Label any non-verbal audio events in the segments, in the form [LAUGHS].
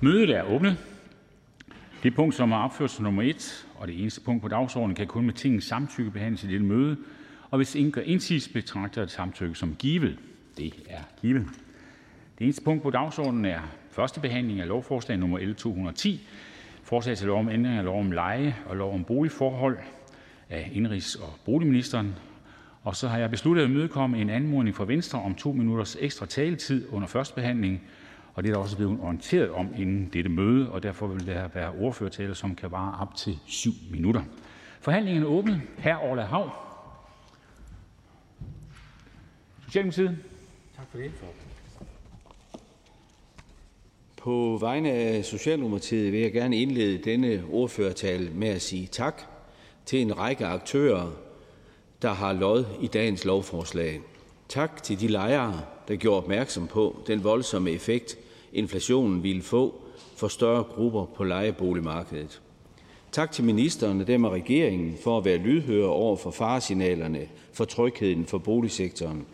Mødet er åbnet. Det punkt, som er opført som nummer 1 og det eneste punkt på dagsordenen, kan kun med tingets samtykke behandles i dette møde. Og hvis ingen gør indsigelse, betragter jeg samtykke som givet. Det er givet. Det eneste punkt på dagsordenen er første behandling af lovforslag nummer L 210. Forslag til lov om ændring af lov om leje og lov om boligforhold af indrigs- og boligministeren. Og så har jeg besluttet at mødekomme en anmodning fra Venstre om to minutters ekstra taletid under første behandling og det er der også blevet orienteret om inden dette møde, og derfor vil der være ordførertaler, som kan vare op til 7 minutter. Forhandlingen er åbnet. Hr. Orla Hav. Socialdemokratiet. Tak for det. På vegne af Socialdemokratiet vil jeg gerne indlede denne ordførertale med at sige tak til en række aktører, der har lod i dagens lovforslag. Tak til de lejere, der gjorde opmærksom på den voldsomme effekt, inflationen ville få for større grupper på lejeboligmarkedet. Tak til ministeren og dem af regeringen for at være lydhøre over for faresignalerne for trygheden for boligsektoren.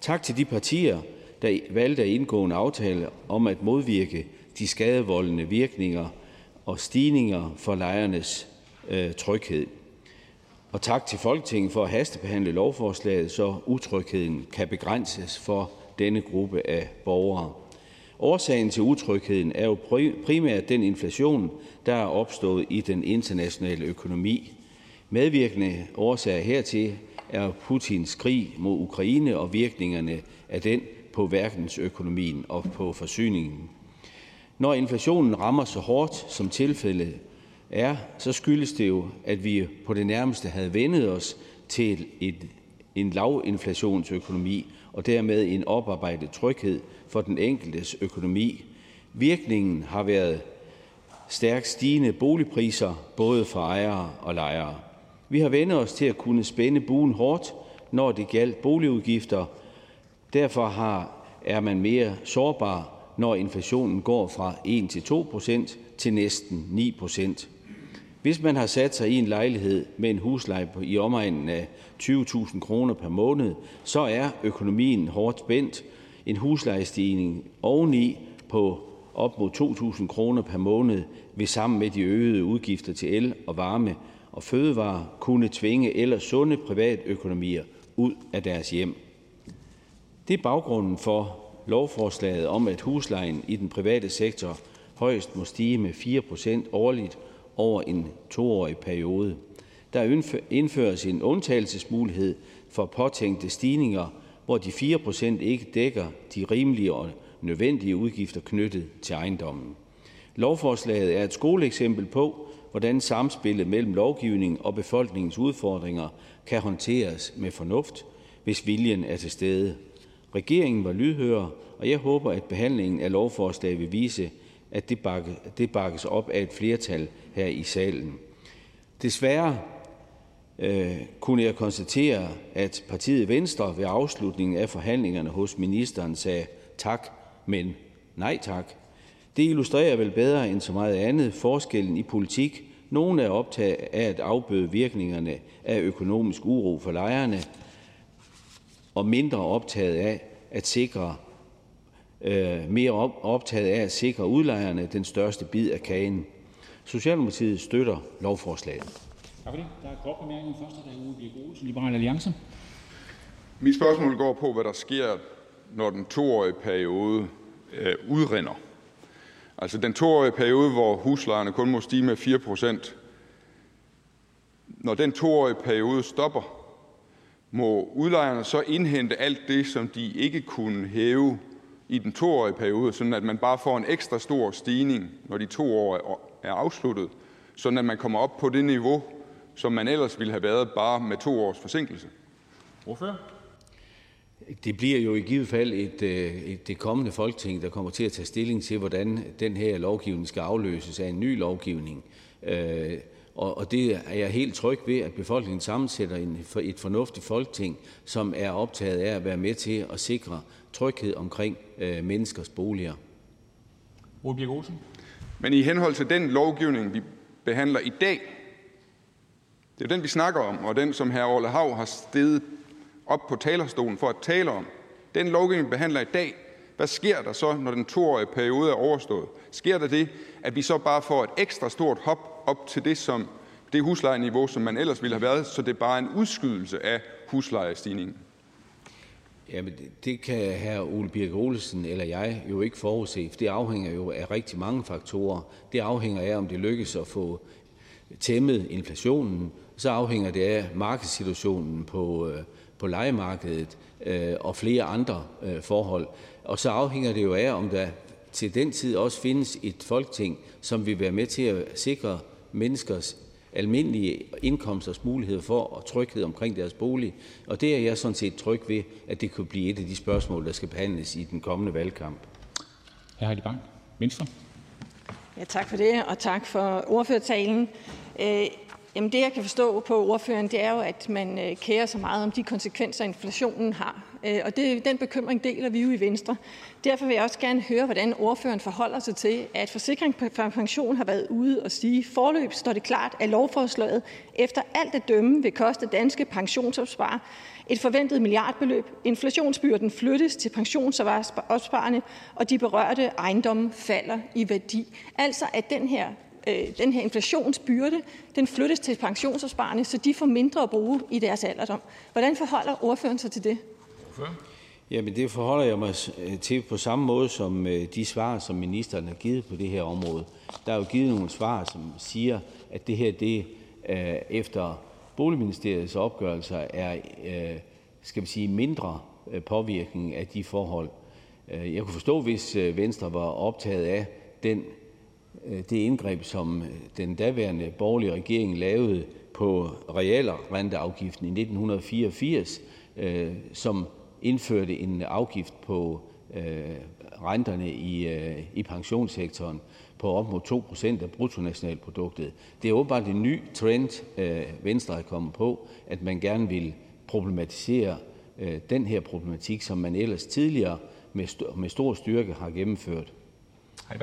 Tak til de partier, der valgte at indgå en aftale om at modvirke de skadevoldende virkninger og stigninger for lejernes øh, tryghed. Og tak til Folketinget for at hastebehandle lovforslaget, så utrygheden kan begrænses for denne gruppe af borgere. Årsagen til utrygheden er jo primært den inflation, der er opstået i den internationale økonomi. Medvirkende årsager hertil er Putins krig mod Ukraine og virkningerne af den på verdensøkonomien og på forsyningen. Når inflationen rammer så hårdt, som tilfældet er, så skyldes det jo, at vi på det nærmeste havde vendet os til et, en lavinflationsøkonomi og dermed en oparbejdet tryghed for den enkeltes økonomi. Virkningen har været stærkt stigende boligpriser, både for ejere og lejere. Vi har vendt os til at kunne spænde buen hårdt, når det galt boligudgifter. Derfor har, er man mere sårbar, når inflationen går fra 1 til 2 procent til næsten 9 procent. Hvis man har sat sig i en lejlighed med en husleje i omegnen af 20.000 kroner per måned, så er økonomien hårdt spændt. En huslejestigning oveni på op mod 2.000 kroner per måned vil sammen med de øgede udgifter til el og varme og fødevarer kunne tvinge ellers sunde privatøkonomier ud af deres hjem. Det er baggrunden for lovforslaget om, at huslejen i den private sektor højst må stige med 4 procent årligt over en toårig periode. Der indføres en undtagelsesmulighed for påtænkte stigninger, hvor de 4 procent ikke dækker de rimelige og nødvendige udgifter knyttet til ejendommen. Lovforslaget er et skoleeksempel på, hvordan samspillet mellem lovgivning og befolkningens udfordringer kan håndteres med fornuft, hvis viljen er til stede. Regeringen var lydhør, og jeg håber, at behandlingen af lovforslaget vil vise, at det, det bakkes op af et flertal her i salen. Desværre øh, kunne jeg konstatere, at partiet Venstre ved afslutningen af forhandlingerne hos ministeren sagde tak, men nej tak. Det illustrerer vel bedre end så meget andet forskellen i politik. Nogle er optaget af at afbøde virkningerne af økonomisk uro for lejerne, og mindre optaget af at sikre øh, mere optaget af at sikre udlejerne den største bid af kagen. Socialdemokratiet støtter lovforslaget. Tak for det. Der er kort bemærkning først, der er Uwe Birk Olsen, Liberal Alliance. Mit spørgsmål går på, hvad der sker, når den toårige periode øh, udrinder. Altså den toårige periode, hvor huslejerne kun må stige med 4 procent. Når den toårige periode stopper, må udlejerne så indhente alt det, som de ikke kunne hæve i den toårige periode, sådan at man bare får en ekstra stor stigning, når de to år er afsluttet, sådan at man kommer op på det niveau, som man ellers ville have været bare med to års forsinkelse? Hvorfor? Det bliver jo i givet fald et, øh, et, det kommende folketing, der kommer til at tage stilling til, hvordan den her lovgivning skal afløses af en ny lovgivning. Øh, og, og det er jeg helt tryg ved, at befolkningen sammensætter en, et fornuftigt folketing, som er optaget af at være med til at sikre tryghed omkring øh, menneskers boliger. Ole Olsen. Men i henhold til den lovgivning, vi behandler i dag, det er den, vi snakker om, og den, som hr. Ole Hav har steget op på talerstolen for at tale om, den lovgivning, vi behandler i dag, hvad sker der så, når den 2-årige periode er overstået? Sker der det, at vi så bare får et ekstra stort hop op til det, som det huslejeniveau, som man ellers ville have været, så det er bare en udskydelse af huslejestigningen? Jamen, det kan herr Ole Birk Olesen eller jeg jo ikke forudse, for det afhænger jo af rigtig mange faktorer. Det afhænger af, om det lykkes at få tæmmet inflationen. Så afhænger det af markedssituationen på, øh, på lejemarkedet øh, og flere andre øh, forhold. Og så afhænger det jo af, om der til den tid også findes et folketing, som vil være med til at sikre menneskers almindelige indkomsters mulighed for og tryghed omkring deres bolig. Og det er jeg sådan set tryg ved, at det kunne blive et af de spørgsmål, der skal behandles i den kommende valgkamp. Hr. Heidi Bang, Venstre. Ja, tak for det, og tak for ordførertalen. Jamen det, jeg kan forstå på ordføreren, det er jo, at man øh, kærer så meget om de konsekvenser, inflationen har. Øh, og det, den bekymring deler vi jo i Venstre. Derfor vil jeg også gerne høre, hvordan ordføreren forholder sig til, at Forsikring for Pension har været ude og sige, forløb står det klart, at lovforslaget efter alt at dømme vil koste danske pensionsopsparer et forventet milliardbeløb. Inflationsbyrden flyttes til pensionsopsparerne, og de berørte ejendomme falder i værdi. Altså at den her øh, den her inflationsbyrde den flyttes til pensionsopsparerne, så de får mindre at bruge i deres alderdom. Hvordan forholder ordføreren sig til det? Jamen det forholder jeg mig øh, til på samme måde som øh, de svar, som ministeren har givet på det her område. Der er jo givet nogle svar, som siger, at det her det øh, efter Boligministeriets opgørelser er skal vi sige, mindre påvirkning af de forhold. Jeg kunne forstå, hvis Venstre var optaget af den, Øh, det indgreb, som øh, den daværende borgerlige regering lavede på realrenteafgiften i 1984, øh, som indførte en afgift på renterne i, i pensionssektoren på op mod 2 procent af bruttonationalproduktet. Det er åbenbart en ny trend, Venstre er kommet på, at man gerne vil problematisere den her problematik, som man ellers tidligere med, med stor styrke har gennemført. Hej,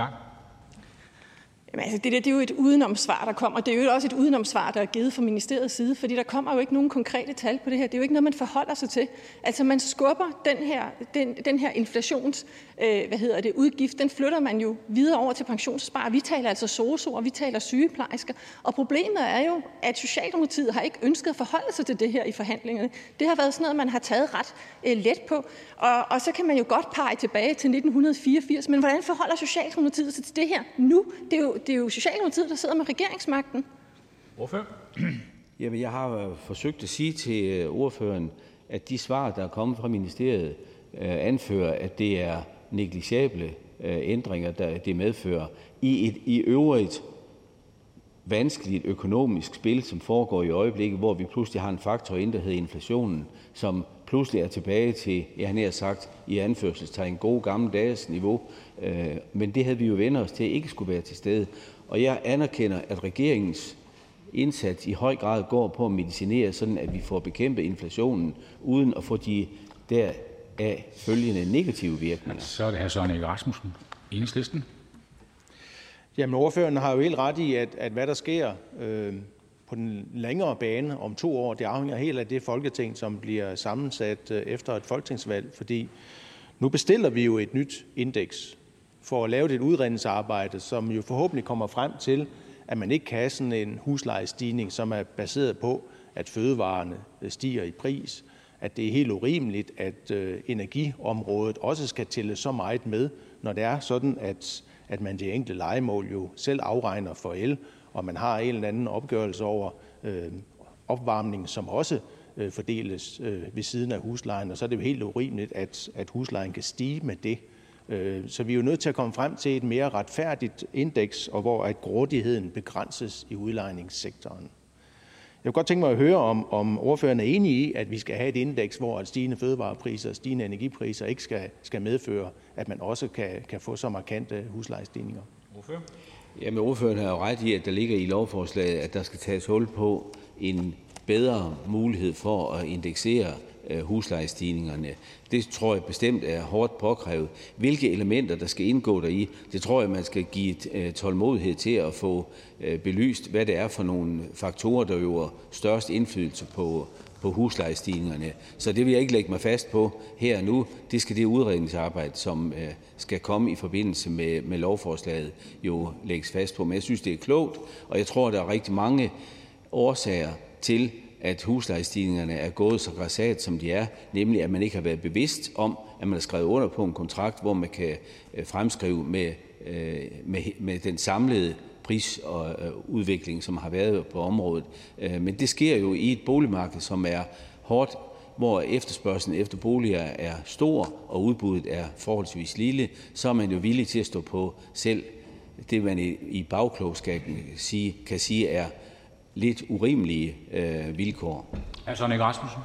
Jamen, altså, det, der, det er jo et udenomsvar, der kommer. Det er jo også et udenomsvar, der er givet fra ministeriets side, fordi der kommer jo ikke nogen konkrete tal på det her. Det er jo ikke noget, man forholder sig til. Altså, man skubber den her, den, den her inflations, øh, hvad hedder det, udgift, den flytter man jo videre over til pensionsspar. Vi taler altså sosuer, vi taler sygeplejersker. Og problemet er jo, at Socialdemokratiet har ikke ønsket at forholde sig til det her i forhandlingerne. Det har været sådan noget, man har taget ret øh, let på. Og, og så kan man jo godt pege tilbage til 1984, men hvordan forholder Socialdemokratiet sig til det her nu? Det er jo, det er jo Socialdemokratiet, der sidder med regeringsmagten. Hvorfor? [CLEARS THROAT] Jamen, jeg har forsøgt at sige til øh, ordføreren, at de svar, der er kommet fra ministeriet, øh, anfører, at det er negligible øh, ændringer, der det medfører i et i øvrigt vanskeligt økonomisk spil, som foregår i øjeblikket, hvor vi pludselig har en faktor ind, der hedder inflationen, som pludselig er tilbage til, jeg har sagt, i anførselstegn, gode gamle dages niveau. Øh, men det havde vi jo vendt os til ikke skulle være til stede. Og jeg anerkender, at regeringens indsats i høj grad går på at medicinere, sådan at vi får bekæmpet inflationen, uden at få de der af følgende negative virkninger. Så er det her Søren Ege Rasmussen, Enhedslisten. Jamen, ordføreren har jo helt ret i, at, at hvad der sker øh, på den længere bane om to år, det afhænger helt af det folketing, som bliver sammensat øh, efter et folketingsvalg. Fordi nu bestiller vi jo et nyt indeks for at lave et udredningsarbejde, som jo forhåbentlig kommer frem til, at man ikke kan have sådan en huslejestigning, som er baseret på, at fødevarene øh, stiger i pris, at det er helt urimeligt, at øh, energiområdet også skal tælle så meget med, når det er sådan, at, at man det enkelte legemål jo selv afregner for el, og man har en eller anden opgørelse over øh, opvarmning, som også øh, fordeles øh, ved siden af huslejen, og så er det jo helt urimeligt, at, at huslejen kan stige med det. Øh, så vi er jo nødt til at komme frem til et mere retfærdigt indeks, og hvor at grådigheden begrænses i udlejningssektoren. Jeg kunne godt tænke mig at høre, om, om ordføreren er enig i, at vi skal have et indeks, hvor at stigende fødevarepriser og stigende energipriser ikke skal, skal medføre, at man også kan, kan få så markante huslejestigninger. Jamen, ordføreren har jo ret i, at der ligger i lovforslaget, at der skal tages hul på en bedre mulighed for at indeksere øh, huslejestigningerne. Det tror jeg bestemt er hårdt påkrævet. Hvilke elementer, der skal indgå deri, det tror jeg, man skal give øh, tålmodighed til at få øh, belyst, hvad det er for nogle faktorer, der jo har størst indflydelse på, på huslejestigningerne. Så det vil jeg ikke lægge mig fast på her og nu. Det skal det udredningsarbejde, som øh, skal komme i forbindelse med, med lovforslaget, jo lægges fast på. Men jeg synes, det er klogt, og jeg tror, der er rigtig mange årsager til, at huslejestigningerne er gået så grassat, som de er, nemlig at man ikke har været bevidst om, at man har skrevet under på en kontrakt, hvor man kan øh, fremskrive med, øh, med, med den samlede prisudvikling, som har været på området. Øh, men det sker jo i et boligmarked, som er hårdt, hvor efterspørgselen efter boliger er stor og udbuddet er forholdsvis lille, så er man jo villig til at stå på selv det, man i bagklogskaben kan sige er lidt urimelige øh, vilkår. Hr. Søren Rasmussen.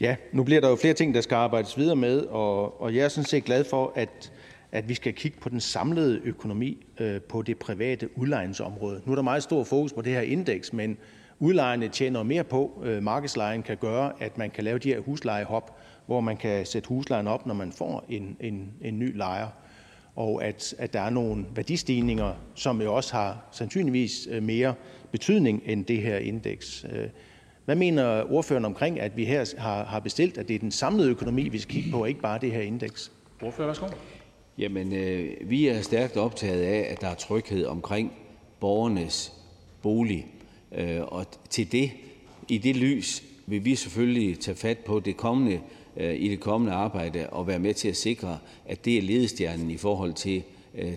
Ja, nu bliver der jo flere ting, der skal arbejdes videre med, og, og jeg er sådan set glad for, at, at vi skal kigge på den samlede økonomi øh, på det private udlejningsområde. Nu er der meget stor fokus på det her indeks, men udlejerne tjener mere på, øh, markedslejen kan gøre, at man kan lave de her huslejehop, hvor man kan sætte huslejen op, når man får en, en, en ny lejer og at, at der er nogle værdistigninger, som jo også har sandsynligvis øh, mere betydning end det her indeks. Øh, hvad mener ordføreren omkring, at vi her har, har bestilt, at det er den samlede økonomi, vi skal kigge på, og ikke bare det her indeks? Ordfører, værsgo. Jamen, øh, vi er stærkt optaget af, at der er tryghed omkring borgernes bolig. Øh, og til det, i det lys, vil vi selvfølgelig tage fat på det kommende Øh, i det kommende arbejde og være med til at sikre, at det er ledestjernen i forhold til øh,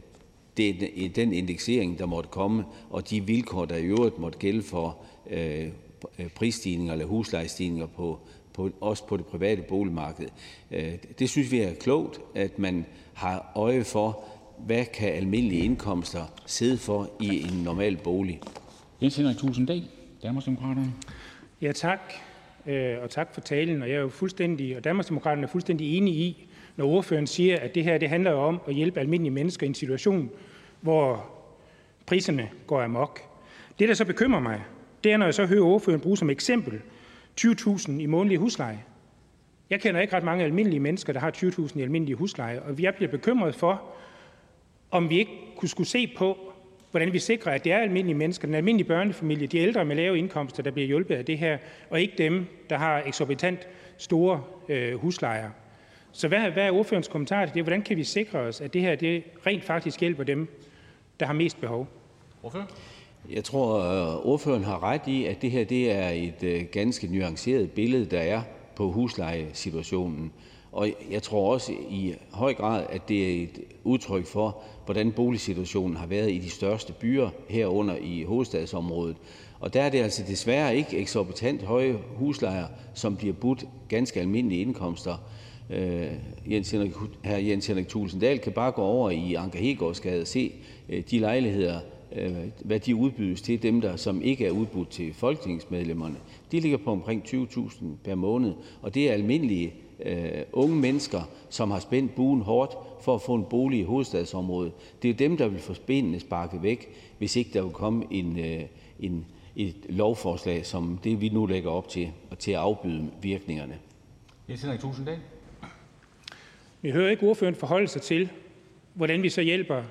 den indeksering, der måtte komme, og de vilkår, der i øvrigt måtte gælde for øh, øh prisstigninger eller huslejestigninger på, på, også på det private boligmarked. Øh, det synes vi er klogt, at man har øje for, hvad kan almindelige indkomster sidde for i en normal bolig. Jens Henrik Tusinddal, Danmarksdemokraterne. Ja, tak. Øh, og tak for talen. Og jeg er jo fuldstændig, og Danmarksdemokraterne er fuldstændig enige i, når ordføreren siger, at det her det handler om at hjælpe almindelige mennesker i en situation, hvor priserne går amok. Det, der så bekymrer mig, det er, når jeg så hører ordføreren bruge som eksempel 20.000 i månedlig husleje. Jeg kender ikke ret mange almindelige mennesker, der har 20.000 i almindelige husleje, og jeg bliver bekymret for, om vi ikke kunne skulle se på, hvordan vi sikrer, at det er almindelige mennesker, den almindelige børnefamilie, de ældre med lave indkomster, der bliver hjulpet af det her, og ikke dem, der har eksorbitant store øh, huslejer. Så hvad, hvad er ordførens kommentar til det? Hvordan kan vi sikre os, at det her det rent faktisk hjælper dem, der har mest behov? Ordfører? Jeg tror, øh, ordføreren har ret i, at det her det er et øh, ganske nuanceret billede, der er på huslejesituationen. Og jeg tror også i høj grad, at det er et udtryk for, hvordan boligsituationen har været i de største byer herunder i hovedstadsområdet. Og der er det altså desværre ikke eksorbitant høje huslejer, som bliver budt ganske almindelige indkomster. Øh, Jens Henrik, her Jens Henrik Tulsendal kan bare gå over i Anker Hegårdsgade og se øh, de lejligheder, hvad de udbydes til dem, der som ikke er udbudt til folketingsmedlemmerne. De ligger på omkring 20.000 per måned, og det er almindelige øh, unge mennesker, som har spændt buen hårdt for at få en bolig i hovedstadsområdet. Det er dem, der vil få benene sparket væk, hvis ikke der vil komme en, øh, en, et lovforslag, som det vi nu lægger op til, og til at afbyde virkningerne. Jens Henrik Tusinddal. Vi hører ikke ordføreren forholde sig til, hvordan vi så hjælper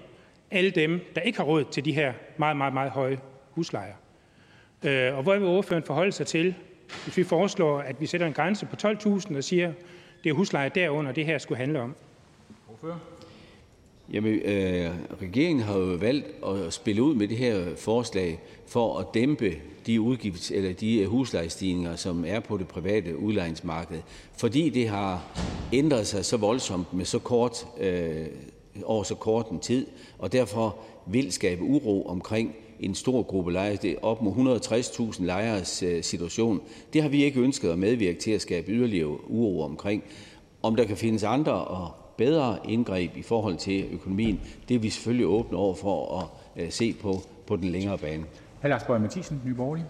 alle dem, der ikke har råd til de her meget, meget, meget høje huslejer. Øh, og hvor vil ordføreren forholde sig til, hvis vi foreslår, at vi sætter en grænse på 12.000 og siger, det er husleje derunder, det her skulle handle om? Hvorfor? Jamen, øh, regeringen har jo valgt at spille ud med det her forslag for at dæmpe de udgifts, eller de huslejestigninger, som er på det private udlejningsmarked, fordi det har ændret sig så voldsomt med så kort, øh, over så kort en tid, og derfor vil skabe uro omkring en stor gruppe lejere, det er op mod 160.000 lejeres øh, situation. Det har vi ikke ønsket at medvirke til at skabe yderligere uro omkring. Om der kan findes andre og bedre indgreb i forhold til økonomien, det er vi selvfølgelig åbne over for at øh, se på på den længere bane. Hr. Lars Bøge Mathisen, Nye Borgerlige.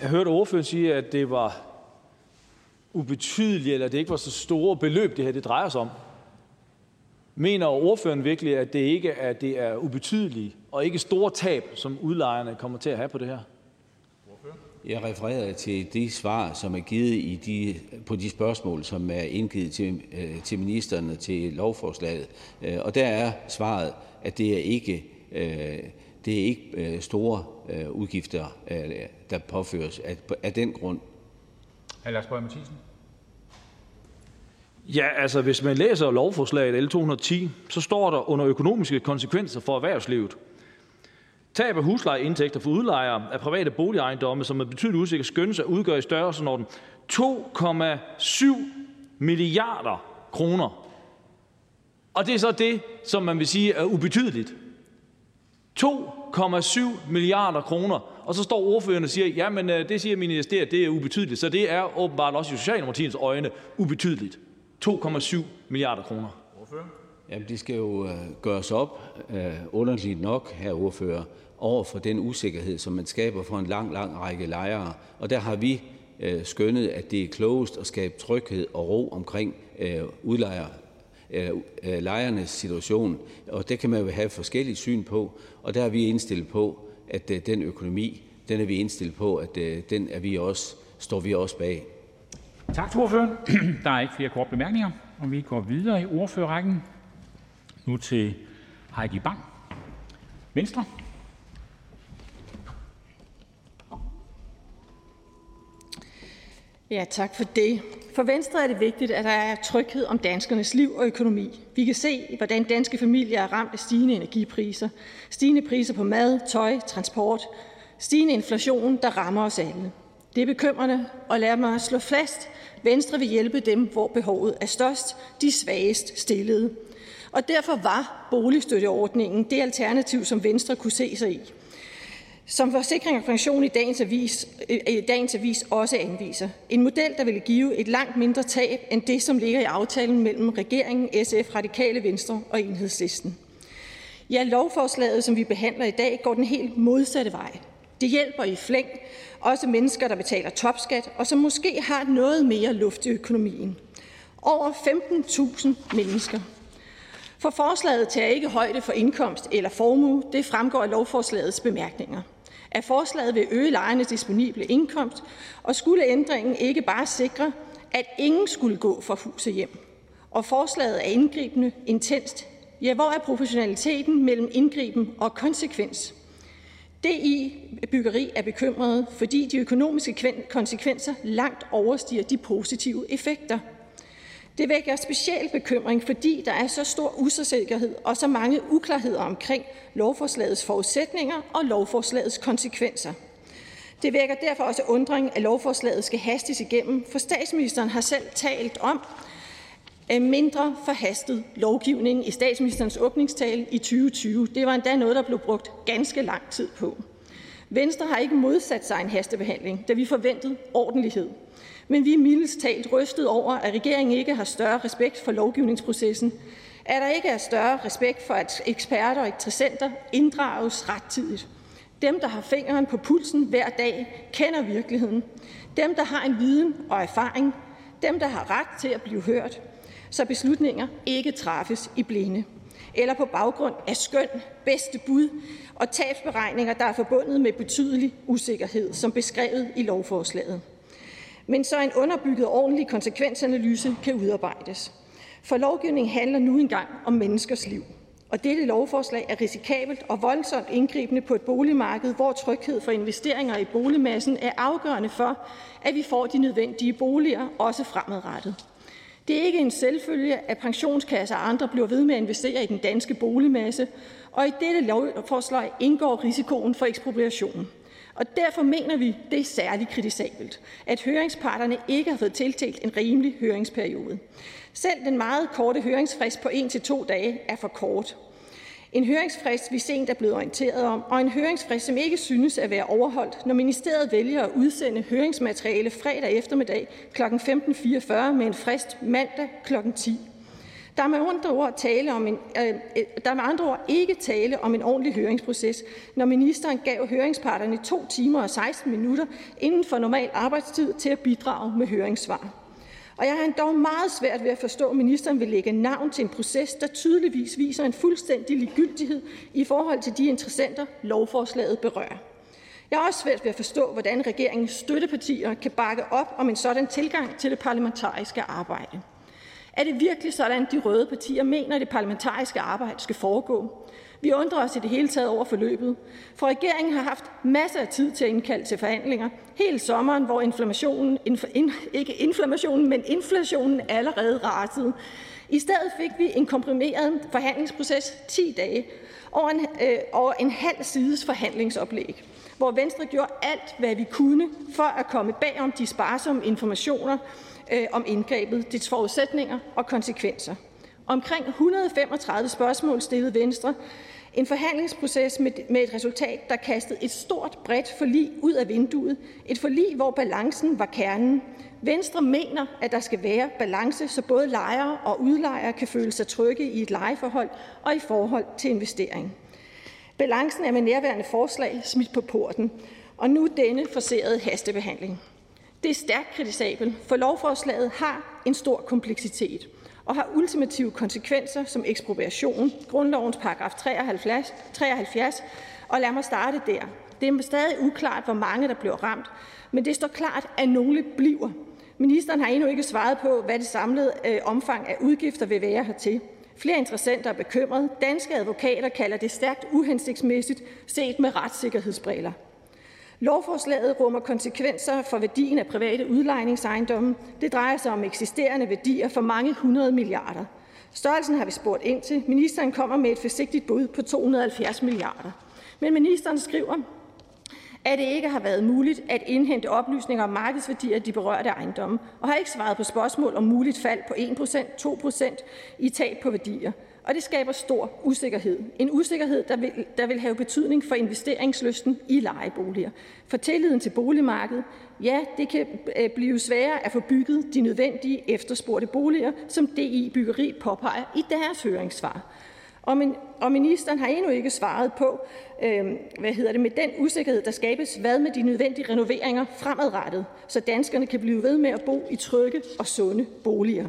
Jeg hørte ordføreren sige, at det var ubetydeligt, eller det ikke var så store beløb, det her det drejer sig om. Mener ordføreren virkelig, at det ikke er, det er ubetydelige og ikke store tab, som udlejerne kommer til at have på det her? Jeg refererede til de svar, som er givet i de, på de spørgsmål, som er indgivet til, øh, til ministerne til lovforslaget. Øh, og der er svaret, at det er ikke øh, det er ikke store udgifter, der påføres af den grund. Hr. Lars Boje Mathiesen. Ja, altså hvis man læser lovforslaget L 210, så står der under økonomiske konsekvenser for erhvervslivet. Tab af huslejeindtægter for udlejere af private boligejendomme, som er betydeligt usikker, skønnes at udgøre i størrelsesorden 2,7 milliarder kroner. Og det er så det, som man vil sige er ubetydeligt. 2,7 milliarder kroner. Og så står ordføreren og siger, ja, men øh, det siger ministeriet, det er ubetydeligt. Så det er åbenbart også i Socialdemokratiets øjne ubetydeligt. 2,7 milliarder kroner. Jamen, det skal jo øh, gøres op, øh, underligt nok, her ordfører, over for den usikkerhed, som man skaber for en lang, lang række lejere. Og der har vi øh, skønnet, at det er klogest at skabe tryghed og ro omkring øh, udlejer, øh, øh, lejernes situation. Og det kan man jo have forskellige syn på, og der er vi indstillet på, at øh, den økonomi, den er vi indstillet på, at øh, den er vi også, står vi også bag. Tak til ordføreren. [CLEARS THROAT] Der er ikke flere korte bemærkninger, og vi går videre i ordførerrækken. Nu til Heidi Bang, Venstre. Ja, tak for det. For Venstre er det vigtigt, at der er tryghed om danskernes liv og økonomi. Vi kan se, hvordan danske familier er ramt af stigende energipriser, stigende priser på mad, tøj, transport, stigende inflation, der rammer os alle. Det er bekymrende, og lad mig slå fast, Venstre vil hjælpe dem, hvor behovet er størst, de svagest stillede. Og derfor var boligstøtteordningen det alternativ, som Venstre kunne se sig i. Som Forsikring og Pension i dagens avis, i dagens avis også anviser. En model, der ville give et langt mindre tab end det, som ligger i aftalen mellem regeringen, SF, Radikale Venstre og Enhedslisten. Ja, lovforslaget, som vi behandler i dag, går den helt modsatte vej. Det hjælper i flæng også mennesker, der betaler topskat, og som måske har noget mere luft i økonomien. Over 15.000 mennesker. For forslaget tager ikke højde for indkomst eller formue. Det fremgår af lovforslagets bemærkninger. At forslaget vil øge lejernes disponible indkomst, og skulle ændringen ikke bare sikre, at ingen skulle gå fra hus og hjem. Og forslaget er indgribende, intenst. Ja, hvor er proportionaliteten mellem indgriben og konsekvens? DI Byggeri er bekymret, fordi de økonomiske konsekvenser langt overstiger de positive effekter. Det vækker speciel bekymring, fordi der er så stor usikkerhed og så mange uklarheder omkring lovforslagets forudsætninger og lovforslagets konsekvenser. Det vækker derfor også undring, at lovforslaget skal hastes igennem, for statsministeren har selv talt om mindre forhastet lovgivning i statsministerens åbningstale i 2020. Det var endda noget, der blev brugt ganske lang tid på. Venstre har ikke modsat sig en hastebehandling, da vi forventede ordentlighed. Men vi er mildest talt rystet over, at regeringen ikke har større respekt for lovgivningsprocessen, at der ikke er større respekt for, at eksperter og interessenter inddrages rettidigt. Dem, der har fingeren på pulsen hver dag, kender virkeligheden. Dem, der har en viden og erfaring. Dem, der har ret til at blive hørt så beslutninger ikke træffes i blinde eller på baggrund af skøn, bedste bud og tabsberegninger, der er forbundet med betydelig usikkerhed, som beskrevet i lovforslaget. Men så en underbygget ordentlig konsekvensanalyse kan udarbejdes. For lovgivning handler nu engang om menneskers liv. Og dette lovforslag er risikabelt og voldsomt indgribende på et boligmarked, hvor tryghed for investeringer i boligmassen er afgørende for, at vi får de nødvendige boliger, også fremadrettet. Det er ikke en selvfølge, at pensionskasser og andre bliver ved med at investere i den danske boligmasse, og i dette lovforslag indgår risikoen for ekspropriation. Og derfor mener vi, det er særligt kritisabelt, at høringsparterne ikke har fået tiltalt en rimelig høringsperiode. Selv den meget korte høringsfrist på 1-2 dage er for kort. En høringsfrist, vi sent er blevet orienteret om, og en høringsfrist, som ikke synes at være overholdt, når ministeriet vælger at udsende høringsmateriale fredag eftermiddag kl. 15.44 med en frist mandag kl. 10. Der er med andre ord, tale om en, øh, øh, der er med andre ord ikke tale om en ordentlig høringsproces, når ministeren gav høringsparterne 2 timer og 16 minutter inden for normal arbejdstid til at bidrage med høringssvar. Og jeg har endda meget svært ved at forstå, at ministeren vil lægge navn til en proces, der tydeligvis viser en fuldstændig ligegyldighed i forhold til de interessenter, lovforslaget berører. Jeg har også svært ved at forstå, hvordan regeringens støttepartier kan bakke op om en sådan tilgang til det parlamentariske arbejde. Er det virkelig sådan, de røde partier mener, at det parlamentariske arbejde skal foregå? Vi undrer os i det hele taget over forløbet, for regeringen har haft masser af tid til at indkalde til forhandlinger hele sommeren, hvor inflammationen, inf, in, ikke inflammationen, men inflationen allerede rasede. I stedet fik vi en komprimeret forhandlingsproces 10 dage over en, øh, over en halv sides forhandlingsoplæg, hvor Venstre gjorde alt, hvad vi kunne for at komme bag om de sparsomme informationer øh, om indgrebet, dets forudsætninger og konsekvenser. Omkring 135 spørgsmål stillede Venstre. En forhandlingsproces med, med et resultat, der kastede et stort, bredt forlig ud af vinduet. Et forlig, hvor balancen var kernen. Venstre mener, at der skal være balance, så både lejere og udlejere kan føle sig trygge i et lejeforhold og i forhold til investering. Balancen er med nærværende forslag smidt på porten, og nu denne forserede hastebehandling. Det er stærkt kritisabelt, for lovforslaget har en stor kompleksitet og har ultimative konsekvenser som ekspropriation, grundlovens paragraf 73, 73, og lad mig starte der. Det er stadig uklart, hvor mange der bliver ramt, men det står klart, at nogle bliver. Ministeren har endnu ikke svaret på, hvad det samlede øh, omfang af udgifter vil være hertil. Flere interessenter er bekymrede. Danske advokater kalder det stærkt uhensigtsmæssigt set med retssikkerhedsbriller. Lovforslaget rummer konsekvenser for værdien af private udlejningsejendomme. Det drejer sig om eksisterende værdier for mange hundrede milliarder. Størrelsen har vi spurgt ind til. Ministeren kommer med et forsigtigt bud på 270 milliarder. Men ministeren skriver, at det ikke har været muligt at indhente oplysninger om markedsværdier af de berørte ejendomme, og har ikke svaret på spørgsmål om muligt fald på 1%, 2% i tab på værdier og det skaber stor usikkerhed. En usikkerhed, der vil, der vil have betydning for investeringslysten i lejeboliger. For tilliden til boligmarkedet, ja, det kan øh, blive sværere at få bygget de nødvendige efterspurgte boliger, som DI Byggeri påpeger i deres høringssvar. Og, min, og ministeren har endnu ikke svaret på, øh, hvad hedder det, med den usikkerhed, der skabes, hvad med de nødvendige renoveringer fremadrettet, så danskerne kan blive ved med at bo i trygge og sunde boliger.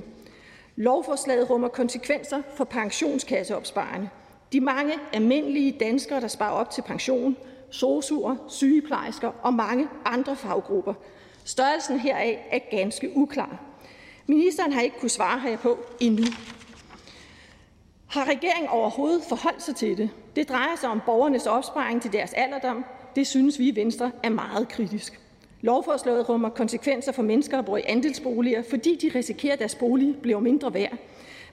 Lovforslaget rummer konsekvenser for pensionskasseopsparerne. De mange almindelige danskere, der sparer op til pension, sosuer, sygeplejersker og mange andre faggrupper. Størrelsen heraf er ganske uklar. Ministeren har ikke kunne svare herpå endnu. Har regeringen overhovedet forholdt sig til det? Det drejer sig om borgernes opsparing til deres alderdom. Det synes vi i Venstre er meget kritisk. Lovforslaget rummer konsekvenser for mennesker, der bor i andelsboliger, fordi de risikerer, at deres bolig bliver mindre værd.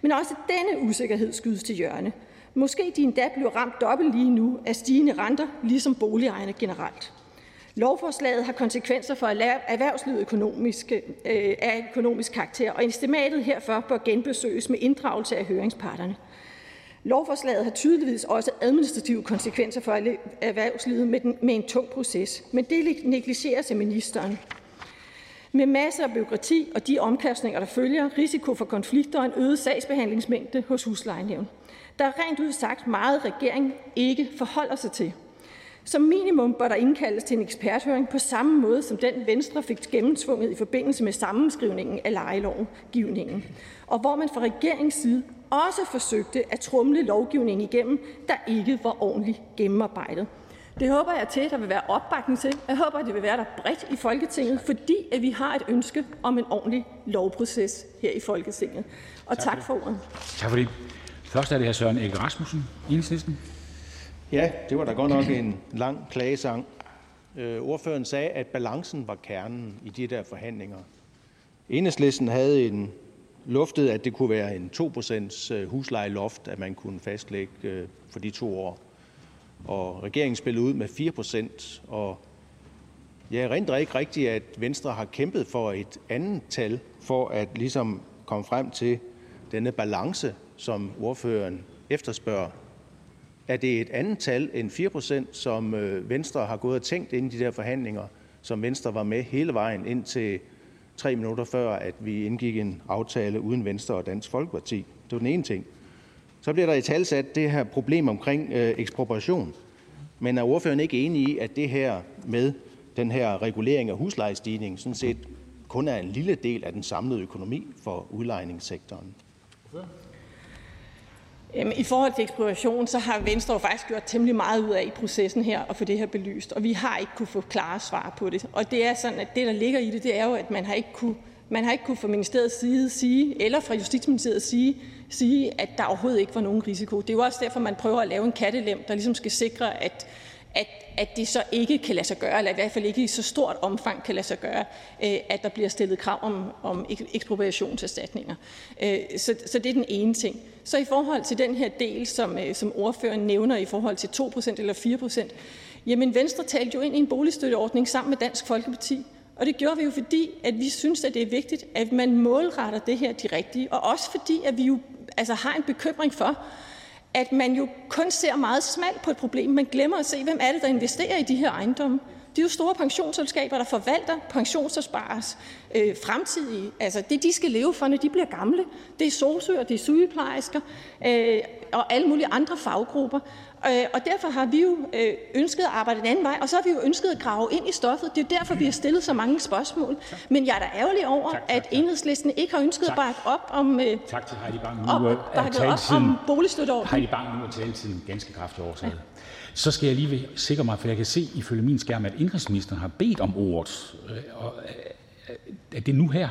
Men også denne usikkerhed skydes til hjørne. Måske de endda bliver ramt dobbelt lige nu af stigende renter, ligesom boligejerne generelt. Lovforslaget har konsekvenser for erhvervslivet økonomisk, øh, af økonomisk karakter, og estimatet herfor bør genbesøges med inddragelse af høringsparterne. Lovforslaget har tydeligvis også administrative konsekvenser for erhvervslivet med, den, med en tung proces, men det negligeres af ministeren. Med masser af byråkrati og de omkastninger, der følger, risiko for konflikter og en øget sagsbehandlingsmængde hos huslejenævn. Der er rent ud sagt meget, regeringen ikke forholder sig til. Som minimum bør der indkaldes til en eksperthøring på samme måde som den Venstre fik gennemtvunget i forbindelse med sammenskrivningen af lejelovgivningen, og hvor man fra regeringens side også forsøgte at trumle lovgivningen igennem, der ikke var ordentligt gennemarbejdet. Det håber jeg til, at der vil være opbakning til. Jeg håber, at det vil være der bredt i Folketinget, fordi at vi har et ønske om en ordentlig lovproces her i Folketinget. Og tak, tak for ordet. Tak for det. Først er det her Søren Egge Rasmussen, Enhedslisten. Ja, det var da godt nok en lang klagesang. Øh, ordføreren sagde, at balancen var kernen i de der forhandlinger. Enhedslisten havde en luftet, at det kunne være en 2% øh, huslejeloft, at man kunne fastlægge øh, for de to år. Og regeringen spillede ud med 4% og jeg erindrer ikke rigtigt, at Venstre har kæmpet for et andet tal for at ligesom komme frem til denne balance, som ordføreren efterspørger. Er det et andet tal end 4% som øh, Venstre har gået og tænkt ind i de der forhandlinger, som Venstre var med hele vejen ind til 3 minutter før at vi indgik en aftale uden Venstre og Dansk Folkeparti. Det var den ene ting. Så bliver der i talsat det her problem omkring øh, ekspropriation. Men er ordføreren ikke enig i, at det her med den her regulering af huslejestigningen sådan set kun er en lille del af den samlede økonomi for udlejningssektoren? Øhm, I forhold til ekspropriation, så har Venstre jo faktisk gjort temmelig meget ud af i processen her at få det her belyst, og vi har ikke kunne få klare svar på det. Og det er sådan, at det, der ligger i det, det er jo, at man har ikke kunne man har ikke kunne fra ministeriets side sige, eller fra Justitsministeriet sige, sige, at der overhovedet ikke var nogen risiko. Det er jo også derfor, man prøver at lave en kattelem, der ligesom skal sikre, at at, at det så ikke kan lade sig gøre, eller i hvert fald ikke i så stort omfang kan lade sig gøre, øh, at der bliver stillet krav om, om ekspropriationserstatninger. Øh, så, så det er den ene ting. Så i forhold til den her del, som, øh, som ordføreren nævner i forhold til 2% eller 4%, jamen Venstre talte jo ind i en boligstøtteordning sammen med Dansk Folkeparti. Og det gjorde vi jo, fordi at vi synes, at det er vigtigt, at man målretter det her de rigtige. Og også fordi, at vi jo altså, har en bekymring for, at man jo kun ser meget smalt på et problem. Man glemmer at se, hvem er det, der investerer i de her ejendomme. Det er jo store pensionsselskaber, der forvalter pensionsopspares øh, fremtidige, altså det, de skal leve for, når de bliver gamle. Det er sosuer, det er sygeplejersker øh, og alle mulige andre faggrupper. Øh, og derfor har vi jo øh, ønsket at arbejde en anden vej, og så har vi jo ønsket at grave ind i stoffet. Det er jo derfor, vi har stillet så mange spørgsmål. Men jeg er da ærgerlig over, tak, tak, tak. at enhedslisten ikke har ønsket tak. at bakke op om, øh, tak til Heidi Bang. Nu op, op om boligstøtteordningen. Heidi Bang, nu er taletiden ganske kraftigt overtaget. Ja. Så skal jeg lige sikre mig, for jeg kan se ifølge min skærm, at indrigsministeren har bedt om ordet. Øh, og øh, er det nu her?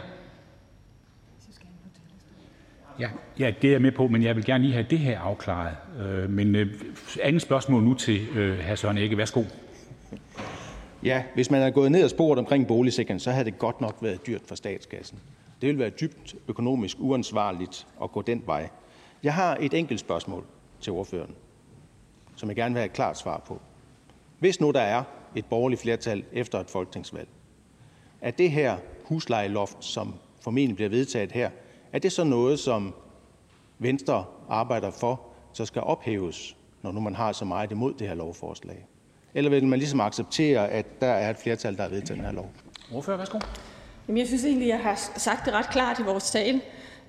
Ja, ja, det er jeg med på, men jeg vil gerne lige have det her afklaret. Øh, men øh, andet spørgsmål nu til øh, hr. Søren Ikke. Værsgo. Ja, hvis man er gået ned og sporet omkring boligsikring, så havde det godt nok været dyrt for statskassen. Det vil være dybt økonomisk uansvarligt at gå den vej. Jeg har et enkelt spørgsmål til ordføreren, som jeg gerne vil have et klart svar på. Hvis nu der er et borgerligt flertal efter et folketingsvalg, er det her huslejeloft, som formentlig bliver vedtaget her, er det så noget, som Venstre arbejder for så skal ophæves, når nu man har så meget imod det her lovforslag? Eller vil man ligesom acceptere, at der er et flertal, der har vedtaget den her lov? Ordfører, værsgo. Jamen, jeg synes egentlig, jeg har sagt det ret klart i vores tale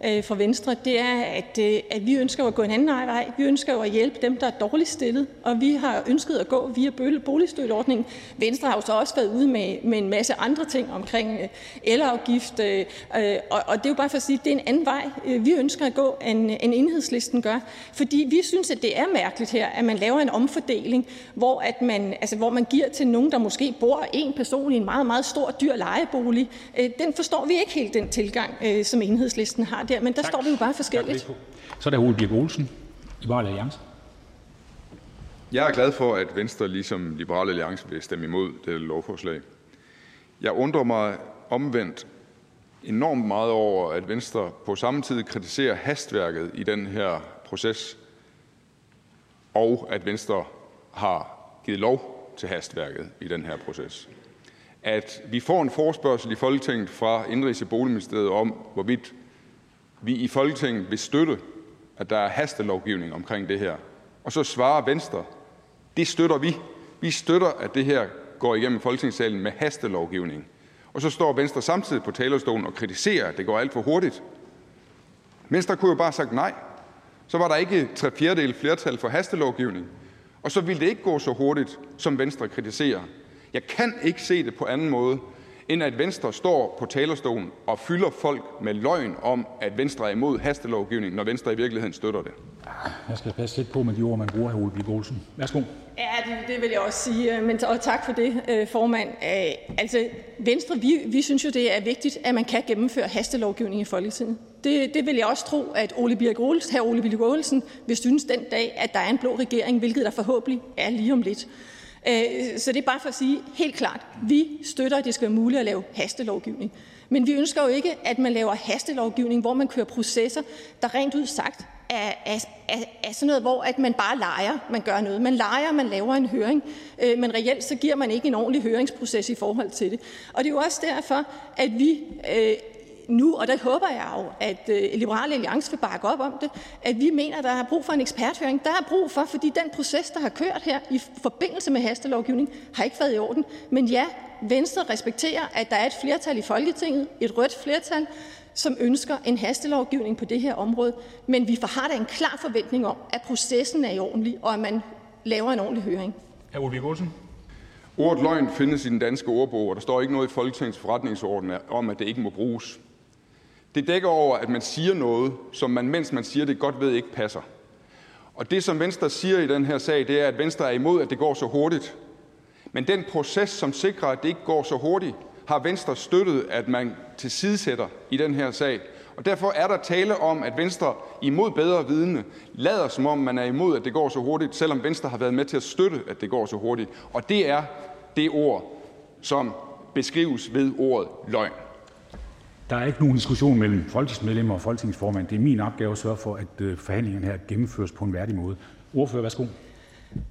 øh, fra Venstre, det er, at, øh, at vi ønsker at gå en anden vej. Vi ønsker jo at hjælpe dem, der er dårligt stillet, og vi har ønsket at gå via boligstøtteordningen. Venstre har jo så også været ude med, med en masse andre ting omkring øh, elafgift, øh, øh, og, og det er jo bare for at sige, at det er en anden vej, øh, vi ønsker at gå, end, end enhedslisten gør. Fordi vi synes, at det er mærkeligt her, at man laver en omfordeling, hvor, at man, altså, hvor man giver til nogen, der måske bor en person i en meget, meget stor, dyr lejebolig. Øh, den forstår vi ikke helt, den tilgang, øh, som enhedslisten har der, men der tak. står vi jo bare forskelligt. Så er der Ole Birk Olsen, Liberal Alliance. Jeg er glad for, at Venstre ligesom Liberal Alliance vil stemme imod det lovforslag. Jeg undrer mig omvendt enormt meget over, at Venstre på samme tid kritiserer hastværket i den her proces, og at Venstre har givet lov til hastværket i den her proces. At vi får en forspørgsel i Folketinget fra Indrigs- og Boligministeriet om, hvorvidt vi i Folketinget vil støtte, at der er hastelovgivning omkring det her, og så svarer Venstre: Det støtter vi. Vi støtter, at det her går igennem Folketingssalen med hastelovgivning. Og så står Venstre samtidig på talerstolen og kritiserer, at det går alt for hurtigt. Venstre kunne jo bare have sagt nej. Så var der ikke tre fjerdedel flertal for hastelovgivning, og så ville det ikke gå så hurtigt, som Venstre kritiserer. Jeg kan ikke se det på anden måde, end at Venstre står på talerstolen og fylder folk med løgn om, at Venstre er imod hastelovgivning, når Venstre i virkeligheden støtter det. Jeg skal passe lidt på med de ord, man bruger, hr. Ole Birk Olsen. Værsgo. Ja, det, det vil jeg også sige, men, og tak for det, øh, formand. Øh, altså, Venstre, vi, vi synes jo, det er vigtigt, at man kan gennemføre hastelovgivning i Folketinget. Det, det vil jeg også tro, at Ole Birk Olsen, her Ole Birk Olsen vil synes den dag, at der er en blå regering, hvilket der forhåbentlig er lige om lidt. Øh, så det er bare for at sige helt klart, vi støtter, at det skal være muligt at lave hastelovgivning. Men vi ønsker jo ikke, at man laver hastelovgivning, hvor man kører processer, der rent ud sagt er, er, er, er sådan noget, hvor at man bare leger, man gør noget. Man leger, man laver en høring, øh, men reelt så giver man ikke en ordentlig høringsproces i forhold til det. Og det er jo også derfor, at vi øh, nu, og der håber jeg jo, at øh, Liberale Alliance vil bakke op om det, at vi mener, at der er brug for en eksperthøring. Der er brug for, fordi den proces, der har kørt her i forbindelse med hastelovgivning, har ikke været i orden. Men ja, Venstre respekterer, at der er et flertal i Folketinget, et rødt flertal, som ønsker en hastelovgivning på det her område. Men vi har da en klar forventning om, at processen er i ordentlig, og at man laver en ordentlig høring. Hr. Ole Olsen. Ordet løgn findes i den danske ordbog, og der står ikke noget i Folketingets forretningsorden om, at det ikke må bruges. Det dækker over, at man siger noget, som man, mens man siger det, godt ved ikke passer. Og det, som Venstre siger i den her sag, det er, at Venstre er imod, at det går så hurtigt. Men den proces, som sikrer, at det ikke går så hurtigt, har Venstre støttet, at man tilsidesætter i den her sag. Og derfor er der tale om, at Venstre imod bedre vidne lader, som om man er imod, at det går så hurtigt, selvom Venstre har været med til at støtte, at det går så hurtigt. Og det er det ord, som beskrives ved ordet løgn. Der er ikke nogen diskussion mellem folketingsmedlemmer og folketingsformand. Det er min opgave at sørge for, at forhandlingen forhandlingerne her gennemføres på en værdig måde. Ordfører, værsgo.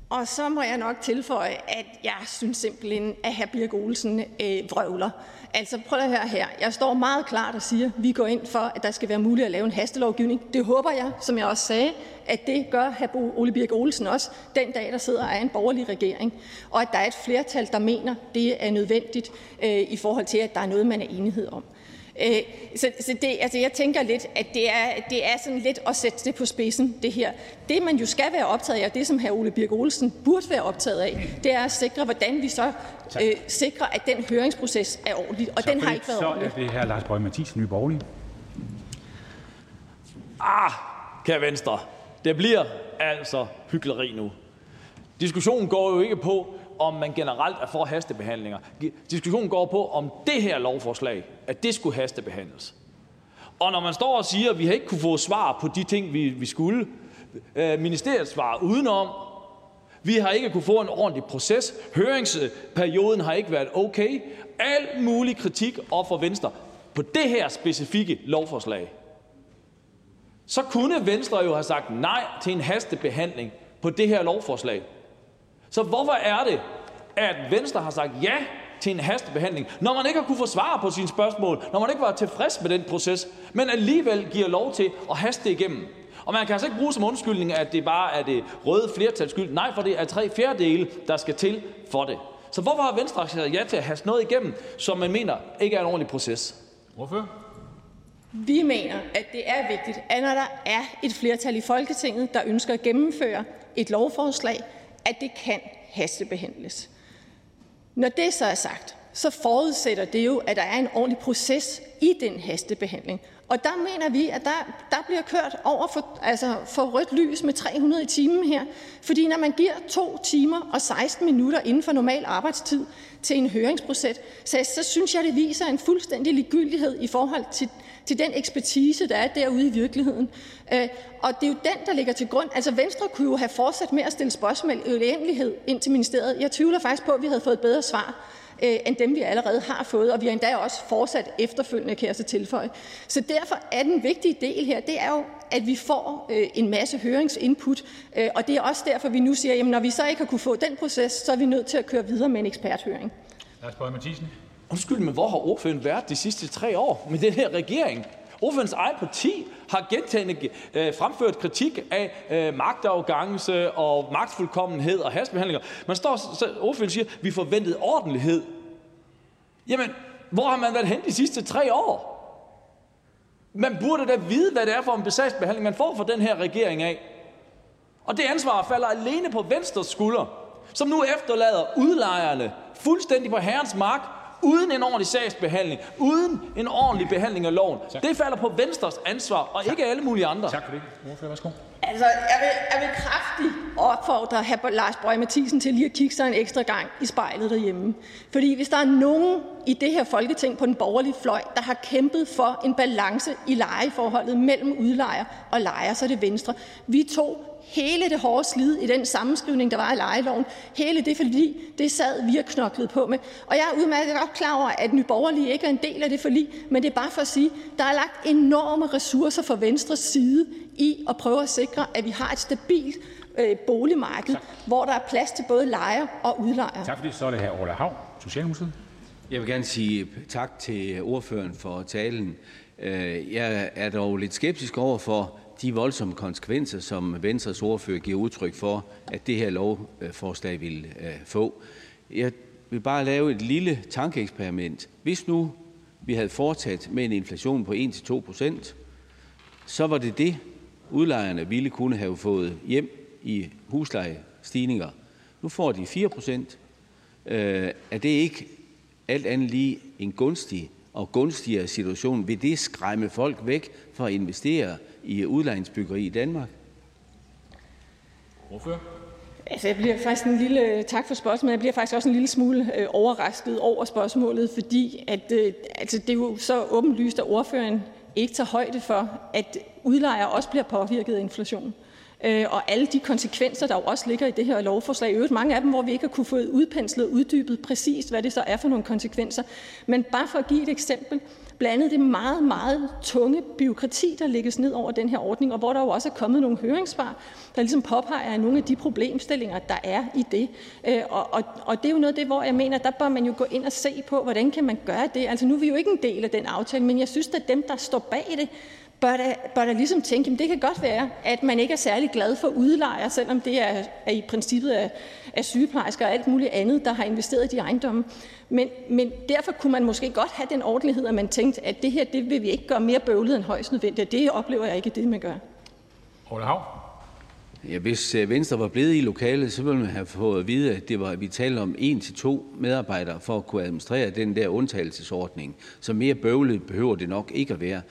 Og så må jeg nok tilføje, at jeg synes simpelthen, at hr. Birk Olsen øh, vrøvler. Altså prøv at høre her. Jeg står meget klart og siger, at vi går ind for, at der skal være muligt at lave en hastelovgivning. Det håber jeg, som jeg også sagde, at det gør hr. Ole Birk Olsen også den dag, der sidder af en borgerlig regering. Og at der er et flertal, der mener, det er nødvendigt øh, i forhold til, at der er noget, man er enighed om. Øh, så, så det, altså jeg tænker lidt, at det er, det er sådan lidt at sætte det på spidsen, det her. Det, man jo skal være optaget af, og det, som hr. Ole Birk Olsen burde være optaget af, det er at sikre, hvordan vi så øh, sikrer, at den høringsproces er ordentlig, og så den har ikke været ordentlig. Så er det her Lars Bøge Mathisen, Nye Borgerlige. Ah, kære Venstre, det bliver altså hyggeleri nu. Diskussionen går jo ikke på, om man generelt er for hastebehandlinger. Diskussionen går på, om det her lovforslag, at det skulle hastebehandles. Og når man står og siger, at vi har ikke kunne få svar på de ting, vi, vi skulle, øh, ministeriet svarer udenom, vi har ikke kunne få en ordentlig proces, høringsperioden har ikke været okay, al mulig kritik op for Venstre på det her specifikke lovforslag. Så kunne Venstre jo have sagt nej til en hastebehandling på det her lovforslag. Så hvorfor er det, at Venstre har sagt ja til en hastebehandling, når man ikke har kunne få svar på sine spørgsmål, når man ikke var tilfreds med den proces, men alligevel giver lov til at haste igennem? Og man kan altså ikke bruge som undskyldning, at det bare er det røde flertals skyld. Nej, for det er tre fjerdedele, der skal til for det. Så hvorfor har Venstre sagt ja til at haste noget igennem, som man mener ikke er en ordentlig proces? Hvorfor? Vi mener, at det er vigtigt, at når der er et flertal i Folketinget, der ønsker at gennemføre et lovforslag, at det kan hastebehandles. Når det så er sagt, så forudsætter det jo, at der er en ordentlig proces i den hastebehandling. Og der mener vi, at der, der bliver kørt over for, altså for rødt lys med 300 i timen her. Fordi når man giver to timer og 16 minutter inden for normal arbejdstid til en høringsproces, så, så synes jeg, det viser en fuldstændig ligegyldighed i forhold til, til den ekspertise, der er derude i virkeligheden. Øh, og det er jo den, der ligger til grund. Altså Venstre kunne jo have fortsat med at stille spørgsmål i uendelighed ind til ministeriet. Jeg tvivler faktisk på, at vi havde fået bedre svar øh, end dem, vi allerede har fået, og vi har endda også fortsat efterfølgende, kan jeg så tilføje. Så derfor er den vigtige del her, det er jo, at vi får øh, en masse høringsinput, og det er også derfor, vi nu siger, at når vi så ikke har kunne få den proces, så er vi nødt til at køre videre med en eksperthøring. Lars Bøge Mathisen. Undskyld, men hvor har ordføreren været de sidste tre år med den her regering? Ordførens eget parti har gentagende øh, fremført kritik af øh, magtafgangelse og magtfuldkommenhed og hastbehandlinger. Man står, så ordføreren siger, vi forventede ordentlighed. Jamen, hvor har man været hen de sidste tre år? Man burde da vide, hvad det er for en besagsbehandling, man får fra den her regering af. Og det ansvar falder alene på Venstres skulder, som nu efterlader udlejerne fuldstændig på herrens mark, uden en ordentlig sagsbehandling, uden en ordentlig behandling af loven. Tak. Det falder på Venstres ansvar, og tak. ikke alle mulige andre. Tak for det. Ordfører, værsgo. Altså, jeg vil, jeg vil kraftigt opfordre hr. Lars Bøge Mathisen til lige at kigge sig en ekstra gang i spejlet derhjemme. Fordi hvis der er nogen i det her folketing på den borgerlige fløj, der har kæmpet for en balance i lejeforholdet mellem udlejer og lejer, så er det Venstre. Vi tog hele det hårde slid i den sammenskrivning, der var i lejeloven, hele det forlig, det sad vi og knoklede på med. Og jeg er udmærket godt klar over, at Nyborgerlige ikke er en del af det forlig, men det er bare for at sige, der er lagt enorme ressourcer fra Venstres side i at prøve at sikre, at vi har et stabilt øh, boligmarked, tak. hvor der er plads til både lejer og udlejer. Tak for det. Så er det her Orla Hav, Socialdemokratiet. Jeg vil gerne sige tak til ordføreren for talen. Øh, jeg er dog lidt skeptisk over for de voldsomme konsekvenser, som Venstres ordfører giver udtryk for, at det her lovforslag vil øh, få. Jeg vil bare lave et lille tankeeksperiment. Hvis nu vi havde fortsat med en inflation på 1-2 procent, så var det det, udlejerne ville kunne have fået hjem i huslejestigninger. Nu får de 4 procent. Øh, er det ikke alt andet lige en gunstig og gunstigere situation? Vil det skræmme folk væk for at investere i udlejningsbyggeri i Danmark? Hvorfor? Altså, jeg bliver faktisk en lille, tak for spørgsmålet, jeg bliver faktisk også en lille smule øh, overrasket over spørgsmålet, fordi at, øh, altså, det er jo så åbenlyst, at ordføreren ikke tager højde for, at udlejere også bliver påvirket af inflation øh, og alle de konsekvenser, der jo også ligger i det her lovforslag. I øvrigt mange af dem, hvor vi ikke har kunne få udpenslet og uddybet præcis, hvad det så er for nogle konsekvenser. Men bare for at give et eksempel, blandt andet det meget, meget tunge byråkrati, der lægges ned over den her ordning, og hvor der jo også er kommet nogle høringssvar, der ligesom påpeger nogle af de problemstillinger, der er i det. Øh, og, og, og det er jo noget af det, hvor jeg mener, der bør man jo gå ind og se på, hvordan kan man gøre det. Altså nu er vi jo ikke en del af den aftale, men jeg synes, at dem, der står bag det, bør da, ligesom tænke, at det kan godt være, at man ikke er særlig glad for udlejer, selvom det er, er i princippet af, af sygeplejersker og alt muligt andet, der har investeret i de ejendomme. Men, men derfor kunne man måske godt have den ordentlighed, at man tænkte, at det her det vil vi ikke gøre mere bøvlet end højst nødvendigt. Det oplever jeg ikke, det man gør. Ole Hav. Ja, hvis øh, Venstre var blevet i lokalet, så ville man have fået at vide, at det var, at vi talte om en til to medarbejdere for at kunne administrere den der undtagelsesordning. Så mere bøvlet behøver det nok ikke at være.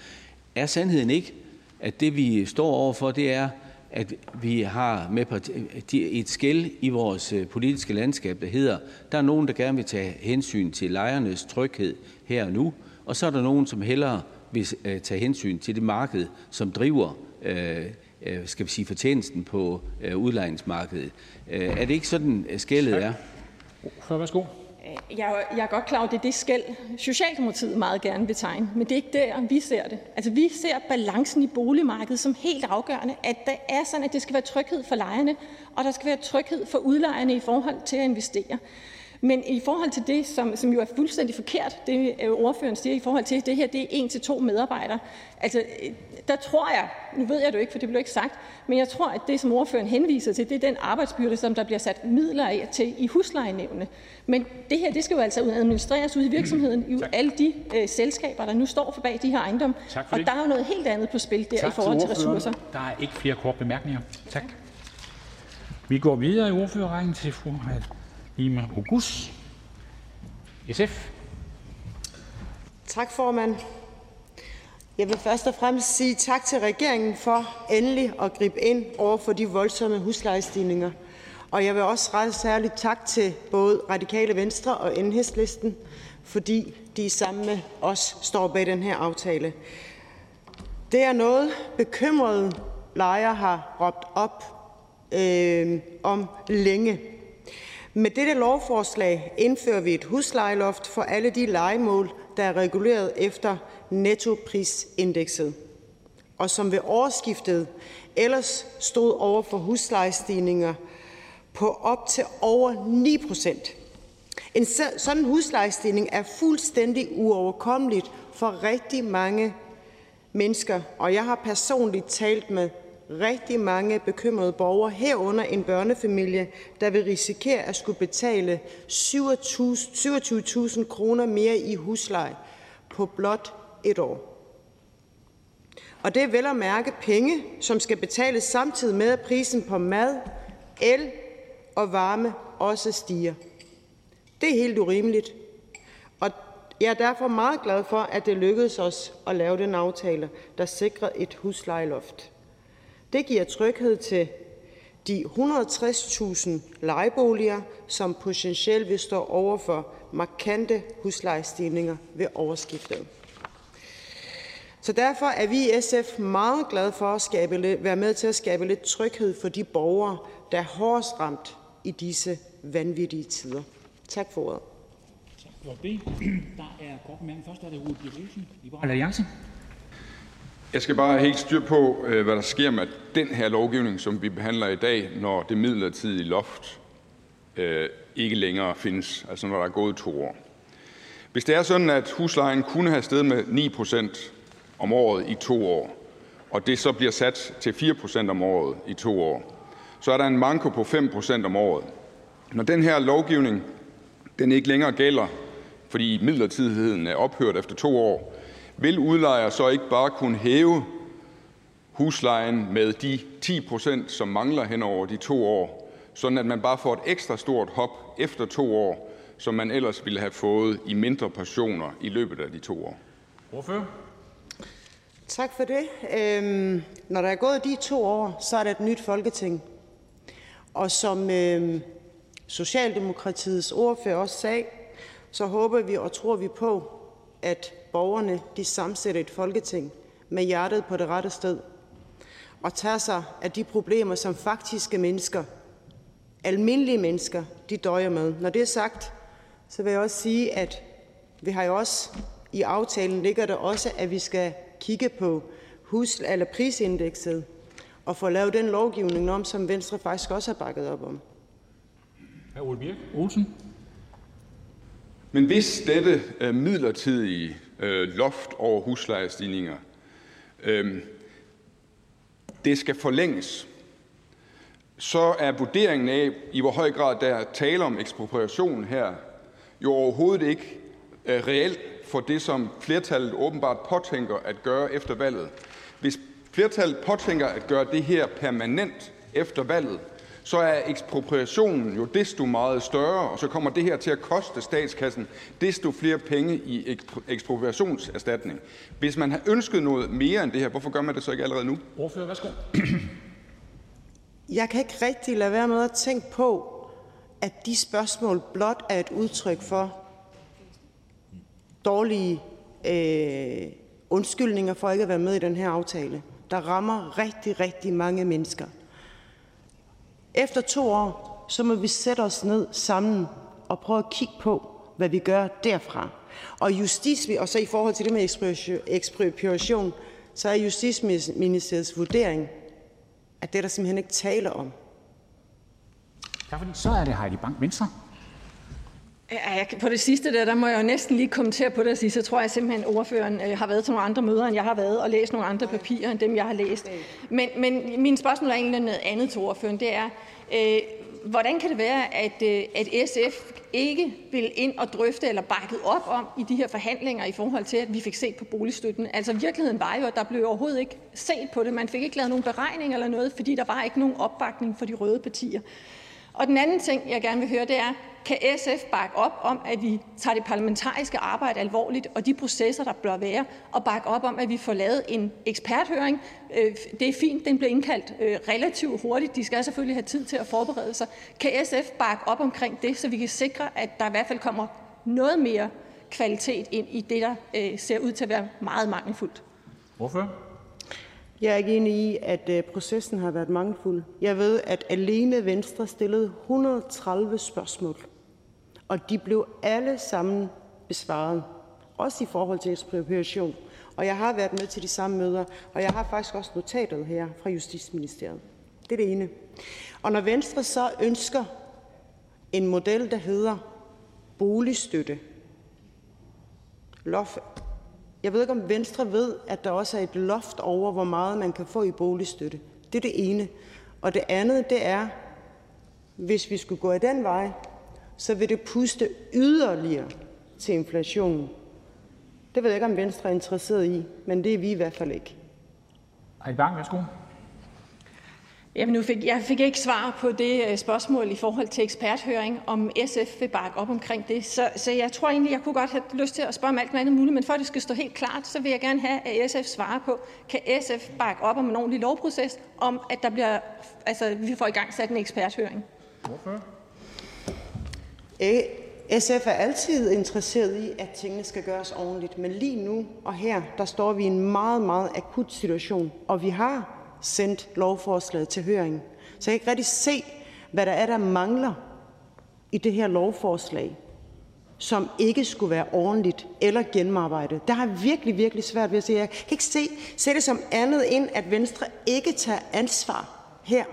Er sandheden ikke, at det vi står overfor, det er, at vi har med et skæld i vores øh, politiske landskab, der hedder, der er nogen, der gerne vil tage hensyn til lejernes tryghed her og nu, og så er der nogen, som hellere vil øh, tage hensyn til det marked, som driver øh, skal vi sige, fortjenesten på udlejningsmarkedet. Er det ikke sådan, skældet er? Værsgo. Øh, jeg, jeg er godt klar over, at det er det skæld, Socialdemokratiet meget gerne vil tegne, men det er ikke der, vi ser det. Altså, vi ser balancen i boligmarkedet som helt afgørende, at der er sådan, at det skal være tryghed for lejerne, og der skal være tryghed for udlejerne i forhold til at investere. Men i forhold til det, som, som jo er fuldstændig forkert, det øh, ordføreren siger i forhold til, det her det er en til to medarbejdere, altså der tror jeg, nu ved jeg det jo ikke, for det blev ikke sagt, men jeg tror, at det, som ordføreren henviser til, det er den arbejdsbyrde, som der bliver sat midler af til i huslejenævne. Men det her, det skal jo altså administreres ud i virksomheden, i alle de øh, selskaber, der nu står for bag de her ejendomme. Og det. der er jo noget helt andet på spil der tak i forhold til, til ressourcer. Der er ikke flere kort bemærkninger. Tak. Vi går videre i ordførerrækken til fru Halime August, SF. Tak, formand. Jeg vil først og fremmest sige tak til regeringen for endelig at gribe ind over for de voldsomme huslejestigninger. Og jeg vil også rette særligt tak til både Radikale Venstre og Enhedslisten, fordi de sammen med os står bag den her aftale. Det er noget, bekymrede lejere har råbt op øh, om længe. Med dette lovforslag indfører vi et huslejeloft for alle de lejemål, der er reguleret efter nettoprisindekset, og som ved årsskiftet ellers stod over for huslejestigninger på op til over 9 procent. En sådan huslejestigning er fuldstændig uoverkommeligt for rigtig mange mennesker, og jeg har personligt talt med rigtig mange bekymrede borgere, herunder en børnefamilie, der vil risikere at skulle betale 27.000 kroner mere i husleje på blot et år. Og det er vel at mærke penge, som skal betales samtidig med, at prisen på mad, el og varme også stiger. Det er helt urimeligt. Og jeg er derfor meget glad for, at det lykkedes os at lave den aftale, der sikrer et huslejeloft. Det giver tryghed til de 160.000 lejeboliger, som potentielt vil stå over for markante huslejestigninger ved overskiftet. Så derfor er vi i SF meget glade for at skabe, være med til at skabe lidt tryghed for de borgere, der er hårdest ramt i disse vanvittige tider. Tak for ordet. Tak for det. Der er kort Først er det Rudi Olsen, Liberal Alliance. Jeg skal bare helt styr på, øh, hvad der sker med den her lovgivning, som vi behandler i dag, når det midlertidige loft øh, ikke længere findes, altså når der er gået to år. Hvis det er sådan, at huslejen kunne have steget med 9 procent om året i to år, og det så bliver sat til 4% om året i to år, så er der en manko på 5% om året. Når den her lovgivning den ikke længere gælder, fordi midlertidigheden er ophørt efter to år, vil udlejer så ikke bare kunne hæve huslejen med de 10%, som mangler hen over de to år, sådan at man bare får et ekstra stort hop efter to år, som man ellers ville have fået i mindre portioner i løbet af de to år? Hvorfor? Tak for det. Øhm, når der er gået de to år, så er der et nyt folketing. Og som øhm, Socialdemokratiets ordfører også sagde, så håber vi og tror vi på, at borgerne de sammensætter et folketing med hjertet på det rette sted og tager sig af de problemer, som faktiske mennesker, almindelige mennesker, de døjer med. Når det er sagt, så vil jeg også sige, at vi har jo også i aftalen ligger der også, at vi skal kigge på hus- eller prisindekset og få lavet den lovgivning om, som Venstre faktisk også har bakket op om. Hr. Ole Birk Olsen. Men hvis dette øh, midlertidige øh, loft over huslejestigninger øh, det skal forlænges, så er vurderingen af, i hvor høj grad der er tale om ekspropriation her, jo overhovedet ikke øh, reelt for det, som flertallet åbenbart påtænker at gøre efter valget. Hvis flertallet påtænker at gøre det her permanent efter valget, så er ekspropriationen jo desto meget større, og så kommer det her til at koste statskassen desto flere penge i ekspropriationserstatning. Hvis man har ønsket noget mere end det her, hvorfor gør man det så ikke allerede nu? Ordfører, værsgo. Jeg kan ikke rigtig lade være med at tænke på, at de spørgsmål blot er et udtryk for dårlige øh, undskyldninger for ikke at være med i den her aftale, der rammer rigtig, rigtig mange mennesker. Efter to år, så må vi sætte os ned sammen og prøve at kigge på, hvad vi gør derfra. Og, justis, og så i forhold til det med ekspropriation, så er Justitsministeriets vurdering, at det er der simpelthen ikke taler om. Ja, fordi så er det Heidi Bank, Venstre. Ja, på det sidste der, der må jeg jo næsten lige kommentere på det og sige, så tror jeg simpelthen, at ordføreren øh, har været til nogle andre møder, end jeg har været, og læst nogle andre papirer, end dem, jeg har læst. Men, men min spørgsmål er egentlig noget andet til ordføreren. Det er, øh, hvordan kan det være, at, øh, at SF ikke vil ind og drøfte eller bakket op om i de her forhandlinger i forhold til, at vi fik set på boligstøtten? Altså virkeligheden var jo, at der blev overhovedet ikke set på det. Man fik ikke lavet nogen beregning eller noget, fordi der var ikke nogen opbakning for de røde partier. Og den anden ting, jeg gerne vil høre, det er, kan SF bakke op om, at vi tager det parlamentariske arbejde alvorligt og de processer, der bør være, og bakke op om, at vi får lavet en eksperthøring? Øh, det er fint, den bliver indkaldt øh, relativt hurtigt. De skal selvfølgelig have tid til at forberede sig. Kan SF bakke op omkring det, så vi kan sikre, at der i hvert fald kommer noget mere kvalitet ind i det, der øh, ser ud til at være meget mangelfuldt? Hvorfor? Jeg er ikke enig i, at øh, processen har været mangelfuld. Jeg ved, at alene Venstre stillede 130 spørgsmål, og de blev alle sammen besvaret, også i forhold til ekspropriation. Og jeg har været med til de samme møder, og jeg har faktisk også notatet her fra Justitsministeriet. Det er det ene. Og når Venstre så ønsker en model, der hedder boligstøtte, loft, jeg ved ikke, om Venstre ved, at der også er et loft over, hvor meget man kan få i boligstøtte. Det er det ene. Og det andet, det er, hvis vi skulle gå i den vej, så vil det puste yderligere til inflationen. Det ved jeg ikke, om Venstre er interesseret i, men det er vi i hvert fald ikke. Heidi Bank, værsgo. Jamen, nu fik, jeg fik ikke svar på det øh, spørgsmål i forhold til eksperthøring, om SF vil bakke op omkring det. Så, så jeg tror egentlig, jeg kunne godt have lyst til at spørge om alt andet muligt, men for at det skal stå helt klart, så vil jeg gerne have, at SF svarer på, kan SF bakke op om en ordentlig lovproces, om at der bliver, altså, vi får i gang sat en eksperthøring? Hvorfor? SF er altid interesseret i, at tingene skal gøres ordentligt, men lige nu og her, der står vi i en meget, meget akut situation, og vi har sendt lovforslaget til høring. Så jeg kan ikke rigtig se, hvad der er, der mangler i det her lovforslag, som ikke skulle være ordentligt eller gennemarbejdet. Der har jeg virkelig, virkelig svært ved at se. Jeg kan ikke se, se det som andet end, at Venstre ikke tager ansvar her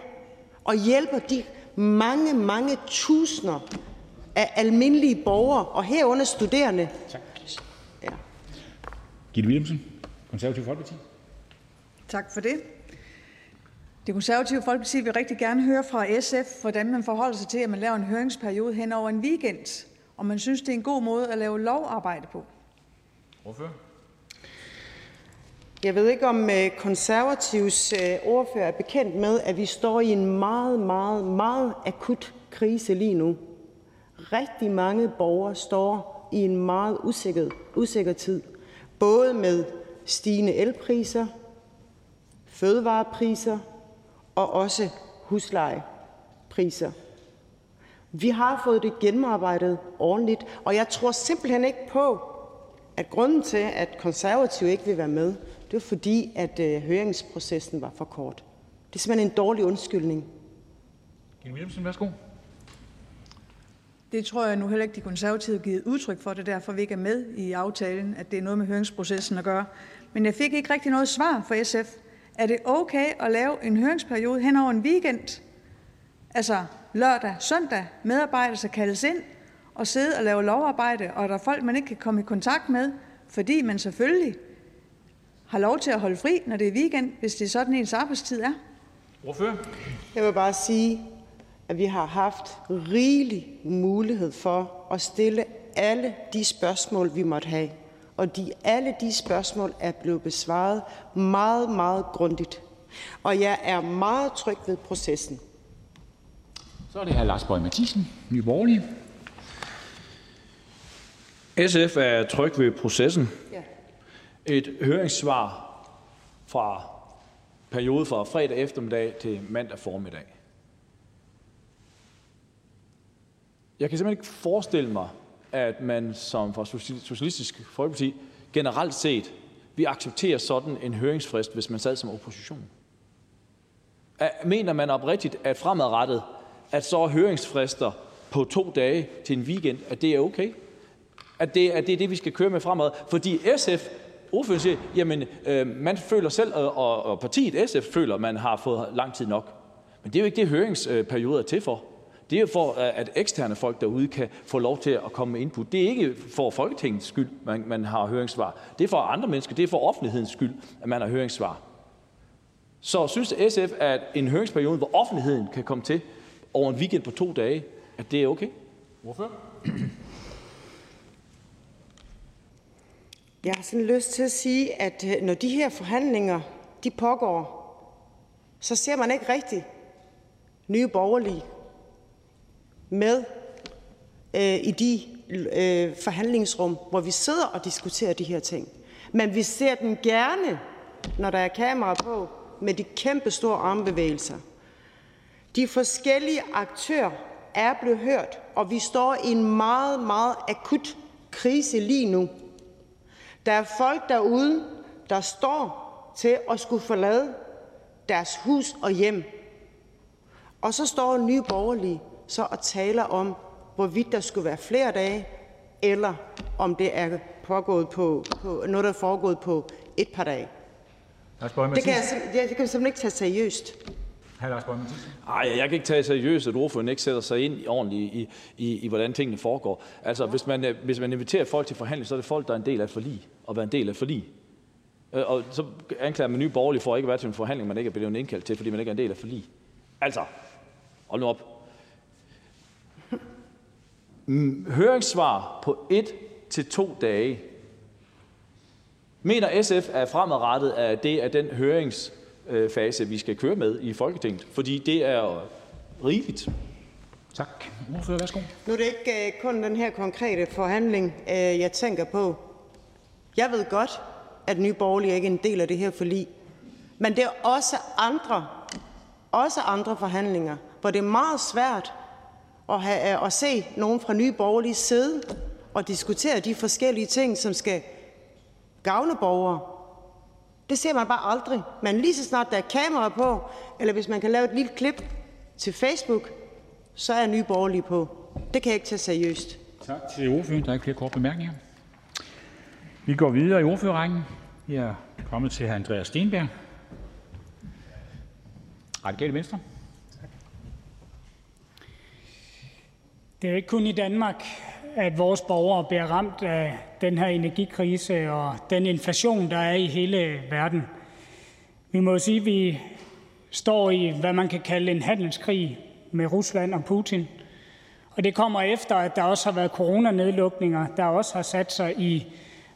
og hjælper de mange, mange tusinder af almindelige borgere, og herunder studerende. Tak. Ja. Gitte Willemsen, Konservativ Folkeparti. Tak for det. Det konservative Folkeparti vil rigtig gerne høre fra SF, hvordan man forholder sig til, at man laver en høringsperiode hen over en weekend, og man synes, det er en god måde at lave lovarbejde på. Hvorfor? Jeg ved ikke, om øh, konservativs øh, ordfører er bekendt med, at vi står i en meget, meget, meget akut krise lige nu. Rigtig mange borgere står i en meget usikker, usikker tid, både med stigende elpriser, fødevarepriser og også huslejepriser. Vi har fået det gennemarbejdet ordentligt, og jeg tror simpelthen ikke på, at grunden til, at konservative ikke vil være med, det er fordi, at øh, høringsprocessen var for kort. Det er simpelthen en dårlig undskyldning. Gitte Willumsen, værsgo. Det tror jeg nu heller ikke, de konservative har givet udtryk for. Det er derfor, vi ikke er med i aftalen, at det er noget med høringsprocessen at gøre. Men jeg fik ikke rigtig noget svar fra SF. Er det okay at lave en høringsperiode hen over en weekend? Altså lørdag, søndag, medarbejdere skal kaldes ind og sidde og lave lovarbejde, og der er folk, man ikke kan komme i kontakt med, fordi man selvfølgelig har lov til at holde fri, når det er weekend, hvis det er sådan ens arbejdstid er. Ordfører? Jeg vil bare sige, at vi har haft rigelig mulighed for at stille alle de spørgsmål, vi måtte have. Og de, alle de spørgsmål er blevet besvaret meget, meget grundigt. Og jeg er meget tryg ved processen. Så er det hr. Lars Boje Mathiesen, Nye Borgerlige. SF er tryg ved processen. Ja. Et høringssvar fra periode fra fredag eftermiddag til mandag formiddag. Jeg kan simpelthen ikke forestille mig, at man som fra Socialistisk Folkeparti generelt set vi accepterer sådan en høringsfrist, hvis man sad som opposition. Mener man oprigtigt, at fremadrettet, at så høringsfrister på to dage til en weekend, at det er okay? At det, at det er det, vi skal køre med fremad? Fordi SF, ordføreren siger, jamen øh, man føler selv, og, og partiet SF føler, at man har fået lang tid nok. Men det er jo ikke det, høringsperioder er til for. Det er for, at eksterne folk derude kan få lov til at komme med input. Det er ikke for Folketingets skyld, man, man har høringssvar. Det er for andre mennesker. Det er for offentlighedens skyld, at man har høringssvar. Så synes SF, at en høringsperiode, hvor offentligheden kan komme til over en weekend på to dage, at det er okay? Hvorfor? Jeg har sådan lyst til at sige, at øh, når de her forhandlinger de pågår, så ser man ikke rigtigt nye borgerlige med øh, i de øh, forhandlingsrum, hvor vi sidder og diskuterer de her ting. Men vi ser dem gerne, når der er kamera på, med de kæmpe store armbevægelser. De forskellige aktører er blevet hørt, og vi står i en meget, meget akut krise lige nu. Der er folk derude, der står til at skulle forlade deres hus og hjem. Og så står nye borgerlige så og taler om, hvorvidt der skulle være flere dage, eller om det er pågået på, på noget, der er foregået på et par dage. Det kan, jeg, det kan jeg simpelthen ikke tage seriøst. Ej, jeg kan ikke tage seriøst, at ordføreren ikke sætter sig ind ordentligt i, i, i hvordan tingene foregår. Altså, hvis man, øh, hvis man inviterer folk til forhandling, så er det folk, der er en del af et forlig, og være en del af et forlig. Øh, og så anklager man nye borgerlige for at ikke at være til en forhandling, man ikke er blevet indkaldt til, fordi man ikke er en del af forlig. Altså, hold nu op. Høringssvar på et til to dage. Mener SF, at fremadrettet er det af den høringsfase, vi skal køre med i Folketinget? Fordi det er rigeligt. Tak. Ordfører, værsgo. Nu er det ikke øh, kun den her konkrete forhandling, øh, jeg tænker på. Jeg ved godt, at Nye Borgerlige ikke er en del af det her forlig. Men det er også andre, også andre forhandlinger, hvor det er meget svært at, have, at se nogen fra Nye Borgerlige sidde og diskutere de forskellige ting, som skal gavne borgere. Det ser man bare aldrig. Men lige så snart der er kamera på, eller hvis man kan lave et lille klip til Facebook, så er Nye Borgerlige på. Det kan jeg ikke tage seriøst. Tak til ordføreren. Der er ikke flere korte bemærkninger. Vi går videre i ordførerrækken. Vi er kommet til hr. Andreas Stenberg, Radikale Venstre. Det er jo ikke kun i Danmark, at vores borgere bliver ramt af den her energikrise og den inflation, der er i hele verden. Vi må jo sige, at vi står i, hvad man kan kalde en handelskrig med Rusland og Putin. Og det kommer efter, at der også har været coronanedlukninger, der også har sat sig i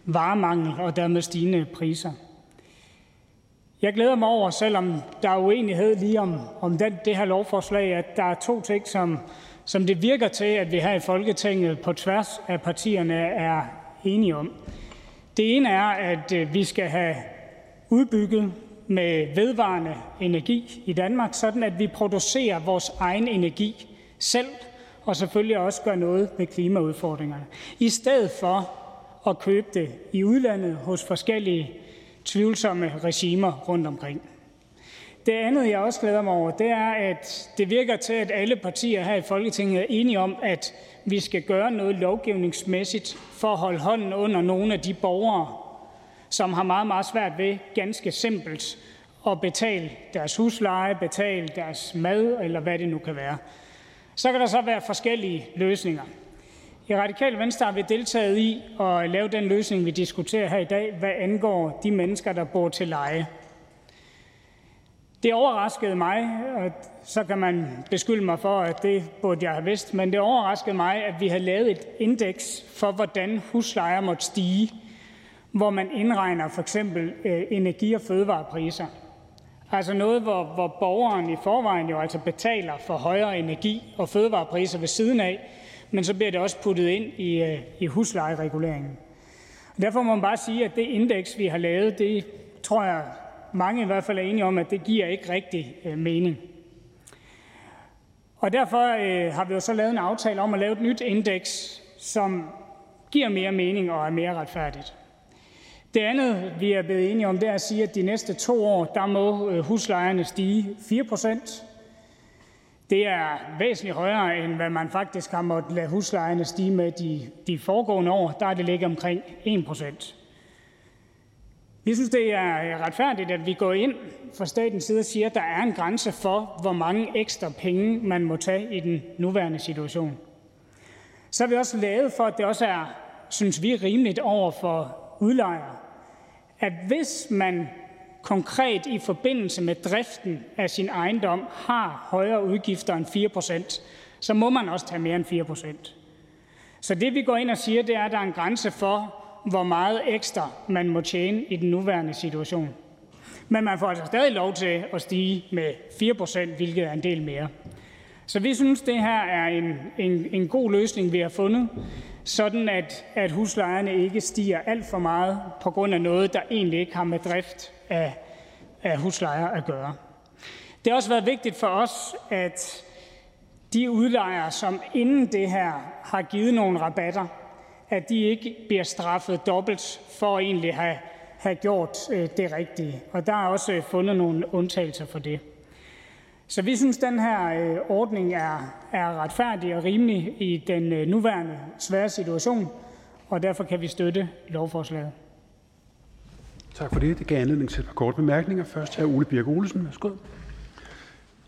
varemangel og dermed stigende priser. Jeg glæder mig over, selvom der er uenighed lige om, om den, det her lovforslag, at der er to ting, som, som det virker til, at vi her i Folketinget på tværs af partierne er enige om. Det ene er, at øh, vi skal have udbygget med vedvarende energi i Danmark, sådan at vi producerer vores egen energi selv, og selvfølgelig også gør noget ved klimaudfordringerne. I stedet for at købe det i udlandet hos forskellige tvivlsomme regimer rundt omkring. Det andet, jeg også glæder mig over, det er, at det virker til, at alle partier her i Folketinget er enige om, at vi skal gøre noget lovgivningsmæssigt for at holde hånden under nogle af de borgere, som har meget, meget svært ved ganske simpelt at betale deres husleje, betale deres mad, eller hvad det nu kan være. Så kan der så være forskellige løsninger. I Radikale Venstre har vi deltaget i at lave den løsning, vi diskuterer her i dag, hvad angår de mennesker, der bor til leje. Det overraskede mig, og så kan man beskylde mig for, at det burde jeg have vidst, men det overraskede mig, at vi havde lavet et indeks for, hvordan huslejer måtte stige, hvor man indregner for eksempel øh, energi- og fødevarepriser. Altså noget, hvor, hvor borgeren i forvejen jo altså betaler for højere energi- og fødevarepriser ved siden af, men så bliver det også puttet ind i, øh, i huslejereguleringen. Derfor må man bare sige, at det indeks, vi har lavet, det tror jeg mange i hvert fald er enige om, at det giver ikke rigtig øh, mening. Og derfor øh, har vi jo så lavet en aftale om at lave et nyt indeks, som giver mere mening og er mere retfærdigt. Det andet, vi er blevet enige om, det er at sige, at de næste to år, der må øh, huslejerne stige 4 procent. Det er væsentligt højere, end hvad man faktisk har måttet lade huslejerne stige med de, de foregående år. Der er det ligget omkring 1 procent. Vi synes, det er retfærdigt, at vi går ind fra statens side og siger, at der er en grænse for, hvor mange ekstra penge man må tage i den nuværende situation. Så har vi også lavet for, at det også er, synes vi, rimeligt over for udlejere, at hvis man konkret i forbindelse med driften af sin ejendom har højere udgifter end 4%, så må man også tage mere end 4%. Så det vi går ind og siger, det er, at der er en grænse for, hvor meget ekstra man må tjene i den nuværende situation. Men man får altså stadig lov til at stige med 4%, hvilket er en del mere. Så vi synes, det her er en, en, en god løsning, vi har fundet, sådan at, at huslejerne ikke stiger alt for meget på grund af noget, der egentlig ikke har med drift af, af huslejer at gøre. Det har også været vigtigt for os, at de udlejere, som inden det her har givet nogle rabatter, at de ikke bliver straffet dobbelt for at egentlig have, have gjort øh, det rigtige. Og der er også øh, fundet nogle undtagelser for det. Så vi synes, den her øh, ordning er, er retfærdig og rimelig i den nuværende svære situation, og derfor kan vi støtte lovforslaget. Tak for det. Det gav anledning til et par korte bemærkninger. Først her Ole Birk Olesen. Værsgo.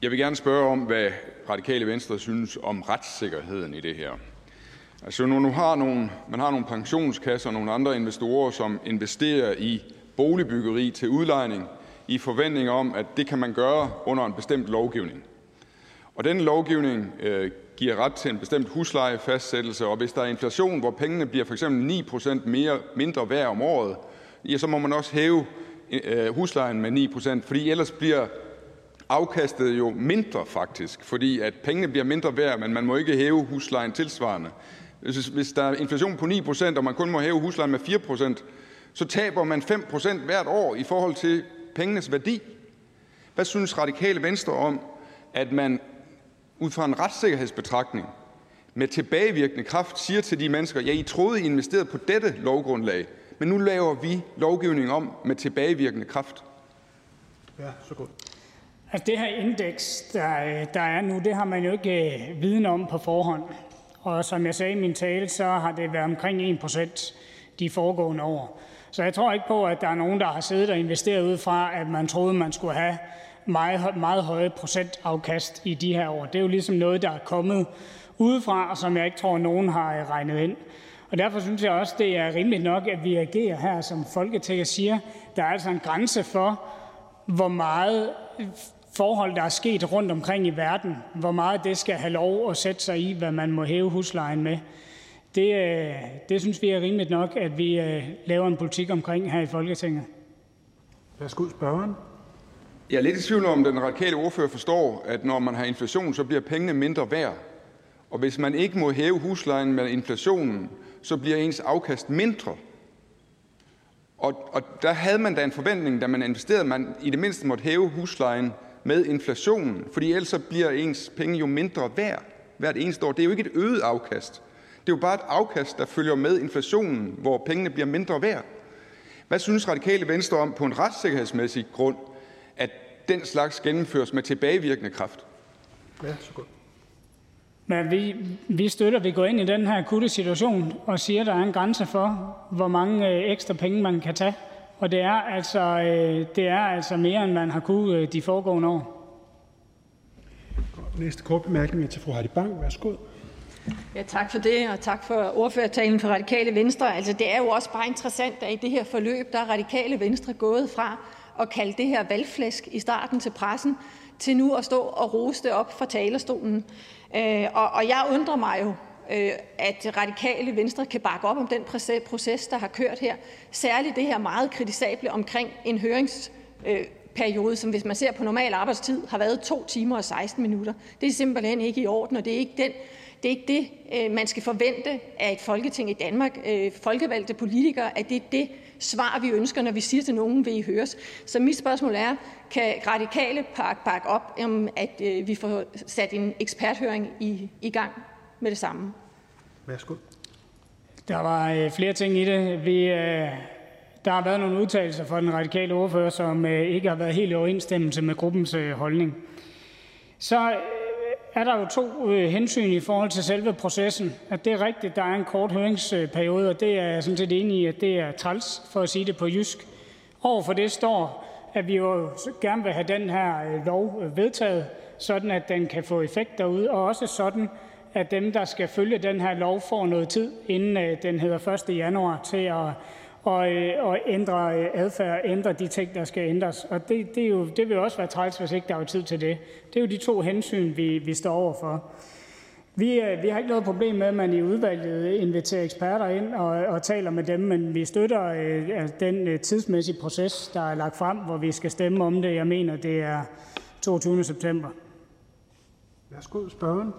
Jeg vil gerne spørge om, hvad Radikale Venstre synes om retssikkerheden i det her. Altså, når nu har nogle, man har nogle pensionskasser og nogle andre investorer, som investerer i boligbyggeri til udlejning i forventning om, at det kan man gøre under en bestemt lovgivning. Og den lovgivning øh, giver ret til en bestemt huslejefastsættelse, og hvis der er inflation, hvor pengene bliver for eksempel 9 procent mere, mindre værd om året, ja, så må man også hæve øh, huslejen med 9%, fordi ellers bliver afkastet jo mindre faktisk, fordi at pengene bliver mindre værd, men man må ikke hæve huslejen tilsvarende. Hvis der er inflation på 9 procent, og man kun må hæve huslejen med 4 procent, så taber man 5 procent hvert år i forhold til pengenes værdi. Hvad synes Radikale Venstre om, at man ud fra en retssikkerhedsbetragtning med tilbagevirkende kraft siger til de mennesker, ja, I troede, I investerede på dette lovgrundlag, men nu laver vi lovgivning om med tilbagevirkende kraft? Ja, så godt. Altså det her indeks, der, der er nu, det har man jo ikke øh, viden om på forhånd. Og som jeg sagde i min tale, så har det været omkring 1 procent de foregående år. Så jeg tror ikke på, at der er nogen, der har siddet og investeret ud fra, at man troede, man skulle have meget, meget høje procentafkast i de her år. Det er jo ligesom noget, der er kommet udefra, og som jeg ikke tror, nogen har øh, regnet ind. Og derfor synes jeg også, det er rimeligt nok, at vi agerer her som Folketinget siger, der er altså en grænse for, hvor meget forhold, der er sket rundt omkring i verden, hvor meget det skal have lov at sætte sig i, hvad man må hæve huslejen med. Det, øh, det synes vi er rimeligt nok, at vi øh, laver en politik omkring her i Folketinget. Værsgo, spørgeren. Jeg er lidt i tvivl om, den radikale ordfører forstår, at når man har inflation, så bliver pengene mindre værd. Og hvis man ikke må hæve huslejen med inflationen, så bliver ens afkast mindre. Og, og der havde man da en forventning, da man investerede, at man i det mindste måtte hæve huslejen med inflationen, fordi ellers bliver ens penge jo mindre værd hvert eneste år. Det er jo ikke et øget afkast. Det er jo bare et afkast, der følger med inflationen, hvor pengene bliver mindre værd. Hvad synes Radikale Venstre om på en retssikkerhedsmæssig grund, at den slags gennemføres med tilbagevirkende kraft? Ja, så godt. Men vi, vi støtter, at vi går ind i den her akutte situation og siger, at der er en grænse for, hvor mange øh, ekstra penge man kan tage. Og det er altså, øh, det er altså mere, end man har kunnet øh, de foregående år. Næste kort bemærkning er til fru Heidi Bang. Værsgo. Ja, tak for det, og tak for ordførertalen for Radikale Venstre. Altså, det er jo også bare interessant, at i det her forløb, der er Radikale Venstre gået fra at kalde det her valgflæsk i starten til pressen, til nu at stå og rose det op fra talerstolen. Øh, og, og jeg undrer mig jo, Øh, at Radikale Venstre kan bakke op om den proces, der har kørt her. Særligt det her meget kritisable omkring en høringsperiode, øh, som hvis man ser på normal arbejdstid, har været 2 timer og 16 minutter. Det er simpelthen ikke i orden, og det er ikke den det er ikke det, øh, man skal forvente af et folketing i Danmark, folkevalgte politikere, at det er det svar, vi ønsker, når vi siger til nogen, vil I høres. Så mit spørgsmål er, kan Radikale bakke op om, at vi får sat en eksperthøring i, i gang med det samme? Værsgo. Der var øh, flere ting i det. Vi, øh, der har været nogle udtalelser fra den radikale ordfører, som øh, ikke har været helt i overensstemmelse med gruppens øh, holdning. Så øh, er der jo to øh, hensyn i forhold til selve processen. At det er rigtigt, der er en kort høringsperiode, og det er jeg sådan set enig i, at det er træls, for at sige det på jysk. Overfor det står, at vi jo gerne vil have den her øh, lov øh, vedtaget, sådan at den kan få effekt derude, og også sådan, at dem, der skal følge den her lov, får noget tid, inden øh, den hedder 1. januar, til at og, øh, og ændre øh, adfærd, ændre de ting, der skal ændres. Og det, det, er jo, det vil også være træls, hvis ikke der er tid til det. Det er jo de to hensyn, vi, vi står overfor. Vi, vi har ikke noget problem med, at man i udvalget inviterer eksperter ind og, og taler med dem, men vi støtter øh, den tidsmæssige proces, der er lagt frem, hvor vi skal stemme om det. Jeg mener, det er 22. september. Værsgo, spørgeren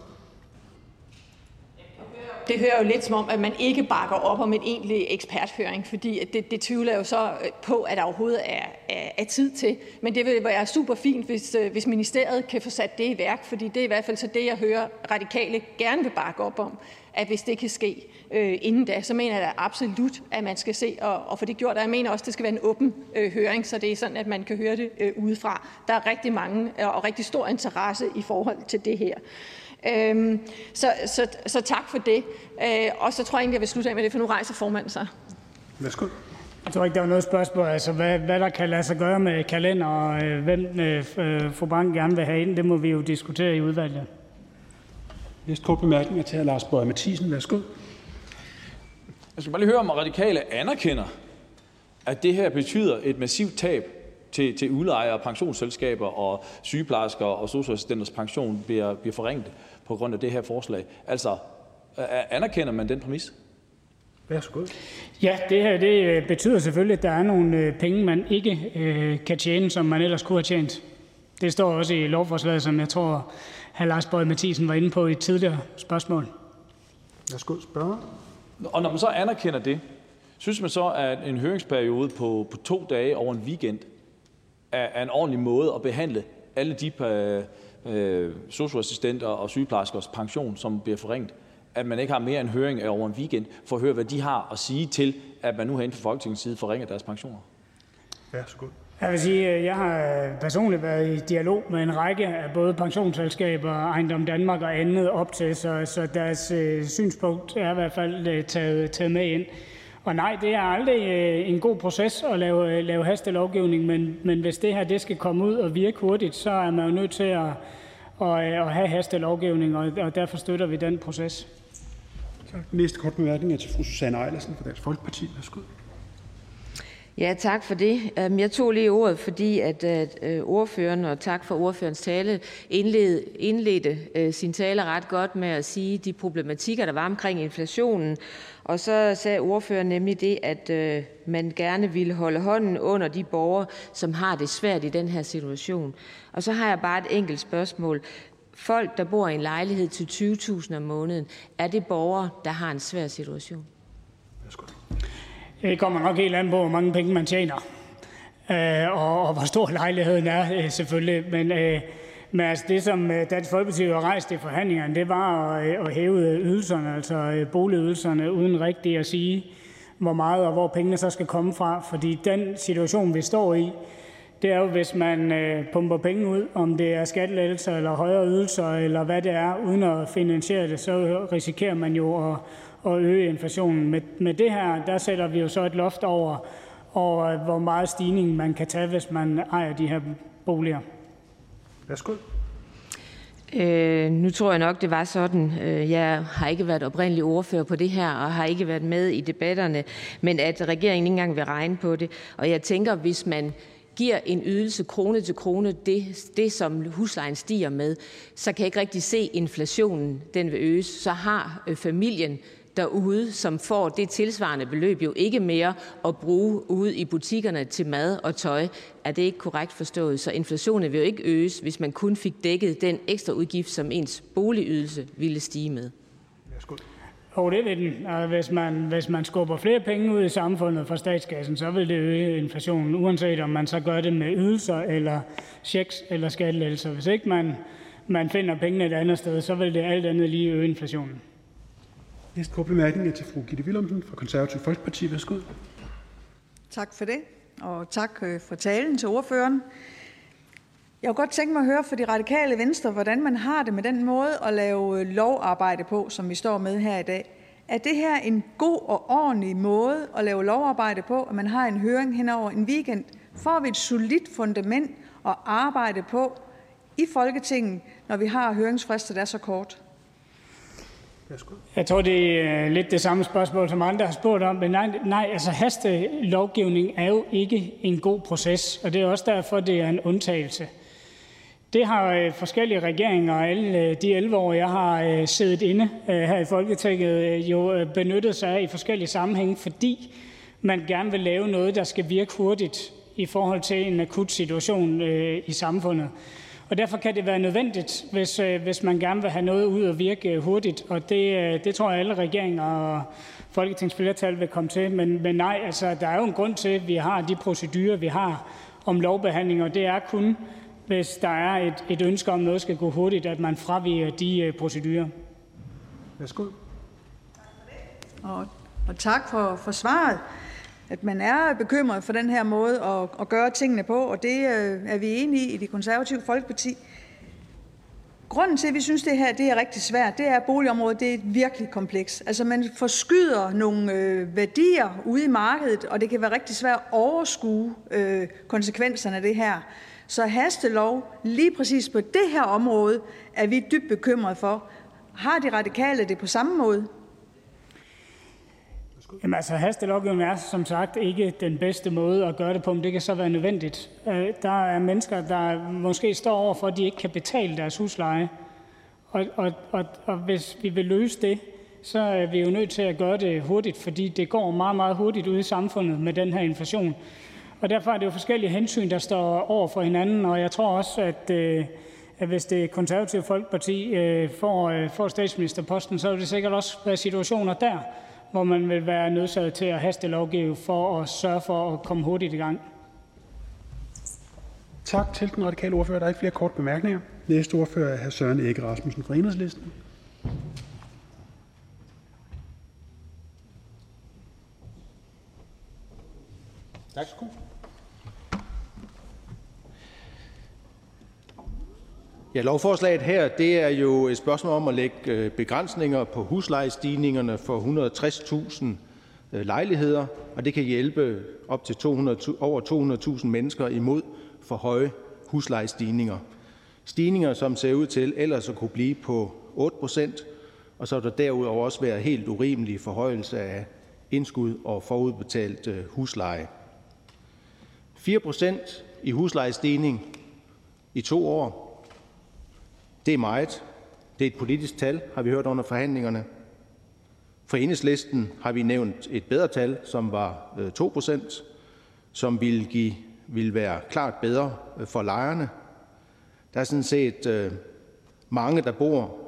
det hører jo lidt som om, at man ikke bakker op om en egentlig eksperthøring, fordi det, det tvivler jo så øh, på, at der overhovedet er, er, er tid til. Men det vil være super fint, hvis, øh, hvis ministeriet kan få sat det i værk, fordi det er i hvert fald så det, jeg hører radikale gerne vil bakke op om, at hvis det kan ske øh, inden da, så mener jeg da absolut, at man skal se og, og få det gjort. Og jeg mener også, at det skal være en åben øh, høring, så det er sådan, at man kan høre det øh, udefra. Der er rigtig mange øh, og rigtig stor interesse i forhold til det her. Øhm, så, så, så tak for det. Øh, og så tror jeg egentlig, jeg vil slutte af med det, for nu rejser formanden sig. Værsgo. Jeg tror ikke, der var noget spørgsmål. Altså, hvad, hvad der kan lade sig gøre med kalender, og øh, hvem øh, øh fru Bank gerne vil have ind, det må vi jo diskutere i udvalget. Næste kort bemærkning er til Lars Bøge Mathisen. Værsgo. Jeg skal bare lige høre, om radikale anerkender, at det her betyder et massivt tab til, til udlejere, pensionsselskaber og sygeplejersker og socialassistenters pension bliver, bliver forringet på grund af det her forslag. Altså, anerkender man den præmis? Værsgo. Ja, det her det øh, betyder selvfølgelig, at der er nogle øh, penge, man ikke øh, kan tjene, som man ellers kunne have tjent. Det står også i lovforslaget, som jeg tror, hr. Lars Bøge Mathisen var inde på i et tidligere spørgsmål. Værsgo, spørge. Og når man så anerkender det, synes man så, at en høringsperiode på, på to dage over en weekend er en ordentlig måde at behandle alle de øh, socioassistenter og sygeplejerskers pension, som bliver forringet, at man ikke har mere en høring over en weekend for at høre, hvad de har at sige til, at man nu herinde fra Folketingets side forringer deres pensioner? Ja, så godt. Jeg vil sige, at jeg har personligt været i dialog med en række af både pensionsselskaber, Ejendom Danmark og andet op til, så, så deres øh, synspunkt er i hvert fald øh, taget, taget med ind. Og nej, det er aldrig øh, en god proces at lave, øh, lave hastelovgivning, men, men hvis det her det skal komme ud og virke hurtigt, så er man jo nødt til at, at, øh, at have hastelovgivning, og, og derfor støtter vi den proces. Tak. Næste kort bemærkning er til fru Susanne Eilersen fra Dansk Folkeparti. Værsgo. Ja, tak for det. Øhm, jeg tog lige ordet, fordi at, at ordføreren, og tak for ordførens tale, indled, indledte sin tale ret godt med at sige de problematikker, der var omkring inflationen, og så sagde ordføreren nemlig det, at øh, man gerne ville holde hånden under de borgere, som har det svært i den her situation. Og så har jeg bare et enkelt spørgsmål. Folk, der bor i en lejlighed til 20.000 om måneden, er det borgere, der har en svær situation? Det kommer nok helt an på, hvor mange penge man tjener, øh, og, og hvor stor lejligheden er øh, selvfølgelig. Men, øh, men altså det, som øh, Dansk Folkeparti har rejst i forhandlingerne, det var at, øh, at hæve øh, ydelserne, altså boligydelserne, uden rigtigt at sige, hvor meget og hvor pengene så skal komme fra. Fordi den situation, vi står i, det er jo, hvis man pumper penge ud, om det er skattelettelser eller højere ydelser, eller hvad det er, uden at finansiere det, så risikerer man jo at, at øge inflationen. Med, med det her, der sætter vi jo så et loft over, over, hvor meget stigning man kan tage, hvis man ejer de her boliger. Værsgo. Øh, nu tror jeg nok, det var sådan. Øh, jeg har ikke været oprindelig ordfører på det her, og har ikke været med i debatterne, men at regeringen ikke engang vil regne på det. Og jeg tænker, hvis man giver en ydelse krone til krone, det, det som huslejen stiger med, så kan jeg ikke rigtig se inflationen, den vil øges. Så har øh, familien derude, som får det tilsvarende beløb, jo ikke mere at bruge ude i butikkerne til mad og tøj. Er det ikke korrekt forstået? Så inflationen vil jo ikke øges, hvis man kun fik dækket den ekstra udgift, som ens boligydelse ville stige med. Jo, det vil den. Hvis man, hvis man skubber flere penge ud i samfundet fra statskassen, så vil det øge inflationen, uanset om man så gør det med ydelser eller checks eller skattelettelser. Hvis ikke man, man finder pengene et andet sted, så vil det alt andet lige øge inflationen. Næste kort bemærkning er til fru Gitte Willumsen fra Konservativ Folkeparti. Værsgo. Tak for det, og tak øh, for talen til ordføreren. Jeg kunne godt tænke mig at høre fra de radikale venstre, hvordan man har det med den måde at lave øh, lovarbejde på, som vi står med her i dag. Er det her en god og ordentlig måde at lave lovarbejde på, at man har en høring hen over en weekend? Får vi et solidt fundament at arbejde på i Folketinget, når vi har høringsfrister, der er så kort? Jeg tror, det er øh, lidt det samme spørgsmål, som andre har spurgt om. Men nej, nej altså hastelovgivning er jo ikke en god proces, og det er også derfor, det er en undtagelse. Det har øh, forskellige regeringer og alle øh, de 11 år, jeg har siddet inde her i Folketinget, jo benyttet sig af i forskellige sammenhænge, fordi man gerne vil lave noget, der skal virke hurtigt i forhold til en akut situation i samfundet. Og derfor kan det være nødvendigt, hvis, øh, hvis man gerne vil have noget ud og virke øh, hurtigt. Og det, øh, det tror jeg, alle regeringer og folketingsflertal vil komme til. Men, men nej, altså, der er jo en grund til, at vi har de procedurer, vi har om lovbehandling, og det er kun, hvis der er et, et ønske om, at noget skal gå hurtigt, at man fraviger de procedurer. Værsgo. Og, og tak for, for svaret at man er bekymret for den her måde at, at gøre tingene på, og det øh, er vi enige i i Det Konservative Folkeparti. Grunden til, at vi synes, det her det er rigtig svært, det er, at boligområdet det er virkelig kompleks. Altså man forskyder nogle øh, værdier ude i markedet, og det kan være rigtig svært at overskue øh, konsekvenserne af det her. Så hastelov lige præcis på det her område er vi dybt bekymret for. Har de radikale det på samme måde? Jamen altså, hastelovgivning er som sagt ikke den bedste måde at gøre det på, men det kan så være nødvendigt. Øh, der er mennesker, der måske står over for, at de ikke kan betale deres husleje. Og, og, og, og hvis vi vil løse det, så er vi jo nødt til at gøre det hurtigt, fordi det går meget, meget hurtigt ude i samfundet med den her inflation. Og derfor er det jo forskellige hensyn, der står over for hinanden, og jeg tror også, at, øh, at hvis det konservative folkeparti øh, får, får statsministerposten, så vil det sikkert også være situationer der, hvor man vil være nødsaget til at hastelovgive for at sørge for at komme hurtigt i gang. Tak til den radikale ordfører. Der er ikke flere kort bemærkninger. Næste ordfører er hr. Søren Ege Rasmussen fra Enhedslisten. Tak. Lovforslaget her det er jo et spørgsmål om at lægge øh, begrænsninger på huslejestigningerne for 160.000 øh, lejligheder, og det kan hjælpe op til 200, over 200.000 mennesker imod for høje huslejestigninger. Stigninger, som ser ud til ellers at kunne blive på 8 procent, og så vil der derudover også være helt urimelige forhøjelser af indskud og forudbetalt øh, husleje. 4 procent i huslejestigning i to år det er meget. Det er et politisk tal, har vi hørt under forhandlingerne. For Enhedslisten har vi nævnt et bedre tal, som var øh, 2 procent, som ville, give, ville være klart bedre øh, for lejerne. Der er sådan set øh, mange, der bor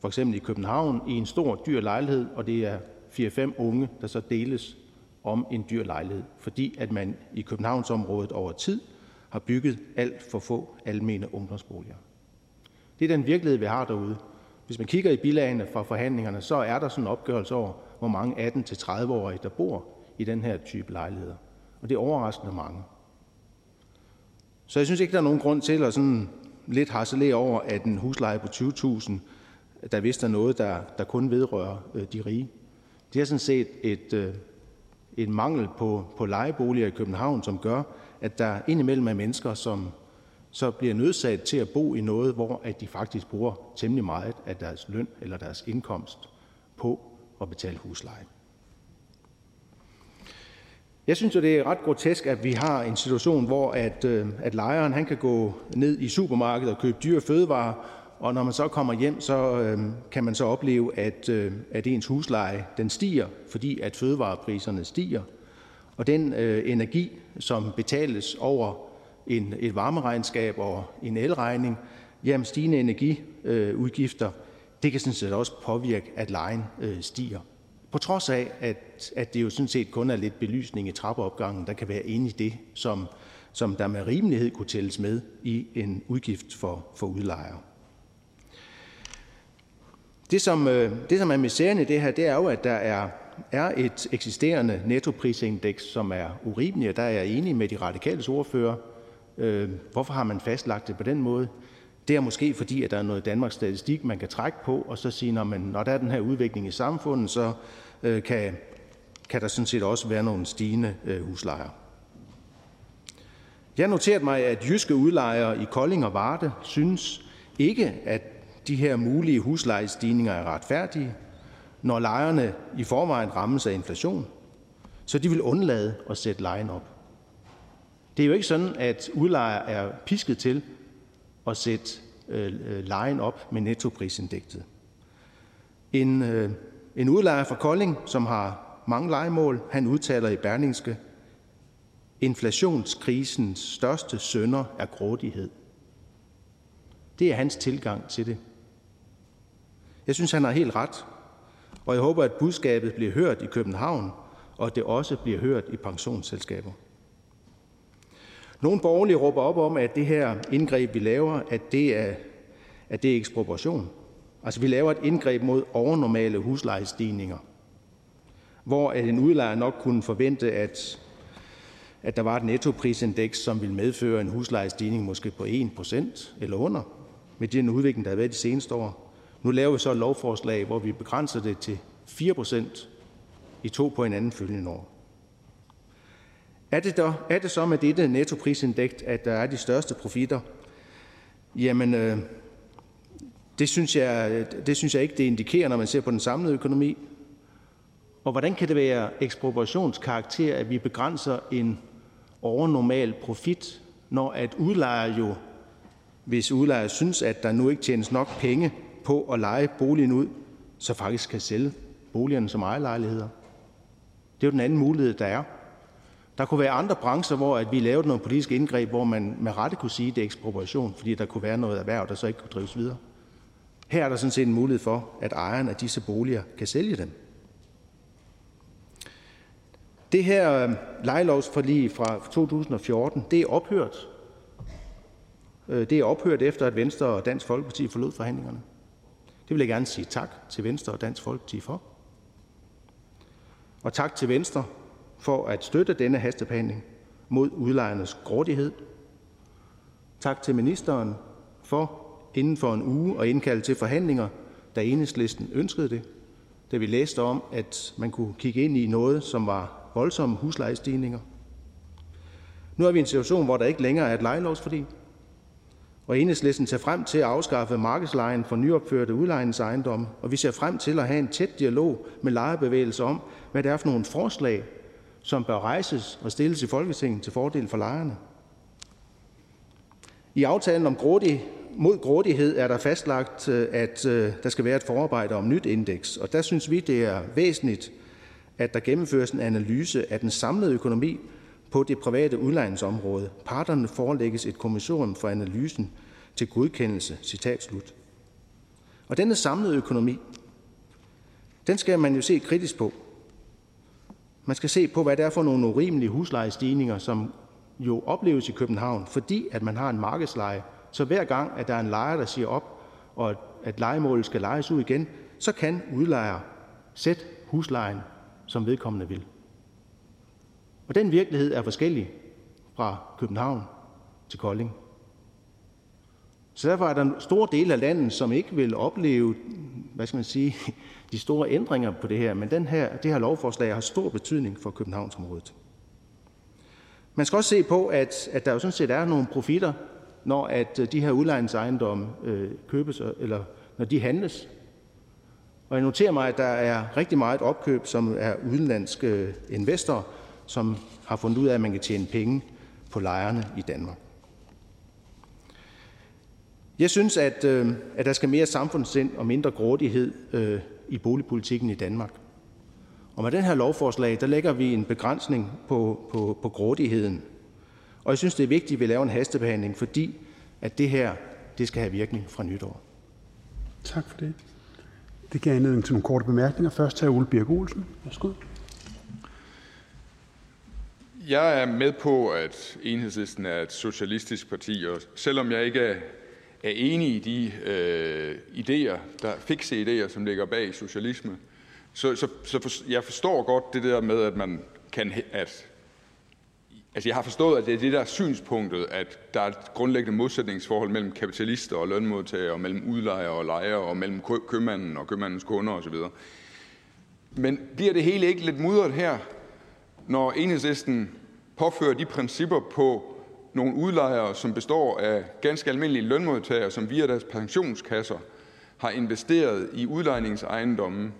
for eksempel i København i en stor dyr lejlighed, og det er 4-5 unge, der så deles om en dyr lejlighed, fordi at man i Københavnsområdet over tid har bygget alt for få almene ungdomsboliger. Det er den virkelighed, vi har derude. Hvis man kigger i bilagene fra forhandlingerne, så er der sådan en opgørelse over, hvor mange 18-30-årige, der bor i den her type lejligheder. Og det er overraskende mange. Så jeg synes ikke, der er nogen grund til at sådan lidt harcelere over, at en husleje på 20.000, der vist er noget, der, der kun vedrører øh, de rige. Det er sådan set et, øh, en mangel på, på lejeboliger i København, som gør, at der indimellem er mennesker, som så bliver nødsaget til at bo i noget, hvor at de faktisk bruger temmelig meget af deres løn eller deres indkomst på at betale husleje. Jeg synes jo, det er ret grotesk, at vi har en situation, hvor at, øh, at lejeren han kan gå ned i supermarkedet og købe dyre fødevarer, og når man så kommer hjem, så øh, kan man så opleve, at, øh, at ens husleje den stiger, fordi at fødevarepriserne stiger. Og den øh, energi, som betales over et varmeregnskab og en elregning, jamen stigende energiudgifter, det kan sådan set også påvirke, at lejen øh, stiger. På trods af, at, at det jo sådan set kun er lidt belysning i trappeopgangen, der kan være inde i det, som, som der med rimelighed kunne tælles med i en udgift for, for udlejere. Det som, øh, det, som er misæren i det her, det er jo, at der er, er et eksisterende nettoprisindeks, som er urimeligt, og der er jeg enig med de radikales ordfører. Øh, hvorfor har man fastlagt det på den måde? Det er måske fordi, at der er noget Danmarks Statistik, man kan trække på, og så sige, når, man, når der er den her udvikling i samfundet, så øh, kan, kan der sådan set også være nogle stigende øh, huslejer. Jeg har noteret mig, at jyske udlejere i Kolding og Varde synes ikke, at de her mulige huslejestigninger er retfærdige, når lejerne i forvejen rammes af inflation, så de vil undlade at sætte lejen op. Det er jo ikke sådan, at udlejer er pisket til at sætte øh, øh lejen op med nettoprisindekset. En, øh, en udlejer fra Kolding, som har mange legemål, han udtaler i Berlingske, inflationskrisens største sønder er grådighed. Det er hans tilgang til det. Jeg synes, han har helt ret, og jeg håber, at budskabet bliver hørt i København, og at det også bliver hørt i pensionsselskaber. Nogle borgerlige råber op om, at det her indgreb, vi laver, at det er, at det er ekspropriation. Altså, vi laver et indgreb mod overnormale huslejestigninger, hvor en udlejer nok kunne forvente, at, at der var et nettoprisindeks, som ville medføre en huslejestigning måske på 1% eller under, med den udvikling, der har været de seneste år. Nu laver vi så et lovforslag, hvor vi begrænser det til 4% i to på hinanden følgende år. Er det, er det så med dette nettoprisindeks, at der er de største profitter? Jamen, øh, det, synes jeg, det synes jeg ikke, det indikerer, når man ser på den samlede økonomi. Og hvordan kan det være ekspropriationskarakter, at vi begrænser en overnormal profit, når at udlejer jo, hvis udlejer synes, at der nu ikke tjenes nok penge på at lege boligen ud, så faktisk kan sælge boligerne som ejerlejligheder. Det er jo den anden mulighed, der er. Der kunne være andre brancher, hvor at vi lavede nogle politiske indgreb, hvor man med rette kunne sige, at det er ekspropriation, fordi der kunne være noget erhverv, der så ikke kunne drives videre. Her er der sådan set en mulighed for, at ejeren af disse boliger kan sælge dem. Det her øh, lejelovsforlig fra 2014, det er ophørt. Øh, det er ophørt efter, at Venstre og Dansk Folkeparti forlod forhandlingerne. Det vil jeg gerne sige tak til Venstre og Dansk Folkeparti for. Og tak til Venstre for at støtte denne hastebehandling mod udlejernes grådighed. Tak til ministeren for inden for en uge at indkalde til forhandlinger, da enhedslisten ønskede det, da vi læste om, at man kunne kigge ind i noget, som var voldsomme huslejestigninger. Nu er vi i en situation, hvor der ikke længere er et lejelovsforlig, og enhedslisten ser frem til at afskaffe markedslejen for nyopførte udlejningsejendomme, og vi ser frem til at have en tæt dialog med lejerbevægelser om, hvad det er for nogle forslag, som bør rejses og stilles i Folketinget til fordel for lejerne. I aftalen om grådig, mod grådighed er der fastlagt, øh, at øh, der skal være et forarbejde om nyt indeks, og der synes vi, det er væsentligt, at der gennemføres en analyse af den samlede økonomi på det private udlejningsområde. Parterne forelægges et kommissorium for analysen til godkendelse. Citat slut. Og denne samlede økonomi, den skal man jo se kritisk på. Man skal se på, hvad det er for nogle urimelige huslejestigninger, som jo opleves i København, fordi at man har en markedsleje. Så hver gang, at der er en lejer, der siger op, og at lejemålet skal lejes ud igen, så kan udlejer sætte huslejen, som vedkommende vil. Og den virkelighed er forskellig fra København til Kolding. Så derfor er der store dele af landet, som ikke vil opleve hvad skal man sige, [LAUGHS] de store ændringer på det her, men den her, det her lovforslag har stor betydning for Københavnsområdet. Man skal også se på, at, at der jo sådan set er nogle profitter, når at øh, de her udlejningsejendomme øh, købes, eller når de handles. Og jeg noterer mig, at der er rigtig meget opkøb, som er udenlandske øh, investorer, som har fundet ud af, at man kan tjene penge på lejerne i Danmark. Jeg synes, at, øh, at der skal mere samfundssind og mindre grådighed øh, i boligpolitikken i Danmark. Og med den her lovforslag, der lægger vi en begrænsning på, på, på grådigheden. Og jeg synes, det er vigtigt, at vi laver en hastebehandling, fordi at det her det skal have virkning fra nytår. Tak for det. Det gav anledning til nogle korte bemærkninger. Først til Ole Birk Olsen. Værsgo. Jeg er med på, at enhedslisten er et socialistisk parti, og selvom jeg ikke er, enig i de øh, idéer, der fikse idéer, som ligger bag socialisme, så, så, så for, jeg forstår godt det der med, at man kan, at Altså, jeg har forstået, at det er det der synspunktet, at der er et grundlæggende modsætningsforhold mellem kapitalister og lønmodtagere, og mellem udlejere og lejere, og mellem købmanden og købmandens kunder osv. Men bliver det hele ikke lidt mudret her, når enhedslisten påfører de principper på nogle udlejere, som består af ganske almindelige lønmodtagere, som via deres pensionskasser har investeret i udlejningsejendomme,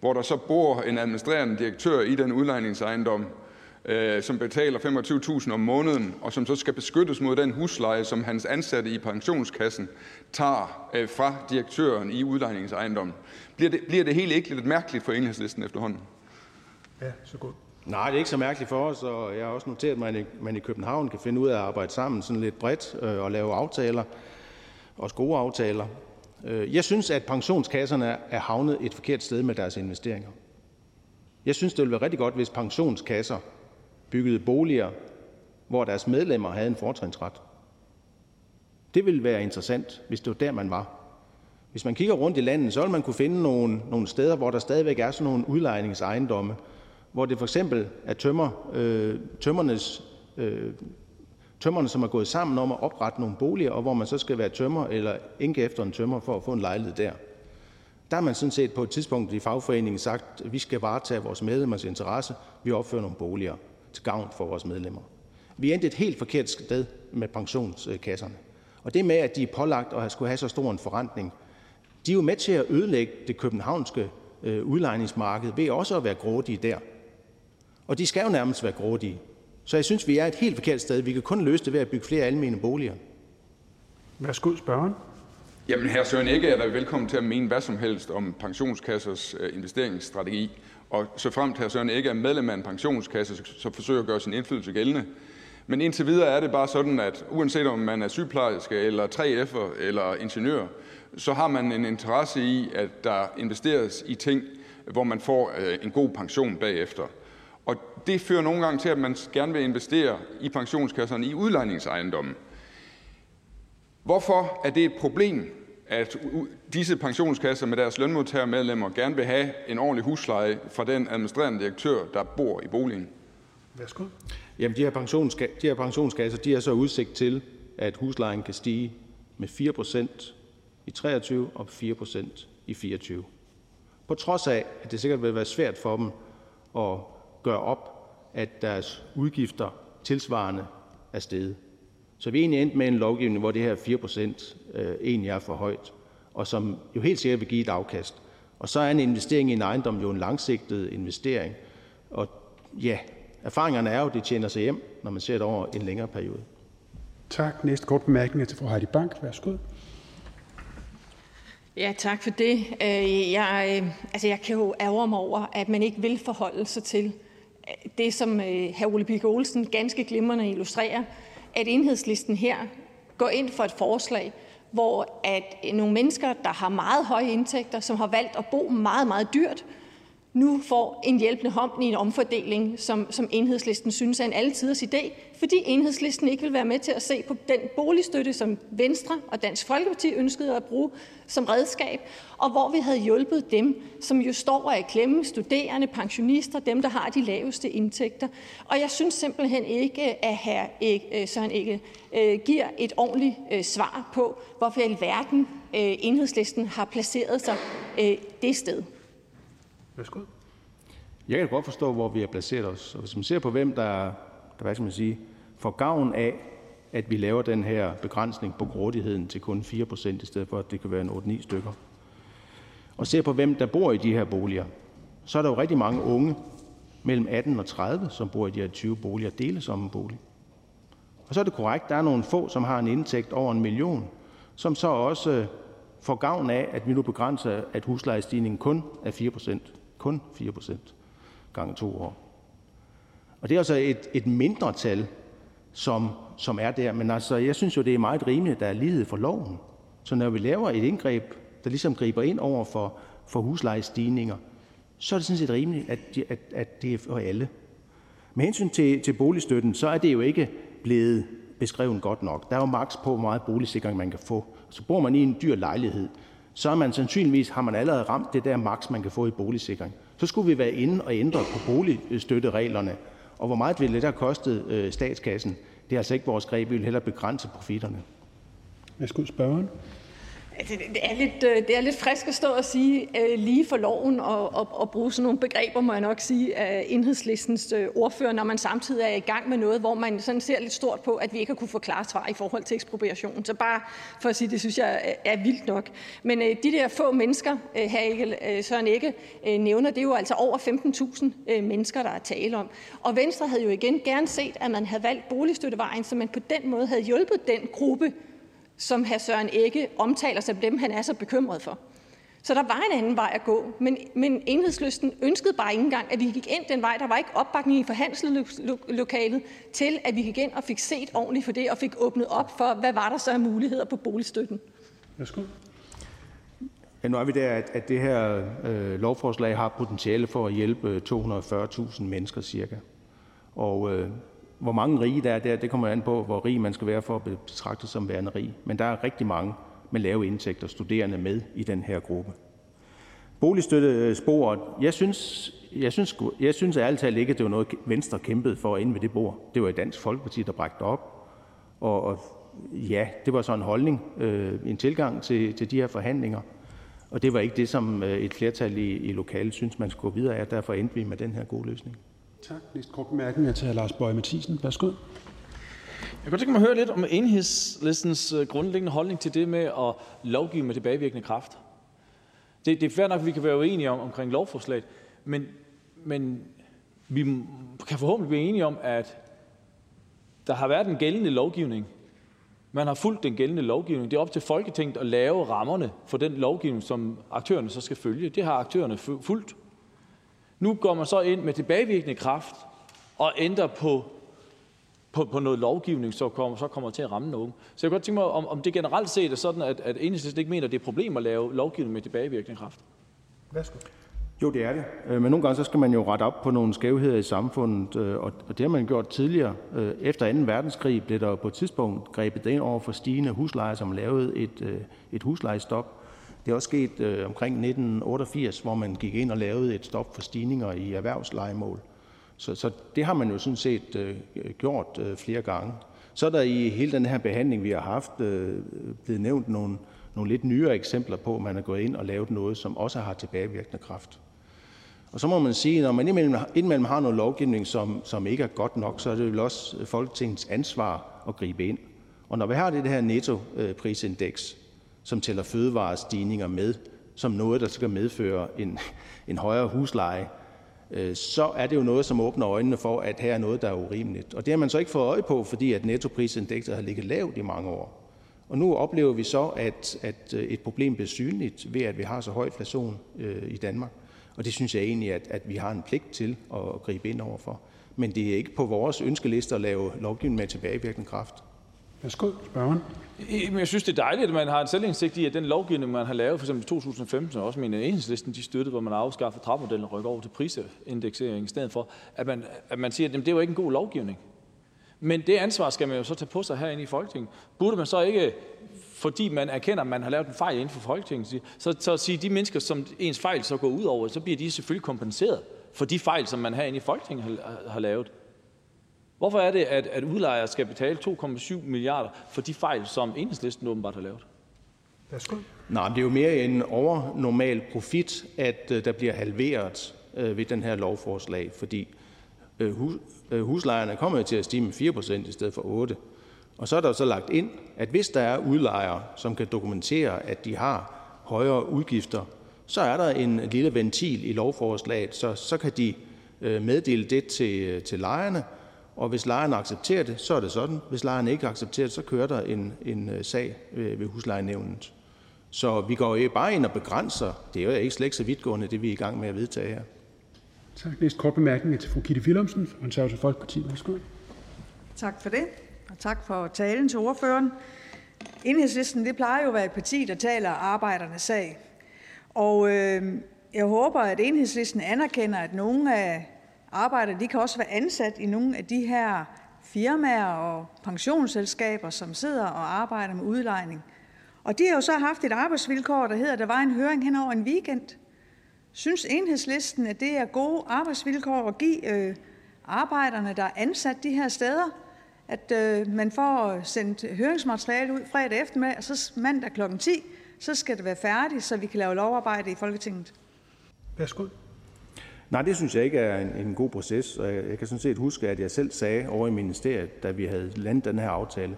hvor der så bor en administrerende direktør i den udlejningsejendom, øh, som betaler 25.000 om måneden, og som så skal beskyttes mod den husleje, som hans ansatte i pensionskassen tager øh, fra direktøren i udlejningsejendommen. Bliver det, bliver det helt ikke lidt mærkeligt for enhedslisten efterhånden? Nej, det er ikke så mærkeligt for os, og jeg har også noteret, mig, at man i, København kan finde ud af at arbejde sammen sådan lidt bredt øh, og lave aftaler, også gode aftaler. Øh, jeg synes, at pensionskasserne er havnet et forkert sted med deres investeringer. Jeg synes, det ville være rigtig godt, hvis pensionskasser byggede boliger, hvor deres medlemmer havde en fortrinsret. Det ville være interessant, hvis det var der, man var. Hvis man kigger rundt i landet, så vil man kunne finde nogle, nogle steder, hvor der stadigvæk er sådan nogle udlejningsejendomme, hvor det for eksempel er tømmer, øh, tømmernes, øh, tømmerne, som er gået sammen om at oprette nogle boliger, og hvor man så skal være tømmer eller enke efter en tømmer for at få en lejlighed der. Der har man sådan set på et tidspunkt i fagforeningen sagt, at vi skal varetage vores medlemmers interesse, vi opfører nogle boliger til gavn for vores medlemmer. Vi endte et helt forkert sted med pensionskasserne. Og det med, at de er pålagt at skulle have så stor en forrentning, de er jo med til at ødelægge det københavnske øh, udlejningsmarked ved også at være grådige der. Og de skal jo nærmest være grådige. Så jeg synes, vi er et helt forkert sted. Vi kan kun løse det ved at bygge flere almene boliger. Værsgo, spørgeren. Jamen, her Søren Ikke er da velkommen til at mene hvad som helst om pensionskassers øh, investeringsstrategi. Og så frem til, at Søren ikke er medlem af en pensionskasse, så forsøger at gøre sin indflydelse gældende. Men indtil videre er det bare sådan, at uanset om man er sygeplejerske eller 3F'er eller ingeniør, så har man en interesse i, at der investeres i ting, hvor man får øh, en god pension bagefter. Og det fører nogle gange til, at man gerne vil investere i pensionskasserne i udlejningsejendommen. Hvorfor er det et problem, at disse pensionskasser med deres lønmodtagermedlemmer gerne vil have en ordentlig husleje fra den administrerende direktør, der bor i boligen? Værsgo. Jamen, de her, pensionska- de her pensionskasser de har så udsigt til, at huslejen kan stige med 4 procent i 23 og 4 procent i 24. På trods af, at det sikkert vil være svært for dem at gøre op, at deres udgifter tilsvarende er steget. Så vi er egentlig endt med en lovgivning, hvor det her 4 procent øh, egentlig er for højt, og som jo helt sikkert vil give et afkast. Og så er en investering i en ejendom jo en langsigtet investering. Og ja, erfaringerne er jo, at det tjener sig hjem, når man ser det over en længere periode. Tak. Næste kort bemærkning er til fru Heidi Bank. Værsgo. Ja, tak for det. Øh, jeg, øh, altså jeg kan jo ærge mig over, at man ikke vil forholde sig til det, som øh, hr. Ole Birk Olsen ganske glimrende illustrerer, at enhedslisten her går ind for et forslag, hvor at øh, nogle mennesker, der har meget høje indtægter, som har valgt at bo meget, meget dyrt, nu får en hjælpende hånd i en omfordeling, som, som enhedslisten synes er en altiders idé, fordi enhedslisten ikke vil være med til at se på den boligstøtte, som Venstre og Dansk Folkeparti ønskede at bruge som redskab, og hvor vi havde hjulpet dem, som jo står og er i klemme, studerende, pensionister, dem, der har de laveste indtægter. Og jeg synes simpelthen ikke, at her øh, Søren ikke øh, giver et ordentligt øh, svar på, hvorfor i alverden enhedslisten har placeret sig det sted. Værsgo. Jeg kan godt forstå, hvor vi har placeret os. Og hvis man ser på, hvem der, der hvad skal man sige, får gavn af, at vi laver den her begrænsning på grådigheden til kun 4 procent, i stedet for at det kan være en 8-9 stykker, og ser på, hvem der bor i de her boliger, så er der jo rigtig mange unge mellem 18 og 30, som bor i de her 20 boliger, deles om en bolig. Og så er det korrekt, der er nogle få, som har en indtægt over en million, som så også øh, får gavn af, at vi nu begrænser, at huslejestigningen kun er 4 procent kun 4 procent gange to år. Og det er altså et, et mindre tal som, som er der. Men altså, jeg synes jo, det er meget rimeligt, at der er lighed for loven. Så når vi laver et indgreb, der ligesom griber ind over for, for huslejestigninger, så er det sådan set rimeligt, at, at, at det er for alle. Med hensyn til, til boligstøtten, så er det jo ikke blevet beskrevet godt nok. Der er jo maks på, hvor meget boligsikring man kan få. Så bor man i en dyr lejlighed, så er man sandsynligvis har man allerede ramt det der maks, man kan få i boligsikring. Så skulle vi være inde og ændre på boligstøttereglerne. Og hvor meget ville det have kostet øh, statskassen? Det er altså ikke vores greb. Vi vil hellere begrænse profitterne. Værsgo, spørgeren. Altså, det er lidt, øh, det er lidt frisk at stå og sige øh, lige for loven og, og, og bruge sådan nogle begreber, må jeg nok sige, af enhedslistens øh, ordfører, når man samtidig er i gang med noget, hvor man sådan ser lidt stort på, at vi ikke har kunne få klare svar i forhold til ekspropriation. Så bare for at sige, det synes jeg er vildt nok. Men de der få mennesker, her ikke, Søren ikke nævner, det er jo altså over 15.000 mennesker, der er tale om. Og Venstre havde jo igen gerne set, at man havde valgt boligstøttevejen, så man på den måde havde hjulpet den gruppe, som hr. Søren Egge omtaler som dem, han er så bekymret for. Så der var en anden vej at gå, men, men enhedslisten ønskede bare ikke engang, at vi gik ind den vej. Der var ikke opbakning i forhandlingslokalet til, at vi gik ind og fik set ordentligt for det, og fik åbnet op for, hvad var der så af muligheder på boligstøtten. Værsgo. Ja, nu er vi der, at, at det her øh, lovforslag har potentiale for at hjælpe 240.000 mennesker cirka. Og øh, hvor mange rige der er der, det kommer an på, hvor rig man skal være for at betragte som værende rig. Men der er rigtig mange med lave indtægter studerende med i den her gruppe. Boligstøttesporet. Jeg synes, jeg synes, jeg synes ærligt talt ikke, at det var noget, Venstre kæmpede for inde ved det bord. Det var i Dansk Folkeparti, der bragte op. Og, og ja, det var så en holdning, øh, en tilgang til, til de her forhandlinger. Og det var ikke det, som øh, et flertal i, i lokalet synes, man skulle gå videre af. Derfor endte vi med den her gode løsning. Tak. Næste kort bemærkning er til hr. Lars Bøje Mathisen. Værsgo. Jeg kunne tænke mig at høre lidt om enhedslistens øh, grundlæggende holdning til det med at lovgive med tilbagevirkende kraft. Det, det er fair nok, at vi kan være uenige om, omkring lovforslaget, men, men vi kan forhåbentlig blive enige om, at der har været en gældende lovgivning. Man har fulgt den gældende lovgivning. Det er op til Folketinget at lave rammerne for den lovgivning, som aktørerne så skal følge. Det har aktørerne fulgt. Nu går man så ind med tilbagevirkende kraft og ændrer på, på, på noget lovgivning, som kommer, så kommer til at ramme nogen. Så jeg kan godt tænke mig, om, om det generelt set er sådan, at, at enhedslisten ikke mener, at det er et problem at lave lovgivning med tilbagevirkende kraft. Værsgo. Jo, det er det. Øh, men nogle gange så skal man jo rette op på nogle skævheder i samfundet, øh, og det har man gjort tidligere. Øh, efter 2. verdenskrig blev der på et tidspunkt grebet ind over for stigende huslejer, som lavede et, et huslejestop. Det er også sket øh, omkring 1988, hvor man gik ind og lavede et stop for stigninger i erhvervslejemål. Så, så det har man jo sådan set øh, gjort øh, flere gange. Så er der i hele den her behandling, vi har haft, øh, blevet nævnt nogle, nogle lidt nyere eksempler på, at man er gået ind og lavet noget, som også har tilbagevirkende kraft. Og så må man sige, når man indimellem, indimellem har noget lovgivning, som, som ikke er godt nok, så er det vel også Folketingets ansvar at gribe ind. Og når vi har det her nettoprisindeks, øh, som tæller fødevarestigninger med som noget, der skal medføre en, en højere husleje, øh, så er det jo noget, som åbner øjnene for, at her er noget, der er urimeligt. Og det har man så ikke fået øje på, fordi at nettoprisindekset har ligget lavt i mange år. Og nu oplever vi så, at, at øh, et problem bliver synligt ved, at vi har så høj inflation øh, i Danmark. Og det synes jeg egentlig, at, at vi har en pligt til at, at gribe ind overfor. Men det er ikke på vores ønskeliste at lave lovgivning med tilbagevirkende kraft. Værsgo, spørgeren. Men jeg synes, det er dejligt, at man har en selvindsigt i, at den lovgivning, man har lavet, f.eks. i 2015, og også min enhedslisten, de støttede, hvor man afskaffede trappemodellen og rykker over til prisindeksering i stedet for, at man, at man siger, at jamen, det var ikke en god lovgivning. Men det ansvar skal man jo så tage på sig herinde i Folketinget. Burde man så ikke, fordi man erkender, at man har lavet en fejl inden for Folketinget, så, så sige, at de mennesker, som ens fejl så går ud over, så bliver de selvfølgelig kompenseret for de fejl, som man herinde i Folketinget har, har lavet. Hvorfor er det, at, at udlejere skal betale 2,7 milliarder for de fejl, som enhedslisten åbenbart har lavet? Værsgo. Nej, det er jo mere en overnormal profit, at uh, der bliver halveret uh, ved den her lovforslag, fordi uh, hus, uh, huslejerne kommer jo til at stige med 4% i stedet for 8 Og så er der så lagt ind, at hvis der er udlejere, som kan dokumentere, at de har højere udgifter, så er der en lille ventil i lovforslaget, så, så kan de uh, meddele det til, til lejerne, og hvis lejerne accepterer det, så er det sådan. Hvis lejerne ikke accepterer det, så kører der en, en øh, sag ved huslejenævnet. Så vi går jo bare ind og begrænser. Det er jo ikke slet ikke så vidtgående, det vi er i gang med at vedtage her. Tak. Næste kort bemærkning er til fru Gitte Willumsen, Konservative Folkeparti. Værsgo. Tak for det, og tak for talen til ordføreren. Enhedslisten, det plejer jo at være et parti, der taler arbejdernes sag. Og øh, jeg håber, at enhedslisten anerkender, at nogle af arbejder. de kan også være ansat i nogle af de her firmaer og pensionsselskaber, som sidder og arbejder med udlejning. Og de har jo så haft et arbejdsvilkår, der hedder, at der var en høring hen over en weekend. Synes enhedslisten, at det er gode arbejdsvilkår at give øh, arbejderne, der er ansat de her steder, at øh, man får sendt høringsmateriale ud fredag eftermiddag, og så mandag kl. 10, så skal det være færdigt, så vi kan lave lovarbejde i Folketinget. Værsgo. Nej, det synes jeg ikke er en, en god proces. Og jeg, jeg kan sådan set huske, at jeg selv sagde over i ministeriet, da vi havde landet den her aftale,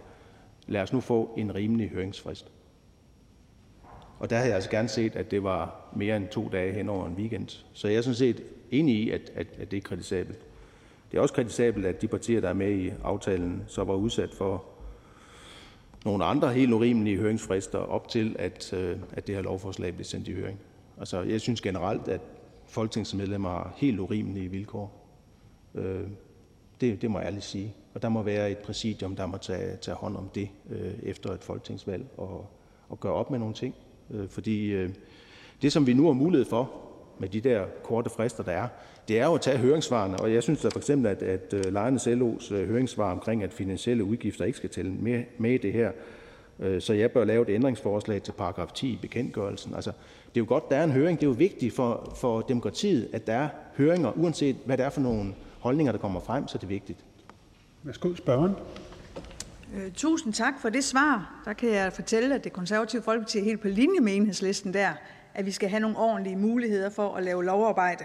lad os nu få en rimelig høringsfrist. Og der havde jeg altså gerne set, at det var mere end to dage hen over en weekend. Så jeg er sådan set enig i, at, at, at det er kritisabelt. Det er også kritisabelt, at de partier, der er med i aftalen, så var udsat for nogle andre helt urimelige høringsfrister op til, at, øh, at det her lovforslag blev sendt i høring. Altså, jeg synes generelt, at folketingsmedlemmer har helt urimelige vilkår. Øh, det, det må jeg ærligt sige. Og der må være et præsidium, der må tage, tage hånd om det øh, efter et folketingsvalg og, og gøre op med nogle ting. Øh, fordi øh, det, som vi nu har mulighed for med de der korte frister, der er, det er jo at tage høringssvarene. Og jeg synes da for eksempel, at, at øh, Lejernes LO's øh, høringssvar omkring, at finansielle udgifter ikke skal tælle med, med i det her, så jeg bør lave et ændringsforslag til paragraf 10 i bekendtgørelsen. Altså, det er jo godt, der er en høring. Det er jo vigtigt for, for demokratiet, at der er høringer, uanset hvad det er for nogle holdninger, der kommer frem, så det er vigtigt. Værsgo, spørgeren. Øh, tusind tak for det svar. Der kan jeg fortælle, at det konservative folkeparti er helt på linje med enhedslisten der, at vi skal have nogle ordentlige muligheder for at lave lovarbejde.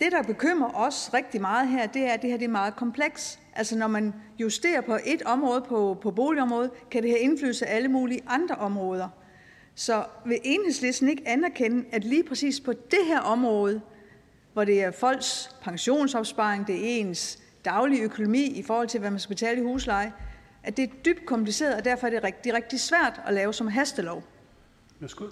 Det, der bekymrer os rigtig meget her, det er, at det her det er meget kompleks. Altså når man justerer på et område på, på boligområdet, kan det have indflydelse af alle mulige andre områder. Så vil enhedslisten ikke anerkende, at lige præcis på det her område, hvor det er folks pensionsopsparing, det er ens daglige økonomi i forhold til, hvad man skal betale i husleje, at det er dybt kompliceret, og derfor er det rigtig, rigtig svært at lave som hastelov. Værsgo.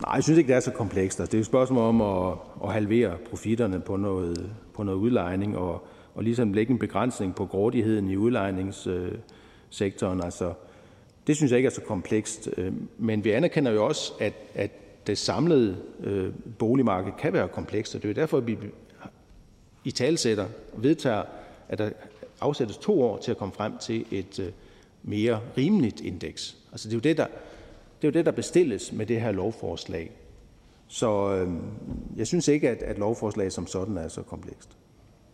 Nej, jeg synes ikke, det er så komplekst. Altså, det er et spørgsmål om at, at halvere profitterne på noget, på noget udlejning og, og ligesom lægge en begrænsning på grådigheden i udlejningssektoren. Altså, det synes jeg ikke er så komplekst. Øh, men vi anerkender jo også, at, at det samlede øh, boligmarked kan være komplekst, og det er derfor, at vi i talsætter og vedtager, at der afsættes to år til at komme frem til et øh, mere rimeligt indeks. Altså, det er jo det, der, det er jo det, der bestilles med det her lovforslag. Så øh, jeg synes ikke, at, at lovforslaget som sådan er så komplekst.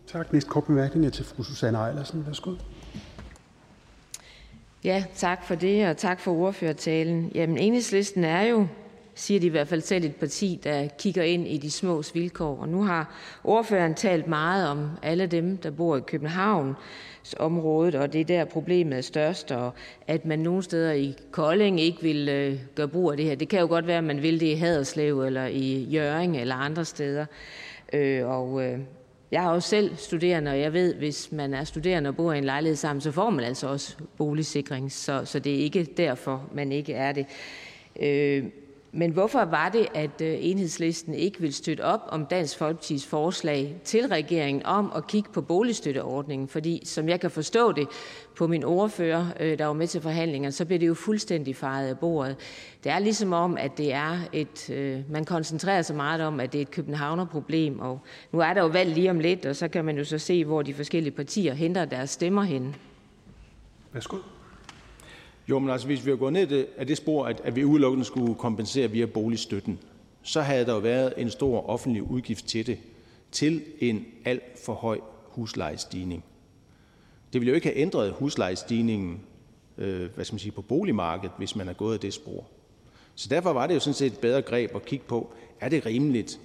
Tak. Næste kort bemærkning er til fru Susanne Eilersen. Værsgo. Ja, tak for det, og tak for ordførertalen. Jamen, enhedslisten er jo, siger de i hvert fald selv, et parti, der kigger ind i de smås vilkår. Og nu har ordføreren talt meget om alle dem, der bor i København, og det er der problemet er størst, og at man nogle steder i Kolding ikke vil øh, gøre brug af det her. Det kan jo godt være, at man vil det i Haderslev eller i Jøring eller andre steder. Øh, og øh, jeg er også selv studerende, og jeg ved, hvis man er studerende og bor i en lejlighed sammen, så får man altså også boligsikring, så, så det er ikke derfor, man ikke er det. Øh, men hvorfor var det, at øh, enhedslisten ikke vil støtte op om Dansk Folkepartis forslag til regeringen om at kigge på boligstøtteordningen? Fordi som jeg kan forstå det på min ordfører, øh, der var med til forhandlingerne, så blev det jo fuldstændig fejret af bordet. Det er ligesom om, at det er et, øh, man koncentrerer sig meget om, at det er et københavnerproblem, og nu er der jo valg lige om lidt, og så kan man jo så se, hvor de forskellige partier henter deres stemmer hen. Værsgo. Jo, men altså, hvis vi har gået ned af det spor, at, at vi udelukkende skulle kompensere via boligstøtten, så havde der jo været en stor offentlig udgift til det, til en alt for høj huslejestigning. Det ville jo ikke have ændret huslejestigningen øh, hvad skal man sige, på boligmarkedet, hvis man er gået af det spor. Så derfor var det jo sådan set et bedre greb at kigge på, er det rimeligt,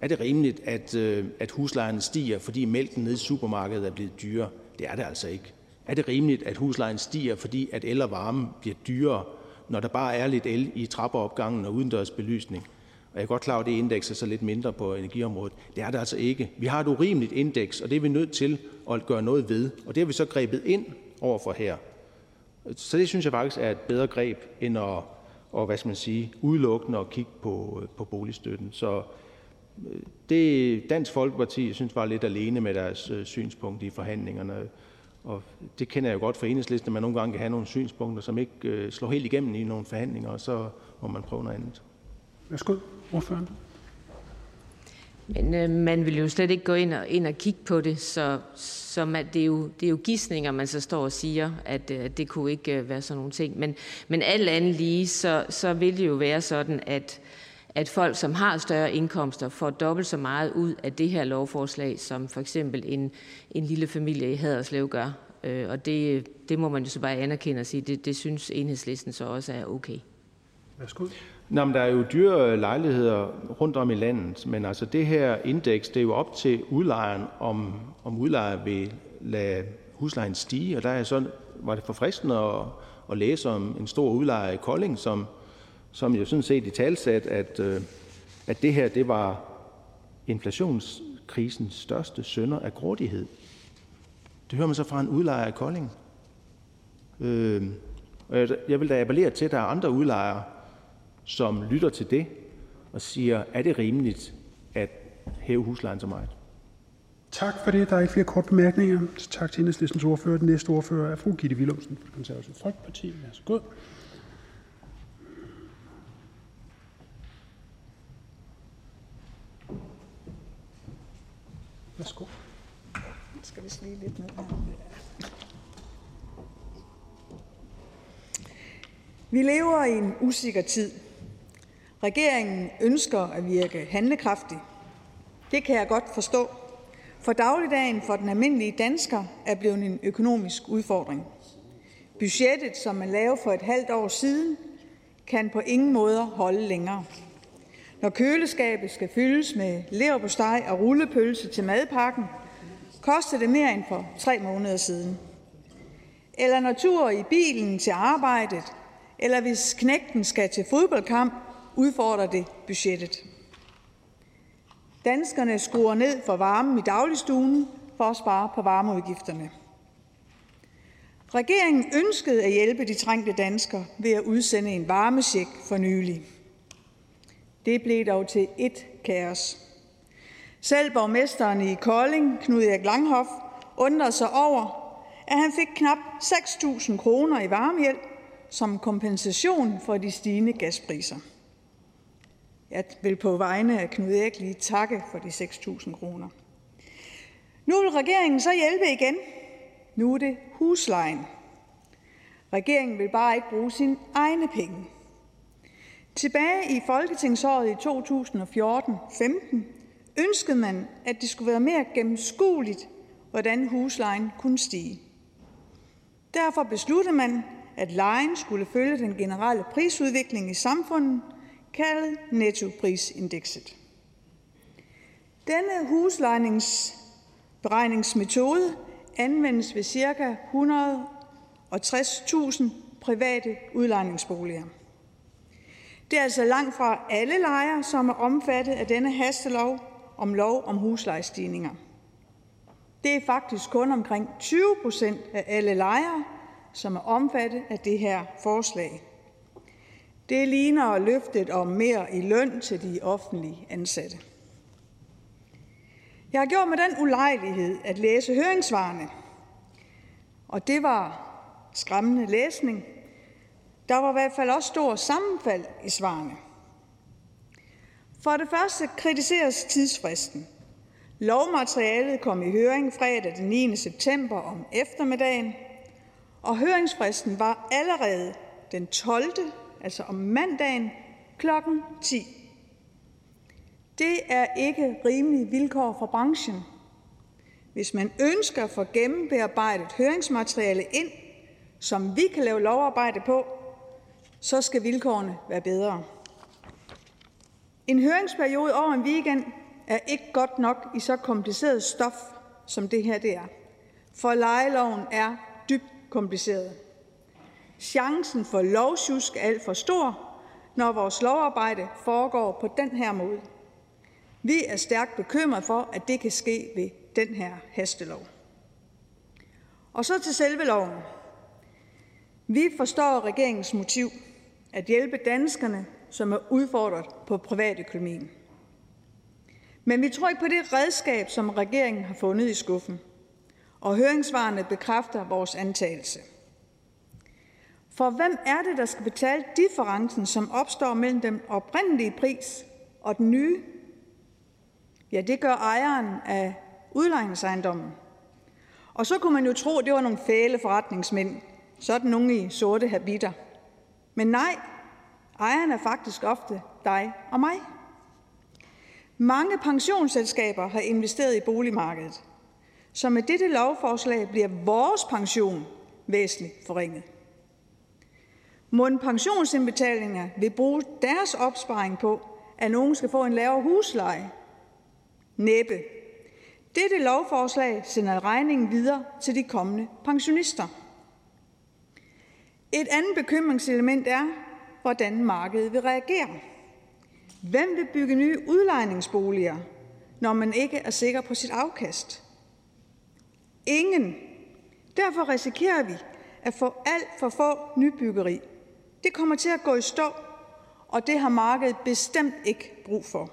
er det rimeligt at, øh, at huslejerne stiger, fordi mælken nede i supermarkedet er blevet dyrere? Det er det altså ikke. Er det rimeligt, at huslejen stiger, fordi at el og varme bliver dyrere, når der bare er lidt el i trappeopgangen og udendørs belysning? Og jeg er godt klar over, at det indeks er så lidt mindre på energiområdet. Det er det altså ikke. Vi har et urimeligt indeks, og det er vi nødt til at gøre noget ved. Og det har vi så grebet ind overfor her. Så det synes jeg faktisk er et bedre greb, end at, og, hvad skal man sige, udelukkende at kigge på, på boligstøtten. Så øh, det Dansk Folkeparti, jeg synes, var lidt alene med deres øh, synspunkt i forhandlingerne. Og det kender jeg jo godt fra enhedslisten, at man nogle gange kan have nogle synspunkter, som ikke øh, slår helt igennem i nogle forhandlinger, og så må man prøve noget andet. Værsgo, ordføreren. Men øh, man vil jo slet ikke gå ind og, ind og kigge på det, så, så man, det, er jo, det er jo gissninger, man så står og siger, at, øh, at det kunne ikke øh, være sådan nogle ting. Men, men alt andet lige, så, så vil det jo være sådan, at, at folk, som har større indkomster, får dobbelt så meget ud af det her lovforslag, som for eksempel en, en lille familie i Haderslev gør. Øh, og det, det må man jo så bare anerkende og sige, det, det synes enhedslisten så også er okay. Værsgo. Nå, men der er jo dyre lejligheder rundt om i landet, men altså det her indeks, det er jo op til udlejeren, om, om udlejer vil lade huslejen stige, og der er så, var det forfriskende at, at læse om en stor udlejer i Kolding, som, som jo sådan set i talsat, at, øh, at det her, det var inflationskrisens største sønder af grådighed. Det hører man så fra en udlejer i Kolding. Øh, og jeg, jeg vil da appellere til, at der er andre udlejere, som lytter til det og siger, er det rimeligt at hæve huslejen så meget? Tak for det. Der er ikke flere korte bemærkninger. Så tak til enhedslistens ordfører. Den næste ordfører er fru Gitte Willumsen fra Konservative Folkeparti. Værsgo. Værsgo. Skal vi lige lidt ned her? Vi lever i en usikker tid. Regeringen ønsker at virke handlekraftig. Det kan jeg godt forstå, for dagligdagen for den almindelige dansker er blevet en økonomisk udfordring. Budgettet, som man lavede for et halvt år siden, kan på ingen måder holde længere. Når køleskabet skal fyldes med leverpostej og rullepølse til madpakken, koster det mere end for tre måneder siden. Eller når tur i bilen til arbejdet, eller hvis knægten skal til fodboldkamp, udfordrer det budgettet. Danskerne skruer ned for varmen i dagligstuen for at spare på varmeudgifterne. Regeringen ønskede at hjælpe de trængte danskere ved at udsende en varmesjek for nylig. Det blev dog til et kaos. Selv borgmesteren i Kolding, Knud Erik Langhoff, undrede sig over, at han fik knap 6.000 kroner i varmehjælp som kompensation for de stigende gaspriser. Jeg vil på vegne af Knud Erik lige takke for de 6.000 kroner. Nu vil regeringen så hjælpe igen. Nu er det huslejen. Regeringen vil bare ikke bruge sine egne penge. Tilbage i folketingsåret i 2014-15 ønskede man, at det skulle være mere gennemskueligt, hvordan huslejen kunne stige. Derfor besluttede man, at lejen skulle følge den generelle prisudvikling i samfundet, kaldet nettoprisindekset. Denne huslejningsberegningsmetode anvendes ved ca. 160.000 private udlejningsboliger. Det er altså langt fra alle lejere, som er omfattet af denne hastelov om lov om huslejestigninger. Det er faktisk kun omkring 20 procent af alle lejere, som er omfattet af det her forslag. Det ligner løftet om mere i løn til de offentlige ansatte. Jeg har gjort med den ulejlighed at læse høringssvarene, og det var skræmmende læsning. Der var i hvert fald også stor sammenfald i svarene. For det første kritiseres tidsfristen. Lovmaterialet kom i høring fredag den 9. september om eftermiddagen, og høringsfristen var allerede den 12., altså om mandagen, klokken 10. Det er ikke rimelige vilkår for branchen. Hvis man ønsker at få gennembearbejdet høringsmateriale ind, som vi kan lave lovarbejde på, så skal vilkårene være bedre. En høringsperiode over en weekend er ikke godt nok i så kompliceret stof, som det her det er. For lejeloven er dybt kompliceret. Chancen for lovsjusk er alt for stor, når vores lovarbejde foregår på den her måde. Vi er stærkt bekymret for, at det kan ske ved den her hastelov. Og så til selve loven. Vi forstår regeringens motiv at hjælpe danskerne, som er udfordret på privatøkonomien. Men vi tror ikke på det redskab, som regeringen har fundet i skuffen, og høringsvarene bekræfter vores antagelse. For hvem er det, der skal betale differencen, som opstår mellem den oprindelige pris og den nye? Ja, det gør ejeren af udlejningsejendommen. Og så kunne man jo tro, at det var nogle fæle forretningsmænd, sådan nogle i sorte habiter. Men nej, ejeren er faktisk ofte dig og mig. Mange pensionsselskaber har investeret i boligmarkedet, så med dette lovforslag bliver vores pension væsentligt forringet. Mund pensionsindbetalinger vil bruge deres opsparing på, at nogen skal få en lavere husleje. Næppe. Dette lovforslag sender regningen videre til de kommende pensionister. Et andet bekymringselement er, hvordan markedet vil reagere. Hvem vil bygge nye udlejningsboliger, når man ikke er sikker på sit afkast? Ingen. Derfor risikerer vi at få alt for få nybyggeri. Det kommer til at gå i stå, og det har markedet bestemt ikke brug for.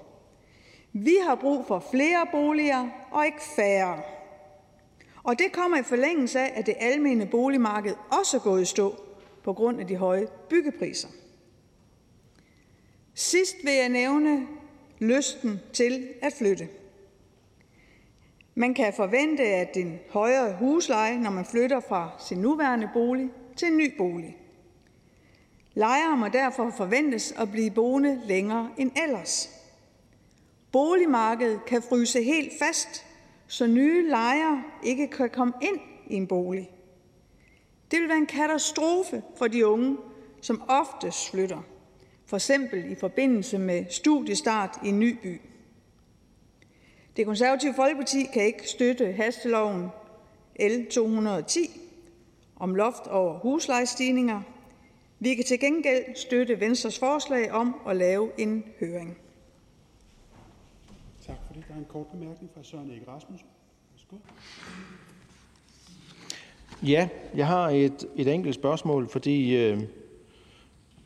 Vi har brug for flere boliger og ikke færre. Og det kommer i forlængelse af, at det almene boligmarked også er gået i stå på grund af de høje byggepriser. Sidst vil jeg nævne lysten til at flytte. Man kan forvente, at en højere husleje, når man flytter fra sin nuværende bolig til en ny bolig. Lejere må derfor forventes at blive boende længere end ellers. Boligmarkedet kan fryse helt fast, så nye lejere ikke kan komme ind i en bolig. Det vil være en katastrofe for de unge, som oftest flytter, for eksempel i forbindelse med studiestart i en ny by. Det konservative Folkeparti kan ikke støtte hasteloven L 210 om loft over huslejestigninger. Vi kan til gengæld støtte Venstres forslag om at lave en høring. Tak for det. Der er en kort bemærkning fra Søren Ege Rasmussen. Værsgo. Ja, jeg har et, et enkelt spørgsmål, fordi øh,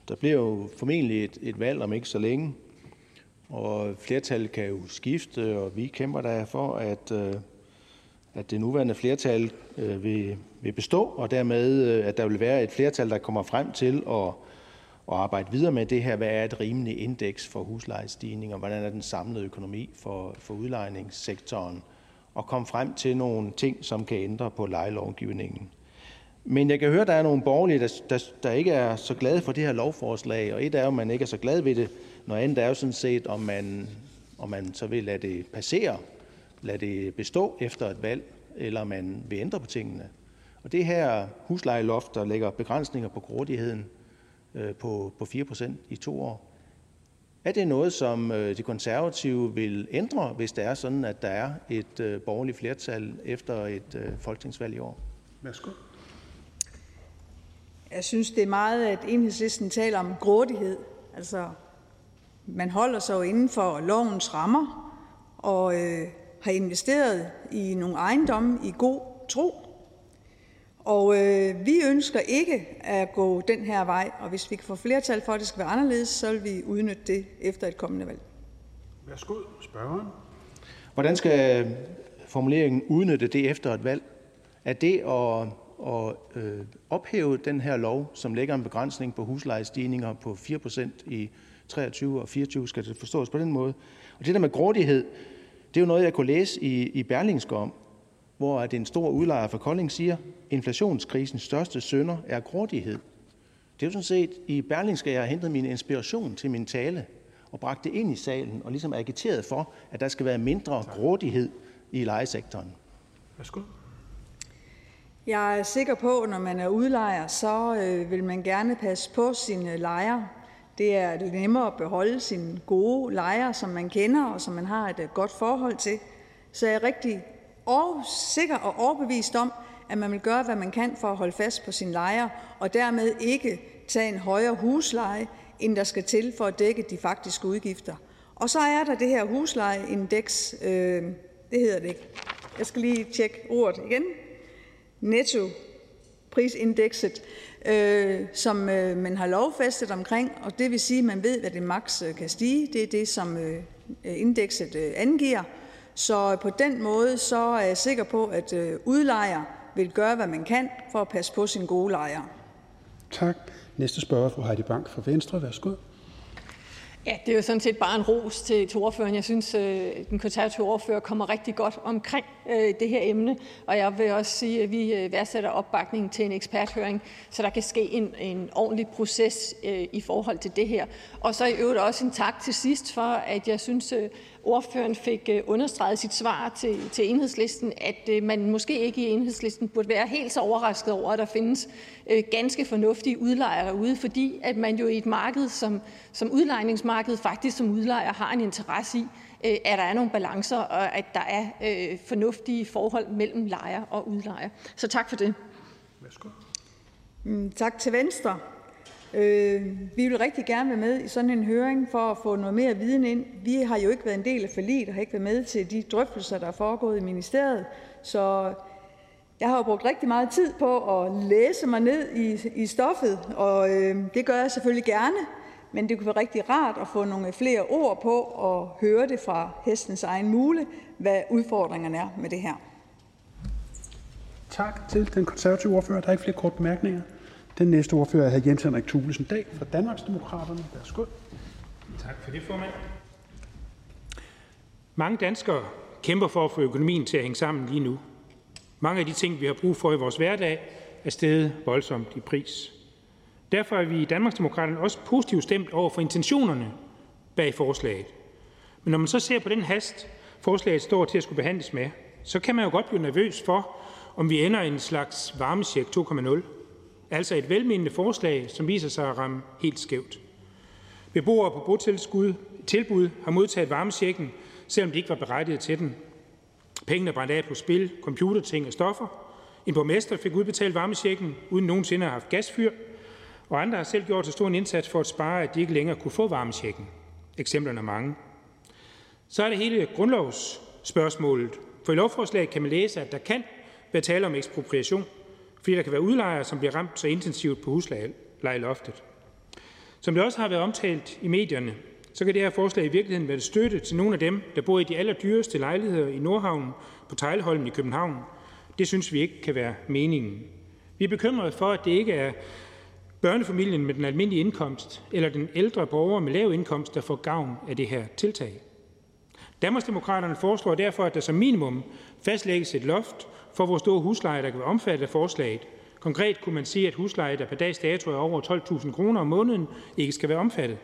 der bliver jo formentlig et, et valg om ikke så længe, og flertallet kan jo skifte, og vi kæmper der for, at, øh, at det nuværende flertal øh, vil, vil bestå, og dermed, øh, at der vil være et flertal, der kommer frem til at, at arbejde videre med det her. Hvad er et rimeligt indeks for huslejestigning, og hvordan er den samlede økonomi for, for udlejningssektoren? Og komme frem til nogle ting, som kan ændre på lejelovgivningen. Men jeg kan høre, at der er nogle borgerlige, der, der, der ikke er så glade for det her lovforslag, og et er jo, at man ikke er så glad ved det. Noget andet er jo sådan set, om man, om man så vil lade det passere, lade det bestå efter et valg, eller man vil ændre på tingene. Og det her huslejeloft, der lægger begrænsninger på grådigheden øh, på, på 4% i to år, er det noget, som øh, de konservative vil ændre, hvis det er sådan, at der er et øh, borgerligt flertal efter et øh, folketingsvalg i år? Værsgo. Jeg synes, det er meget, at enhedslisten taler om grådighed. Altså, man holder sig jo inden for lovens rammer og øh, har investeret i nogle ejendomme i god tro. Og øh, vi ønsker ikke at gå den her vej, og hvis vi kan få flertal for, at det skal være anderledes, så vil vi udnytte det efter et kommende valg. Værsgo, spørgeren. Hvordan skal formuleringen udnytte det efter et valg? Er det at, at øh, ophæve den her lov, som lægger en begrænsning på huslejestigninger på 4% i 23 og 24, skal det forstås på den måde? Og det der med grådighed, det er jo noget, jeg kunne læse i, i Berlingske om, hvor at en stor udlejer fra Kolding siger, inflationskrisens største sønder er grådighed. Det er jo sådan set i Berlingske, jeg har hentet min inspiration til min tale og bragt det ind i salen og ligesom agiteret for, at der skal være mindre grådighed i lejesektoren. Værsgo. Jeg er sikker på, at når man er udlejer, så øh, vil man gerne passe på sine lejere. Det er nemmere at beholde sine gode lejere, som man kender og som man har et øh, godt forhold til. Så jeg er rigtig sikker og overbevist om, at man vil gøre, hvad man kan for at holde fast på sin lejere, og dermed ikke tage en højere husleje, end der skal til for at dække de faktiske udgifter. Og så er der det her huslejeindeks, øh, det hedder det ikke. Jeg skal lige tjekke ordet igen. Netto prisindekset, øh, som øh, man har lovfæstet omkring, og det vil sige, at man ved, hvad det maks øh, kan stige. Det er det, som øh, indekset øh, angiver. Så på den måde så er jeg sikker på, at øh, udlejer vil gøre, hvad man kan for at passe på sin gode lejere. Tak. Næste spørger er fru Heidi Bank fra Venstre. Værsgo. Ja, det er jo sådan set bare en ros til, til ordføreren. Jeg synes, øh, den konservative ordfører kommer rigtig godt omkring øh, det her emne, og jeg vil også sige, at vi øh, værdsætter opbakningen til en eksperthøring, så der kan ske en, en ordentlig proces øh, i forhold til det her. Og så i øvrigt også en tak til sidst for, at jeg synes, øh, ordføreren fik øh, understreget sit svar til, til enhedslisten, at øh, man måske ikke i enhedslisten burde være helt så overrasket over, at der findes øh, ganske fornuftige udlejere ude, fordi at man jo i et marked som, som udlejningsmarked faktisk som udlejer har en interesse i, øh, at der er nogle balancer, og at der er fornuftige forhold mellem lejer og udlejer. Så tak for det. Værsgo. Mm, tak til Venstre. Øh, vi vil rigtig gerne være med i sådan en høring for at få noget mere viden ind. Vi har jo ikke været en del af forliget og har ikke været med til de drøftelser, der er foregået i ministeriet. Så jeg har jo brugt rigtig meget tid på at læse mig ned i, i stoffet, og øh, det gør jeg selvfølgelig gerne. Men det kunne være rigtig rart at få nogle flere ord på og høre det fra hestens egen mule, hvad udfordringerne er med det her. Tak til den konservative ordfører. Der er ikke flere korte bemærkninger. Den næste ordfører er hr. Jens Henrik Thulesen Dahl fra Danmarksdemokraterne. Værsgo. Tak for det, formand. Mange danskere kæmper for at få økonomien til at hænge sammen lige nu. Mange af de ting, vi har brug for i vores hverdag, er steget voldsomt i pris. Derfor er vi i Danmarksdemokraterne også positivt stemt over for intentionerne bag forslaget. Men når man så ser på den hast, forslaget står til at skulle behandles med, så kan man jo godt blive nervøs for, om vi ender i en slags varmesjek 2.0 altså et velmenende forslag, som viser sig at ramme helt skævt. Beboere på botilskud, tilbud har modtaget varmesjekken, selvom de ikke var berettiget til den. Pengene brændte af på spil, computerting og stoffer. En borgmester fik udbetalt varmesjekken, uden nogensinde at have haft gasfyr, og andre har selv gjort så stor en indsats for at spare, at de ikke længere kunne få varmesjekken. Eksemplerne er mange. Så er det hele grundlovsspørgsmålet. For i lovforslaget kan man læse, at der kan være tale om ekspropriation – fordi der kan være udlejere, som bliver ramt så intensivt på huslejeloftet. Som det også har været omtalt i medierne, så kan det her forslag i virkeligheden være støtte til nogle af dem, der bor i de allerdyreste lejligheder i Nordhavn på Tejlholm i København. Det synes vi ikke kan være meningen. Vi er bekymrede for, at det ikke er børnefamilien med den almindelige indkomst eller den ældre borger med lav indkomst, der får gavn af det her tiltag. Danmarksdemokraterne foreslår derfor, at der som minimum fastlægges et loft for, hvor store huslejer der kan være omfattet af forslaget. Konkret kunne man sige, at husleje, der per dags dato er over 12.000 kroner om måneden, ikke skal være omfattet.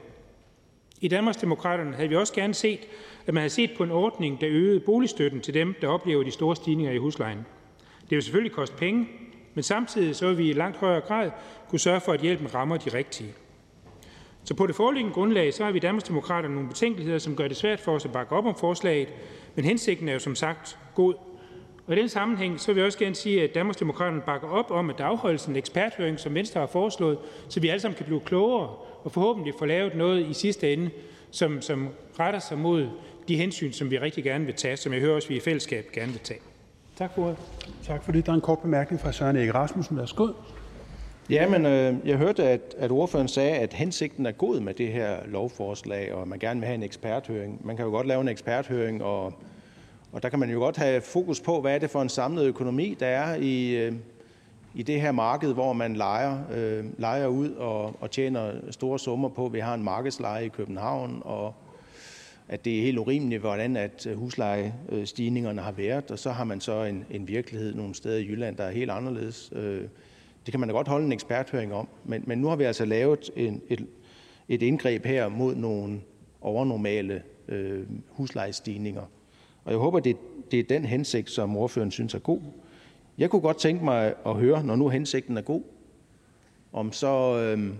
I Danmarksdemokraterne havde vi også gerne set, at man havde set på en ordning, der øgede boligstøtten til dem, der oplever de store stigninger i huslejen. Det vil selvfølgelig koste penge, men samtidig så vil vi i langt højere grad kunne sørge for, at hjælpen rammer de rigtige. Så på det foreliggende grundlag så har vi i Danmarksdemokraterne nogle betænkeligheder, som gør det svært for os at bakke op om forslaget, men hensigten er jo som sagt god. Og i den sammenhæng så vil jeg også gerne sige, at Danmarksdemokraterne bakker op om, at der afholdes en eksperthøring, som Venstre har foreslået, så vi alle sammen kan blive klogere og forhåbentlig få lavet noget i sidste ende, som, som retter sig mod de hensyn, som vi rigtig gerne vil tage, som jeg hører også, vi i fællesskab gerne vil tage. Tak for ordet. Tak for det. Der er en kort bemærkning fra Søren Ege Rasmussen. Værsgo. Ja, men øh, jeg hørte, at, at ordføreren sagde, at hensigten er god med det her lovforslag, og man gerne vil have en eksperthøring. Man kan jo godt lave en eksperthøring, og, og der kan man jo godt have fokus på, hvad er det for en samlet økonomi, der er i, øh, i det her marked, hvor man leger, øh, leger ud og, og tjener store summer på. Vi har en markedsleje i København, og at det er helt urimeligt, hvordan at øh, huslejestigningerne har været, og så har man så en, en virkelighed nogle steder i Jylland, der er helt anderledes. Øh, det kan man da godt holde en eksperthøring om, men, men nu har vi altså lavet en, et, et indgreb her mod nogle overnormale øh, huslejestigninger. Og jeg håber, det, det er den hensigt, som ordføreren synes er god. Jeg kunne godt tænke mig at høre, når nu hensigten er god, om så øh,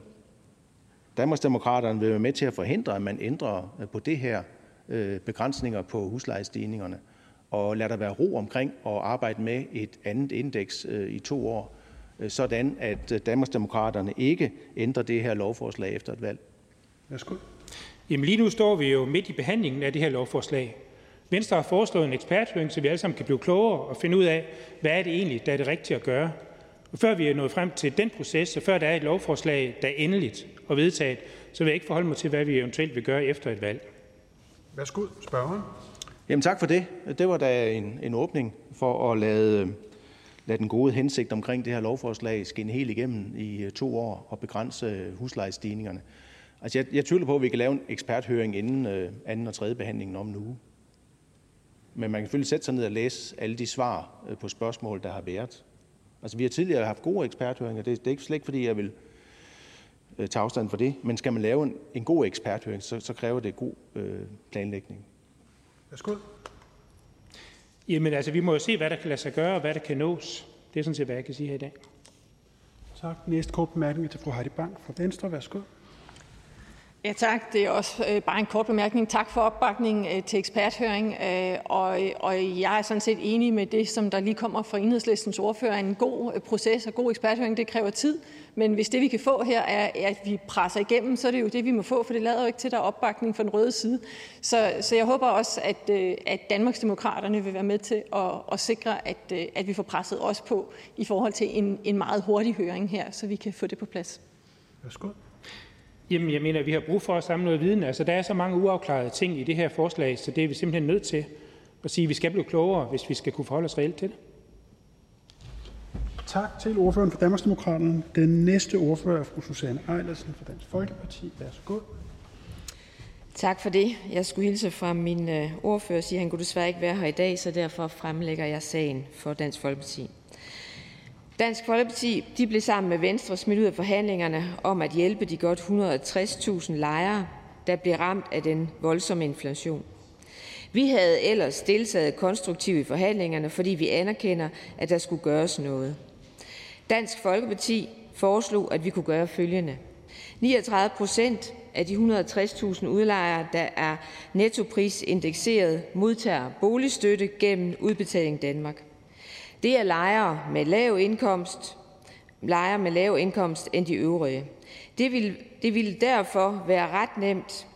Danmarksdemokraterne vil være med til at forhindre, at man ændrer øh, på det her øh, begrænsninger på huslejestigningerne, og lade der være ro omkring at arbejde med et andet indeks øh, i to år, Øh, sådan at øh, Danmarksdemokraterne ikke ændrer det her lovforslag efter et valg? Værsgo. Jamen lige nu står vi jo midt i behandlingen af det her lovforslag. Venstre har foreslået en eksperthøring, så vi alle sammen kan blive klogere og finde ud af, hvad er det egentlig, der er det rigtige at gøre. Og før vi er nået frem til den proces, og før der er et lovforslag, der er endeligt og vedtaget, så vil jeg ikke forholde mig til, hvad vi eventuelt vil gøre efter et valg. Værsgo, spørgeren. Jamen tak for det. Det var da en, en åbning for at lade lade den gode hensigt omkring det her lovforslag skinne helt igennem i øh, to år og begrænse øh, huslejestigningerne. Altså, jeg, jeg tvivler på, at vi kan lave en eksperthøring inden øh, anden og tredje behandlingen om en uge. Men man kan selvfølgelig sætte sig ned og læse alle de svar øh, på spørgsmål, der har været. Altså, vi har tidligere haft gode eksperthøringer. Det, det er ikke slet ikke, fordi jeg vil øh, tage afstand for det. Men skal man lave en, en god eksperthøring, så, så kræver det god øh, planlægning. Værsgo. Jamen altså, vi må jo se, hvad der kan lade sig gøre, og hvad der kan nås. Det er sådan set, hvad jeg kan sige her i dag. Tak. Næste kort bemærkning er til fru Heidi Bank fra Venstre. Værsgo. Ja, tak. Det er også øh, bare en kort bemærkning. Tak for opbakningen øh, til eksperthøring. Øh, og, og jeg er sådan set enig med det, som der lige kommer fra enhedslistens ordfører. En god øh, proces og god eksperthøring, det kræver tid. Men hvis det, vi kan få her, er, at vi presser igennem, så er det jo det, vi må få, for det lader jo ikke til, at der er opbakning fra den røde side. Så, så jeg håber også, at, øh, at Danmarksdemokraterne vil være med til at, at sikre, at, øh, at vi får presset os på i forhold til en, en meget hurtig høring her, så vi kan få det på plads. Værsgo. Jamen, jeg mener, at vi har brug for at samle noget viden. Altså, der er så mange uafklarede ting i det her forslag, så det er vi simpelthen nødt til at sige, at vi skal blive klogere, hvis vi skal kunne forholde os reelt til det. Tak til ordføreren for Danmarksdemokraterne. Den næste ordfører er fru Susanne Ejlersen fra Dansk Folkeparti. Værsgo. Tak for det. Jeg skulle hilse fra min øh, ordfører og sige, at han kunne desværre ikke være her i dag, så derfor fremlægger jeg sagen for Dansk Folkeparti. Dansk Folkeparti de blev sammen med Venstre smidt ud af forhandlingerne om at hjælpe de godt 160.000 lejere, der blev ramt af den voldsomme inflation. Vi havde ellers deltaget konstruktivt i forhandlingerne, fordi vi anerkender, at der skulle gøres noget. Dansk Folkeparti foreslog, at vi kunne gøre følgende. 39 procent af de 160.000 udlejere, der er nettoprisindekseret, modtager boligstøtte gennem Udbetaling Danmark. Det er lejere med lav indkomst, lejere med lav indkomst end de øvrige. Det vil, det ville derfor være ret nemt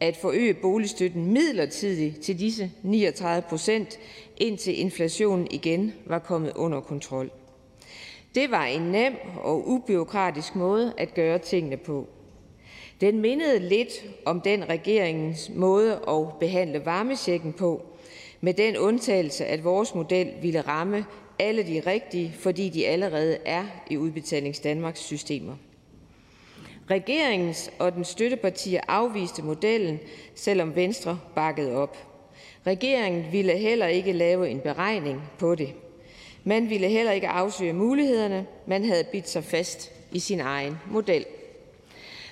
at forøge boligstøtten midlertidigt til disse 39 procent, indtil inflationen igen var kommet under kontrol. Det var en nem og ubyråkratisk måde at gøre tingene på. Den mindede lidt om den regeringens måde at behandle varmesjekken på, med den undtagelse, at vores model ville ramme alle de rigtige, fordi de allerede er i Udbetalings Danmarks systemer. Regeringens og den støttepartier afviste modellen, selvom Venstre bakkede op. Regeringen ville heller ikke lave en beregning på det. Man ville heller ikke afsøge mulighederne. Man havde bidt sig fast i sin egen model.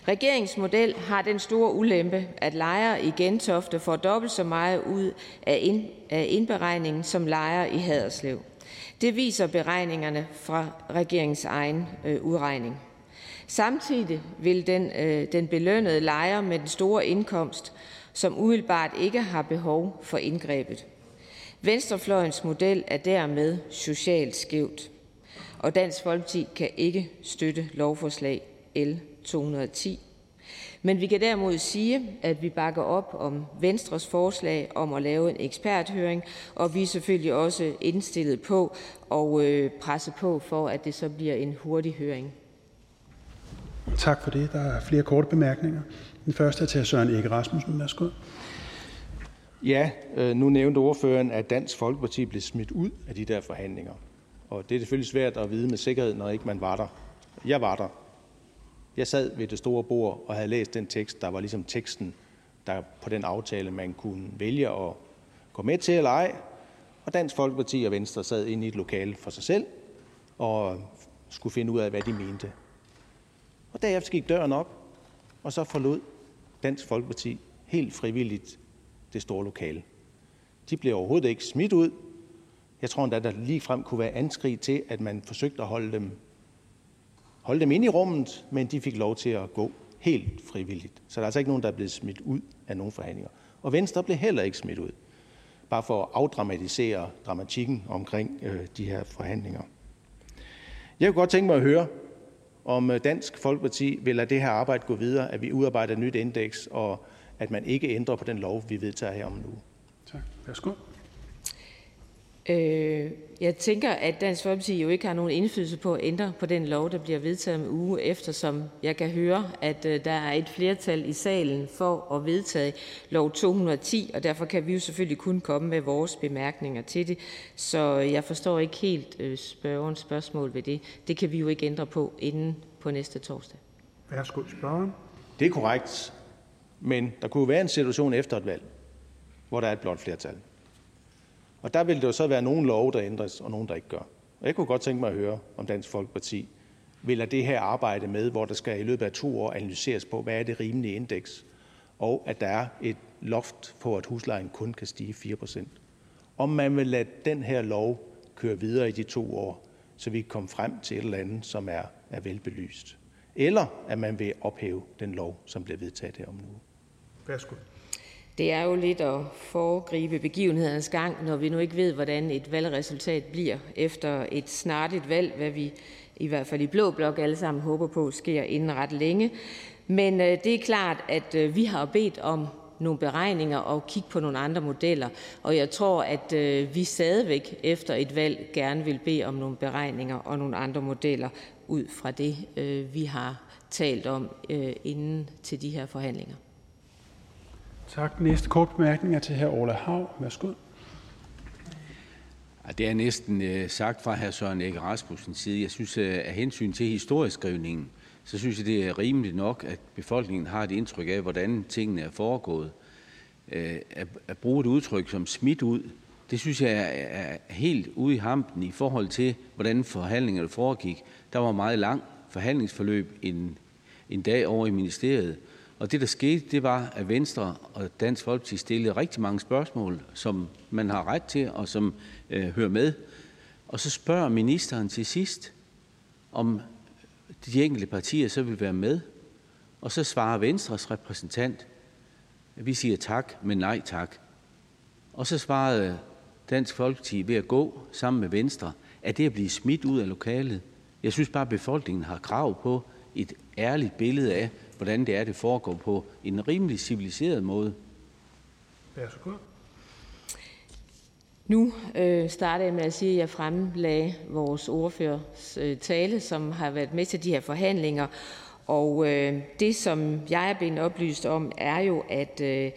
Regeringens model har den store ulempe, at lejere i Gentofte får dobbelt så meget ud af indberegningen som lejere i Haderslev. Det viser beregningerne fra regeringens egen øh, udregning. Samtidig vil den, øh, den belønnede lejer med den store indkomst, som umiddelbart ikke har behov for indgrebet. Venstrefløjens model er dermed socialt skævt, og Dansk Folkeparti kan ikke støtte lovforslag L 210. Men vi kan derimod sige, at vi bakker op om Venstres forslag om at lave en eksperthøring, og vi er selvfølgelig også indstillet på at øh, presse på for, at det så bliver en hurtig høring. Tak for det. Der er flere korte bemærkninger. Den første er til Søren Ege Rasmussen. Værsgo. Ja, øh, nu nævnte ordføreren, at Dansk Folkeparti blev smidt ud af de der forhandlinger. Og det er selvfølgelig svært at vide med sikkerhed, når ikke man var der. Jeg var der. Jeg sad ved det store bord og havde læst den tekst, der var ligesom teksten der på den aftale, man kunne vælge at gå med til eller ej. Og Dansk Folkeparti og Venstre sad inde i et lokale for sig selv og skulle finde ud af, hvad de mente. Og derefter gik døren op, og så forlod Dansk Folkeparti helt frivilligt det store lokale. De blev overhovedet ikke smidt ud. Jeg tror endda, der lige frem kunne være anskrig til, at man forsøgte at holde dem, holde dem inde i rummet, men de fik lov til at gå helt frivilligt. Så der er altså ikke nogen, der er blevet smidt ud af nogen forhandlinger. Og Venstre blev heller ikke smidt ud. Bare for at afdramatisere dramatikken omkring øh, de her forhandlinger. Jeg kunne godt tænke mig at høre, om øh, Dansk Folkeparti vil lade det her arbejde gå videre, at vi udarbejder et nyt indeks, og at man ikke ændrer på den lov, vi vedtager her om nu. Tak. Værsgo. Øh, jeg tænker, at Dansk Folkeparti jo ikke har nogen indflydelse på at ændre på den lov, der bliver vedtaget om en uge, eftersom jeg kan høre, at øh, der er et flertal i salen for at vedtage lov 210, og derfor kan vi jo selvfølgelig kun komme med vores bemærkninger til det. Så jeg forstår ikke helt øh, spørgerens spørgsmål ved det. Det kan vi jo ikke ændre på inden på næste torsdag. Værsgo, spørgeren. Det er korrekt. Men der kunne være en situation efter et valg, hvor der er et blot flertal. Og der vil det jo så være nogle love, der ændres, og nogle, der ikke gør. Og jeg kunne godt tænke mig at høre, om Dansk Folkeparti vil have det her arbejde med, hvor der skal i løbet af to år analyseres på, hvad er det rimelige indeks, og at der er et loft på, at huslejen kun kan stige 4%. Om man vil lade den her lov køre videre i de to år, så vi kan komme frem til et eller andet, som er, er velbelyst. Eller at man vil ophæve den lov, som bliver vedtaget her om nu. Værsgo. Det er jo lidt at foregribe begivenhedernes gang, når vi nu ikke ved, hvordan et valgresultat bliver efter et snartigt valg, hvad vi i hvert fald i Blå Blok alle sammen håber på sker inden ret længe. Men øh, det er klart, at øh, vi har bedt om nogle beregninger og kigge på nogle andre modeller. Og jeg tror, at øh, vi stadigvæk efter et valg gerne vil bede om nogle beregninger og nogle andre modeller ud fra det, øh, vi har talt om øh, inden til de her forhandlinger. Tak. Næste kort bemærkning er til hr. Orla Hav. Værsgo. Det er næsten øh, sagt fra hr. Søren Ege Rasmussens side. Jeg synes, øh, af hensyn til historieskrivningen, så synes jeg, det er rimeligt nok, at befolkningen har et indtryk af, hvordan tingene er foregået. Øh, at bruge et udtryk som smidt ud, det synes jeg er helt ude i hampen i forhold til, hvordan forhandlingerne foregik. Der var meget lang forhandlingsforløb en, en dag over i ministeriet. Og det, der skete, det var, at Venstre og Dansk Folkeparti stillede rigtig mange spørgsmål, som man har ret til og som øh, hører med. Og så spørger ministeren til sidst, om de enkelte partier så vil være med. Og så svarer Venstres repræsentant, at vi siger tak, men nej tak. Og så svarede Dansk Folkeparti ved at gå sammen med Venstre, at det at blive smidt ud af lokalet. Jeg synes bare, at befolkningen har krav på et ærligt billede af, hvordan det er, det foregår på en rimelig civiliseret måde. Værsgo. Nu øh, starter jeg med at sige, at jeg fremlagde vores ordførers øh, tale, som har været med til de her forhandlinger. Og øh, det, som jeg er blevet oplyst om, er jo, at, øh,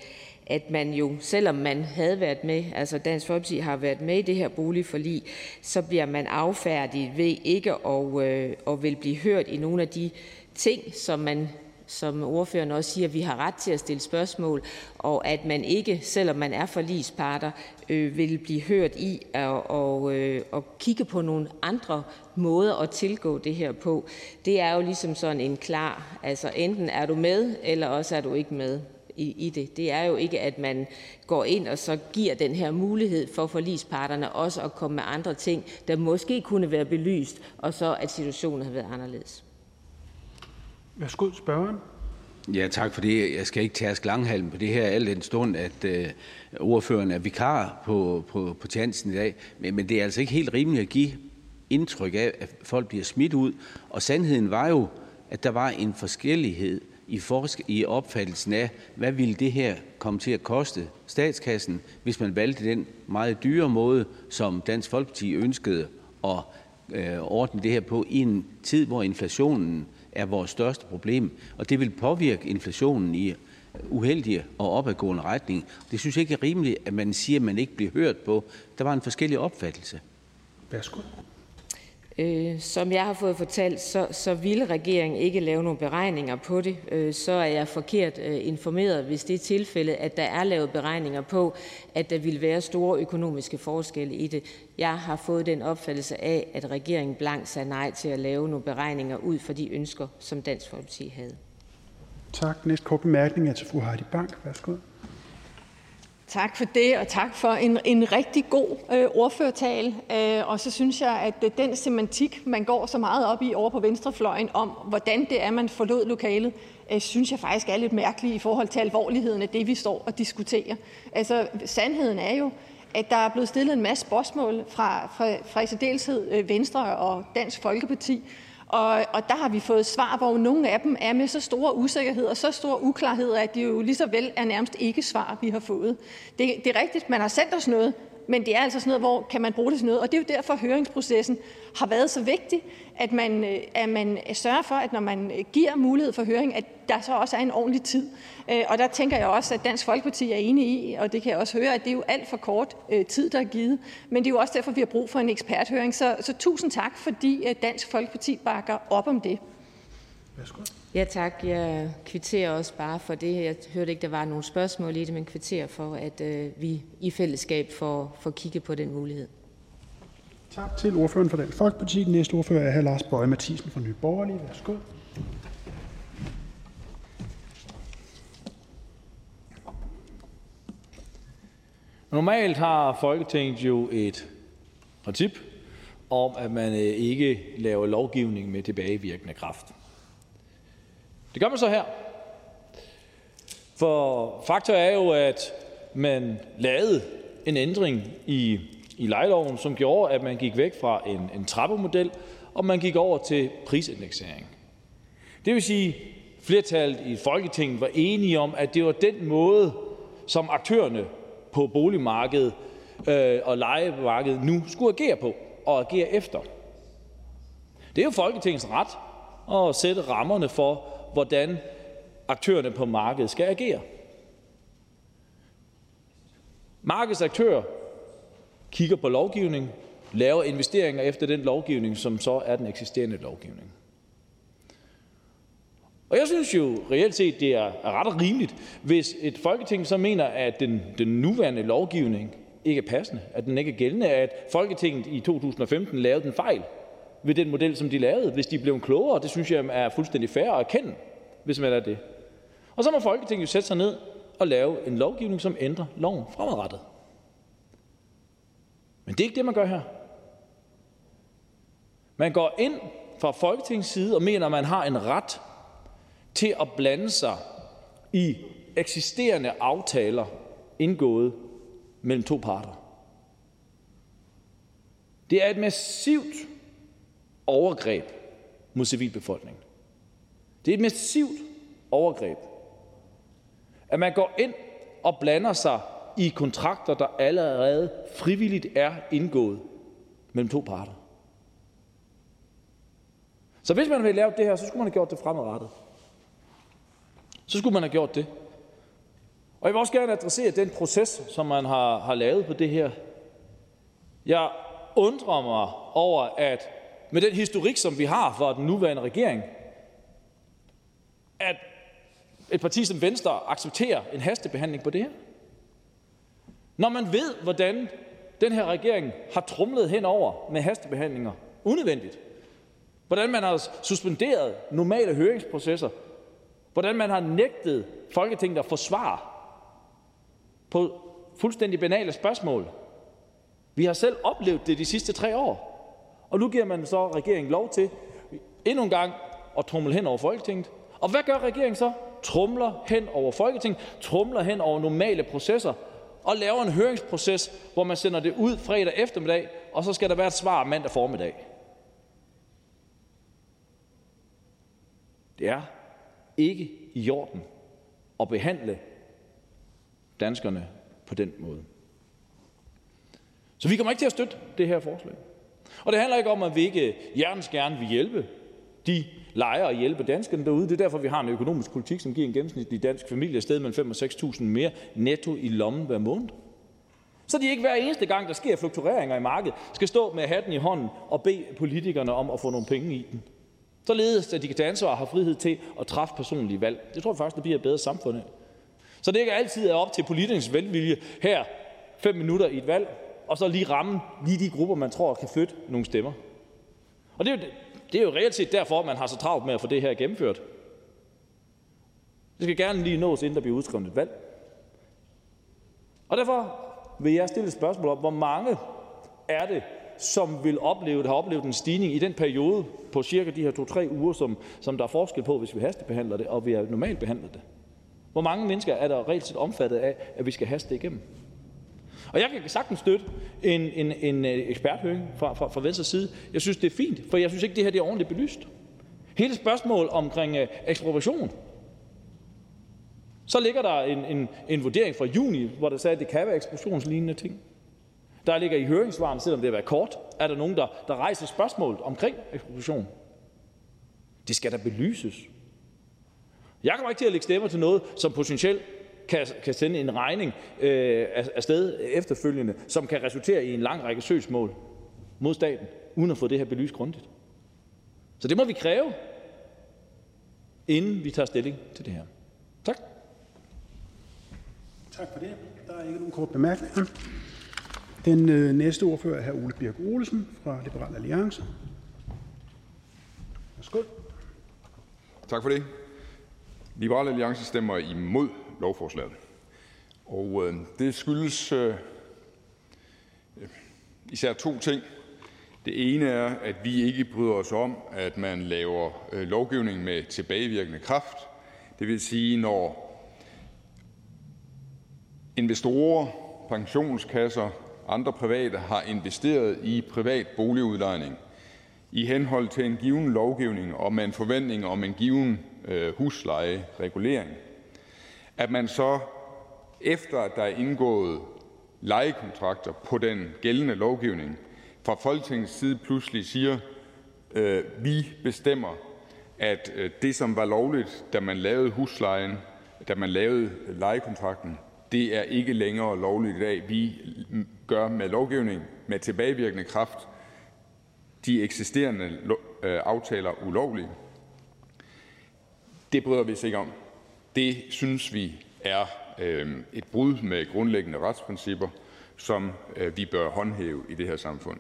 at man jo, selvom man havde været med, altså Dansk Folkeparti har været med i det her boligforlig, så bliver man affærdig ved ikke at, øh, at vil blive hørt i nogle af de ting, som man som ordføreren også siger, at vi har ret til at stille spørgsmål, og at man ikke, selvom man er forligsparter, øh, vil blive hørt i at og, øh, og kigge på nogle andre måder at tilgå det her på. Det er jo ligesom sådan en klar, altså enten er du med, eller også er du ikke med i, i det. Det er jo ikke, at man går ind og så giver den her mulighed for forlisparterne også at komme med andre ting, der måske kunne være belyst, og så at situationen har været anderledes. Værsgo, spørgeren. Ja, tak for det. Jeg skal ikke tærske langhalm på det her, alt den stund, at øh, ordføreren er vikar på, på, på tjansen i dag. Men, men det er altså ikke helt rimeligt at give indtryk af, at folk bliver smidt ud. Og sandheden var jo, at der var en forskellighed i, forsk- i opfattelsen af, hvad ville det her komme til at koste statskassen, hvis man valgte den meget dyre måde, som Dansk Folkeparti ønskede at øh, ordne det her på i en tid, hvor inflationen er vores største problem, og det vil påvirke inflationen i uheldige og opadgående retning. Det synes jeg ikke er rimeligt, at man siger, at man ikke bliver hørt på. Der var en forskellig opfattelse. Værsgo. Øh, som jeg har fået fortalt, så, så ville regeringen ikke lave nogle beregninger på det. Øh, så er jeg forkert øh, informeret, hvis det er tilfældet, at der er lavet beregninger på, at der vil være store økonomiske forskelle i det. Jeg har fået den opfattelse af, at regeringen blank sagde nej til at lave nogle beregninger ud for de ønsker, som Dansk Folkeparti havde. Tak. Næste kort bemærkning er til fru Heidi Bank. Værsgo. Tak for det, og tak for en, en rigtig god øh, ordførertale. Øh, og så synes jeg, at øh, den semantik, man går så meget op i over på venstrefløjen, om hvordan det er, man forlod lokalet, øh, synes jeg faktisk er lidt mærkelig i forhold til alvorligheden af det, vi står og diskuterer. Altså, sandheden er jo, at der er blevet stillet en masse spørgsmål fra, fra, fra i særdeleshed øh, Venstre og Dansk Folkeparti, og, og der har vi fået svar, hvor nogle af dem er med så store usikkerheder og så store uklarheder, at det jo lige så vel er nærmest ikke svar, vi har fået. Det, det er rigtigt, man har sendt os noget, men det er altså sådan noget, hvor kan man bruge det til noget? Og det er jo derfor, høringsprocessen har været så vigtig, at man, øh, at man sørger for, at når man øh, giver mulighed for høring, at der så også er en ordentlig tid. Øh, og der tænker jeg også, at Dansk Folkeparti er enige i, og det kan jeg også høre, at det er jo alt for kort tid, der er givet. Men det er jo også derfor, vi har brug for en eksperthøring. Så, så tusind tak, fordi Dansk Folkeparti bakker op om det. Værsgo. Ja tak. Jeg kvitterer også bare for det. Jeg hørte ikke, der var nogle spørgsmål i det, men kvitterer for, at øh, vi i fællesskab får, får kigget på den mulighed. Tak til ordføreren for Dansk Folkeparti. Den næste ordfører er hr. Lars Bøje Mathisen fra Nye Borgerlige. Værsgo. Normalt har Folketinget jo et princip om, at man øh, ikke laver lovgivning med tilbagevirkende kraft. Det gør man så her. For fakta er jo, at man lavede en ændring i, i lejeloven, som gjorde, at man gik væk fra en, en trappemodel, og man gik over til prisindeksering. Det vil sige, at flertallet i Folketinget var enige om, at det var den måde, som aktørerne på boligmarkedet øh, og lejemarkedet nu skulle agere på og agere efter. Det er jo Folketingets ret at sætte rammerne for, hvordan aktørerne på markedet skal agere. Markedsaktører kigger på lovgivning, laver investeringer efter den lovgivning, som så er den eksisterende lovgivning. Og jeg synes jo reelt set, det er ret og rimeligt, hvis et folketing så mener, at den, den nuværende lovgivning ikke er passende, at den ikke er gældende, at Folketinget i 2015 lavede en fejl ved den model, som de lavede. Hvis de blev klogere, det synes jeg er fuldstændig fair at erkende, hvis man er det. Og så må Folketinget jo sætte sig ned og lave en lovgivning, som ændrer loven fremadrettet. Men det er ikke det, man gør her. Man går ind fra Folketingets side og mener, at man har en ret til at blande sig i eksisterende aftaler indgået mellem to parter. Det er et massivt overgreb mod civilbefolkningen. Det er et massivt overgreb, at man går ind og blander sig i kontrakter, der allerede frivilligt er indgået mellem to parter. Så hvis man ville lave det her, så skulle man have gjort det fremadrettet. Så skulle man have gjort det. Og jeg vil også gerne adressere den proces, som man har, har lavet på det her. Jeg undrer mig over, at med den historik, som vi har for den nuværende regering, at et parti som Venstre accepterer en hastebehandling på det her. Når man ved, hvordan den her regering har trumlet henover med hastebehandlinger unødvendigt, hvordan man har suspenderet normale høringsprocesser, hvordan man har nægtet Folketinget at få svar på fuldstændig banale spørgsmål. Vi har selv oplevet det de sidste tre år. Og nu giver man så regeringen lov til endnu en gang at trumle hen over Folketinget. Og hvad gør regeringen så? Trumler hen over Folketinget, trumler hen over normale processer og laver en høringsproces, hvor man sender det ud fredag eftermiddag, og så skal der være et svar mandag formiddag. Det er ikke i orden at behandle danskerne på den måde. Så vi kommer ikke til at støtte det her forslag. Og det handler ikke om, at vi ikke hjertens gerne vil hjælpe de lejere og hjælpe danskerne derude. Det er derfor, vi har en økonomisk politik, som giver en gennemsnitlig dansk familie et sted mellem 5 og 6.000 mere netto i lommen hver måned. Så de ikke hver eneste gang, der sker fluktueringer i markedet, skal stå med hatten i hånden og bede politikerne om at få nogle penge i den. Således at de kan tage ansvar og have frihed til at træffe personlige valg. Det tror jeg faktisk, det bliver et bedre samfund af. Så det ikke altid er op til politikernes velvilje her fem minutter i et valg, og så lige ramme lige de grupper, man tror kan flytte nogle stemmer. Og det er, jo, det er jo reelt set derfor, man har så travlt med at få det her gennemført. Det skal gerne lige nås, inden der bliver udskrevet et valg. Og derfor vil jeg stille et spørgsmål om, hvor mange er det, som vil opleve, har oplevet en stigning i den periode på cirka de her to-tre uger, som, som der er forskel på, hvis vi hastebehandler det, og vi har normalt behandlet det. Hvor mange mennesker er der reelt set omfattet af, at vi skal haste det igennem? Og jeg kan sagtens støtte en, en, en øh, eksperthøring fra, fra, fra Venstres side. Jeg synes, det er fint, for jeg synes ikke, det her det er ordentligt belyst. Hele spørgsmålet omkring øh, ekspropriation. Så ligger der en, en, en vurdering fra juni, hvor der sagde, at det kan være ekspropriationslignende ting. Der ligger i høringssvaren, selvom det har været kort, er der nogen, der, der rejser spørgsmålet omkring ekspropriation. Det skal da belyses. Jeg kommer ikke til at lægge stemmer til noget, som potentielt kan, kan sende en regning øh, afsted efterfølgende, som kan resultere i en lang række søgsmål mod staten, uden at få det her belyst grundigt. Så det må vi kræve, inden vi tager stilling til det her. Tak. Tak for det. Der er ikke nogen kort bemærkninger. Den øh, næste ordfører er hr. Ole Birk Olesen fra Liberal Alliance. Værsgo. Tak for det. Liberal Alliance stemmer imod lovforslaget. Og øh, det skyldes øh, især to ting. Det ene er, at vi ikke bryder os om, at man laver øh, lovgivning med tilbagevirkende kraft. Det vil sige, når investorer, pensionskasser andre private har investeret i privat boligudlejning i henhold til en given lovgivning og med en forventning om en given øh, huslejeregulering, at man så, efter at der er indgået lejekontrakter på den gældende lovgivning, fra Folketingets side pludselig siger, øh, vi bestemmer, at øh, det, som var lovligt, da man lavede huslejen, da man lavede lejekontrakten, det er ikke længere lovligt i dag. Vi gør med lovgivning med tilbagevirkende kraft de eksisterende øh, aftaler ulovlige. Det bryder vi os ikke om. Det synes vi er øh, et brud med grundlæggende retsprincipper, som øh, vi bør håndhæve i det her samfund.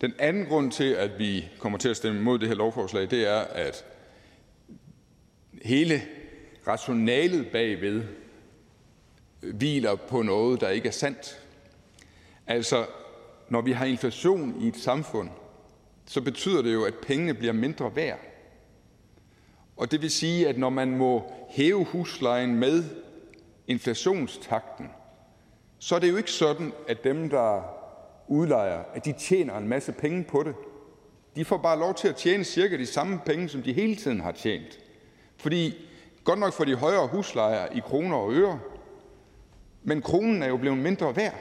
Den anden grund til, at vi kommer til at stemme imod det her lovforslag, det er, at hele rationalet bagved hviler på noget, der ikke er sandt. Altså, når vi har inflation i et samfund, så betyder det jo, at pengene bliver mindre værd. Og det vil sige, at når man må hæve huslejen med inflationstakten, så er det jo ikke sådan, at dem, der udlejer, at de tjener en masse penge på det. De får bare lov til at tjene cirka de samme penge, som de hele tiden har tjent. Fordi godt nok får de højere huslejer i kroner og øre, men kronen er jo blevet mindre værd.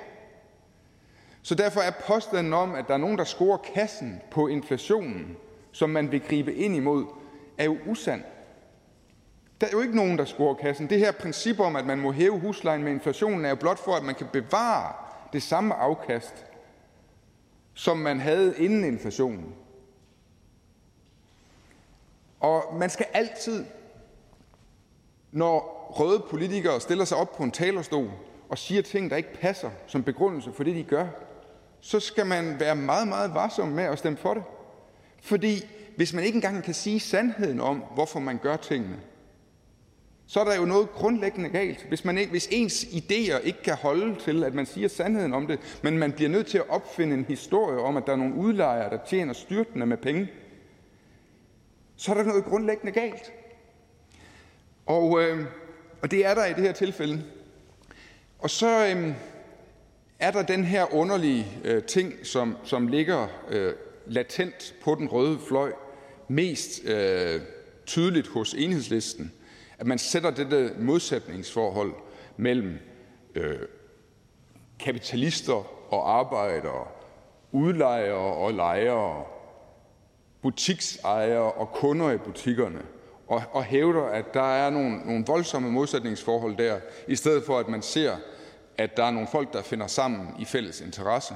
Så derfor er påstanden om, at der er nogen, der scorer kassen på inflationen, som man vil gribe ind imod, er jo usand. Der er jo ikke nogen, der scorer kassen. Det her princip om, at man må hæve huslejen med inflationen, er jo blot for, at man kan bevare det samme afkast, som man havde inden inflationen. Og man skal altid, når røde politikere stiller sig op på en talerstol og siger ting, der ikke passer som begrundelse for det, de gør, så skal man være meget, meget varsom med at stemme for det. Fordi hvis man ikke engang kan sige sandheden om, hvorfor man gør tingene, så er der jo noget grundlæggende galt. Hvis, man ikke, hvis ens idéer ikke kan holde til, at man siger sandheden om det, men man bliver nødt til at opfinde en historie om, at der er nogle udlejere, der tjener styrtende med penge, så er der noget grundlæggende galt. Og, øh, og det er der i det her tilfælde. Og så øh, er der den her underlige øh, ting, som, som ligger øh, latent på den røde fløj, mest øh, tydeligt hos enhedslisten, at man sætter dette modsætningsforhold mellem øh, kapitalister og arbejdere, udlejere og lejere, butiksejere og kunder i butikkerne, og, og hævder, at der er nogle, nogle voldsomme modsætningsforhold der, i stedet for at man ser, at der er nogle folk, der finder sammen i fælles interesse.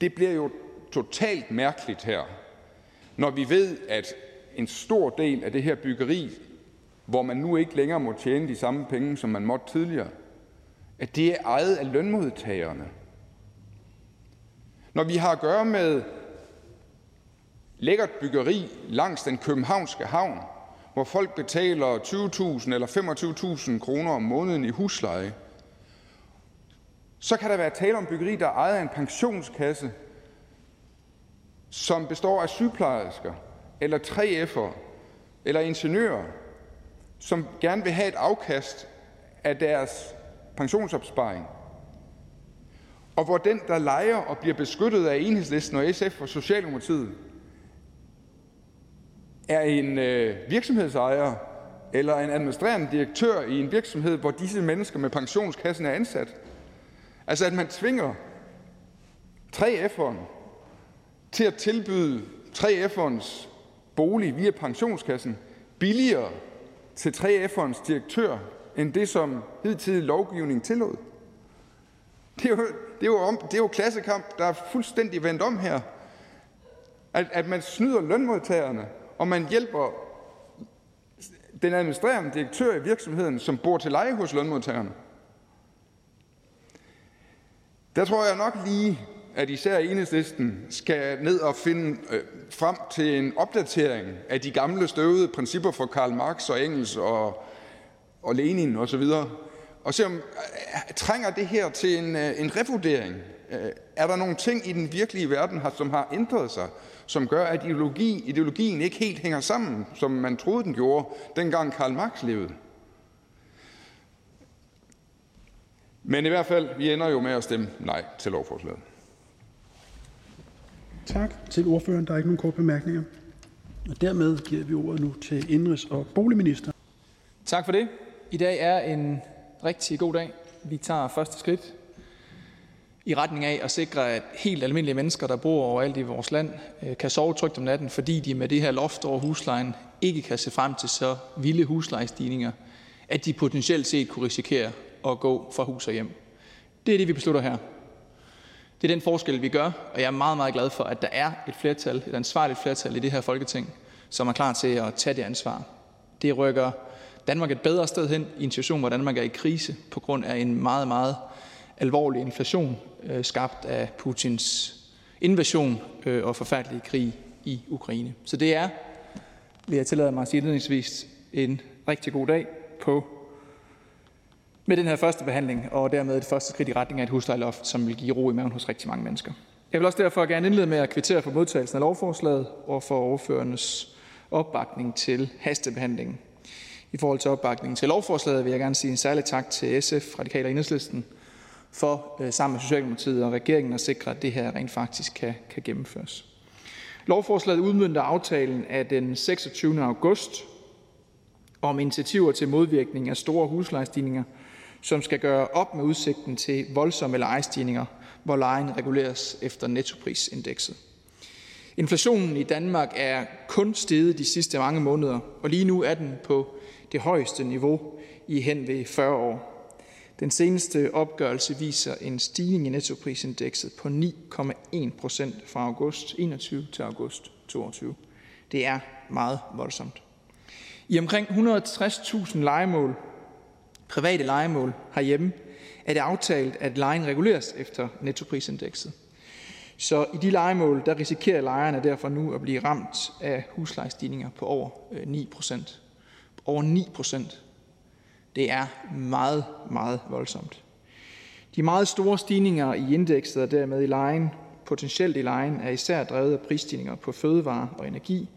Det bliver jo totalt mærkeligt her, når vi ved, at en stor del af det her byggeri, hvor man nu ikke længere må tjene de samme penge, som man måtte tidligere, at det er ejet af lønmodtagerne. Når vi har at gøre med lækkert byggeri langs den københavnske havn, hvor folk betaler 20.000 eller 25.000 kroner om måneden i husleje, så kan der være tale om byggeri, der er ejet af en pensionskasse, som består af sygeplejersker eller 3F'ere eller ingeniører, som gerne vil have et afkast af deres pensionsopsparing, og hvor den, der lejer og bliver beskyttet af Enhedslisten og SF og Socialdemokratiet, er en øh, virksomhedsejer eller en administrerende direktør i en virksomhed, hvor disse mennesker med pensionskassen er ansat. Altså at man tvinger 3F'eren til at tilbyde 3F'erens bolig via pensionskassen billigere til 3F'erens direktør end det, som hidtidig lovgivning tillod. Det er jo, det er jo, om, det er jo klassekamp, der er fuldstændig vendt om her. At, at man snyder lønmodtagerne, og man hjælper den administrerende direktør i virksomheden, som bor til leje hos lønmodtagerne. Der tror jeg nok lige, at især Enhedslisten skal ned og finde øh, frem til en opdatering af de gamle støvede principper for Karl Marx og Engels og, og Lenin osv., og, og se om øh, trænger det her til en, øh, en revurdering. Øh, er der nogle ting i den virkelige verden, som har ændret sig, som gør, at ideologi, ideologien ikke helt hænger sammen, som man troede, den gjorde, dengang Karl Marx levede? Men i hvert fald, vi ender jo med at stemme nej til lovforslaget. Tak til ordføreren. Der er ikke nogen korte bemærkninger. Og dermed giver vi ordet nu til indrigs- og boligminister. Tak for det. I dag er en rigtig god dag. Vi tager første skridt i retning af at sikre, at helt almindelige mennesker, der bor overalt i vores land, øh, kan sove trygt om natten, fordi de med det her loft over huslejen ikke kan se frem til så vilde huslejestigninger, at de potentielt set kunne risikere at gå fra hus og hjem. Det er det, vi beslutter her. Det er den forskel, vi gør, og jeg er meget, meget glad for, at der er et flertal, et ansvarligt flertal i det her folketing, som er klar til at tage det ansvar. Det rykker Danmark et bedre sted hen i en situation, hvor Danmark er i krise på grund af en meget, meget alvorlig inflation, øh, skabt af Putins invasion øh, og forfærdelige krig i Ukraine. Så det er, vil jeg tillade mig at sige indledningsvis, en rigtig god dag på med den her første behandling, og dermed et første skridt i retning af et huslejeloft, som vil give ro i maven hos rigtig mange mennesker. Jeg vil også derfor gerne indlede med at kvittere for modtagelsen af lovforslaget og for overførendes opbakning til hastebehandlingen. I forhold til opbakningen til lovforslaget vil jeg gerne sige en særlig tak til SF, Radikale og Enhedslisten, for øh, sammen med Socialdemokratiet og regeringen at sikre, at det her rent faktisk kan, kan gennemføres. Lovforslaget udmyndter aftalen af den 26. august om initiativer til modvirkning af store huslejestigninger som skal gøre op med udsigten til voldsomme lejestigninger, hvor lejen reguleres efter nettoprisindekset. Inflationen i Danmark er kun steget de sidste mange måneder, og lige nu er den på det højeste niveau i hen ved 40 år. Den seneste opgørelse viser en stigning i nettoprisindekset på 9,1 procent fra august 21 til august 22. Det er meget voldsomt. I omkring 160.000 legemål private lejemål herhjemme, er det aftalt, at lejen reguleres efter nettoprisindekset. Så i de lejemål, der risikerer lejerne derfor nu at blive ramt af huslejestigninger på over øh, 9 procent. Over 9 procent. Det er meget, meget voldsomt. De meget store stigninger i indekset og dermed i lejen, potentielt i lejen, er især drevet af prisstigninger på fødevarer og energi,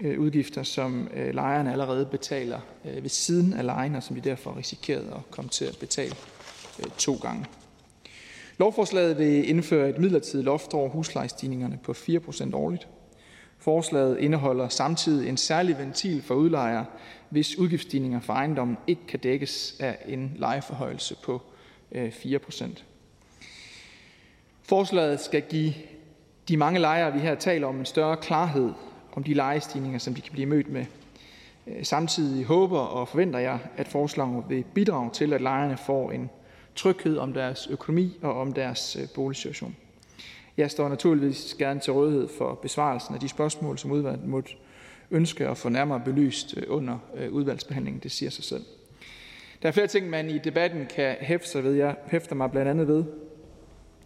Øh, udgifter, som øh, lejerne allerede betaler øh, ved siden af lejen, og som de derfor risikerer at komme til at betale øh, to gange. Lovforslaget vil indføre et midlertidigt loft over huslejestigningerne på 4% årligt. Forslaget indeholder samtidig en særlig ventil for udlejere, hvis udgiftsstigninger for ejendommen ikke kan dækkes af en lejeforhøjelse på øh, 4%. Forslaget skal give de mange lejere, vi her taler om, en større klarhed om de lejestigninger, som de kan blive mødt med. Øh, samtidig håber og forventer jeg, at forslaget vil bidrage til, at lejerne får en tryghed om deres økonomi og om deres øh, boligsituation. Jeg står naturligvis gerne til rådighed for besvarelsen af de spørgsmål, som udvalget måtte ønske at få nærmere belyst øh, under udvalgsbehandlingen. Det siger sig selv. Der er flere ting, man i debatten kan hæfte sig ved. Jeg hæfter mig blandt andet ved,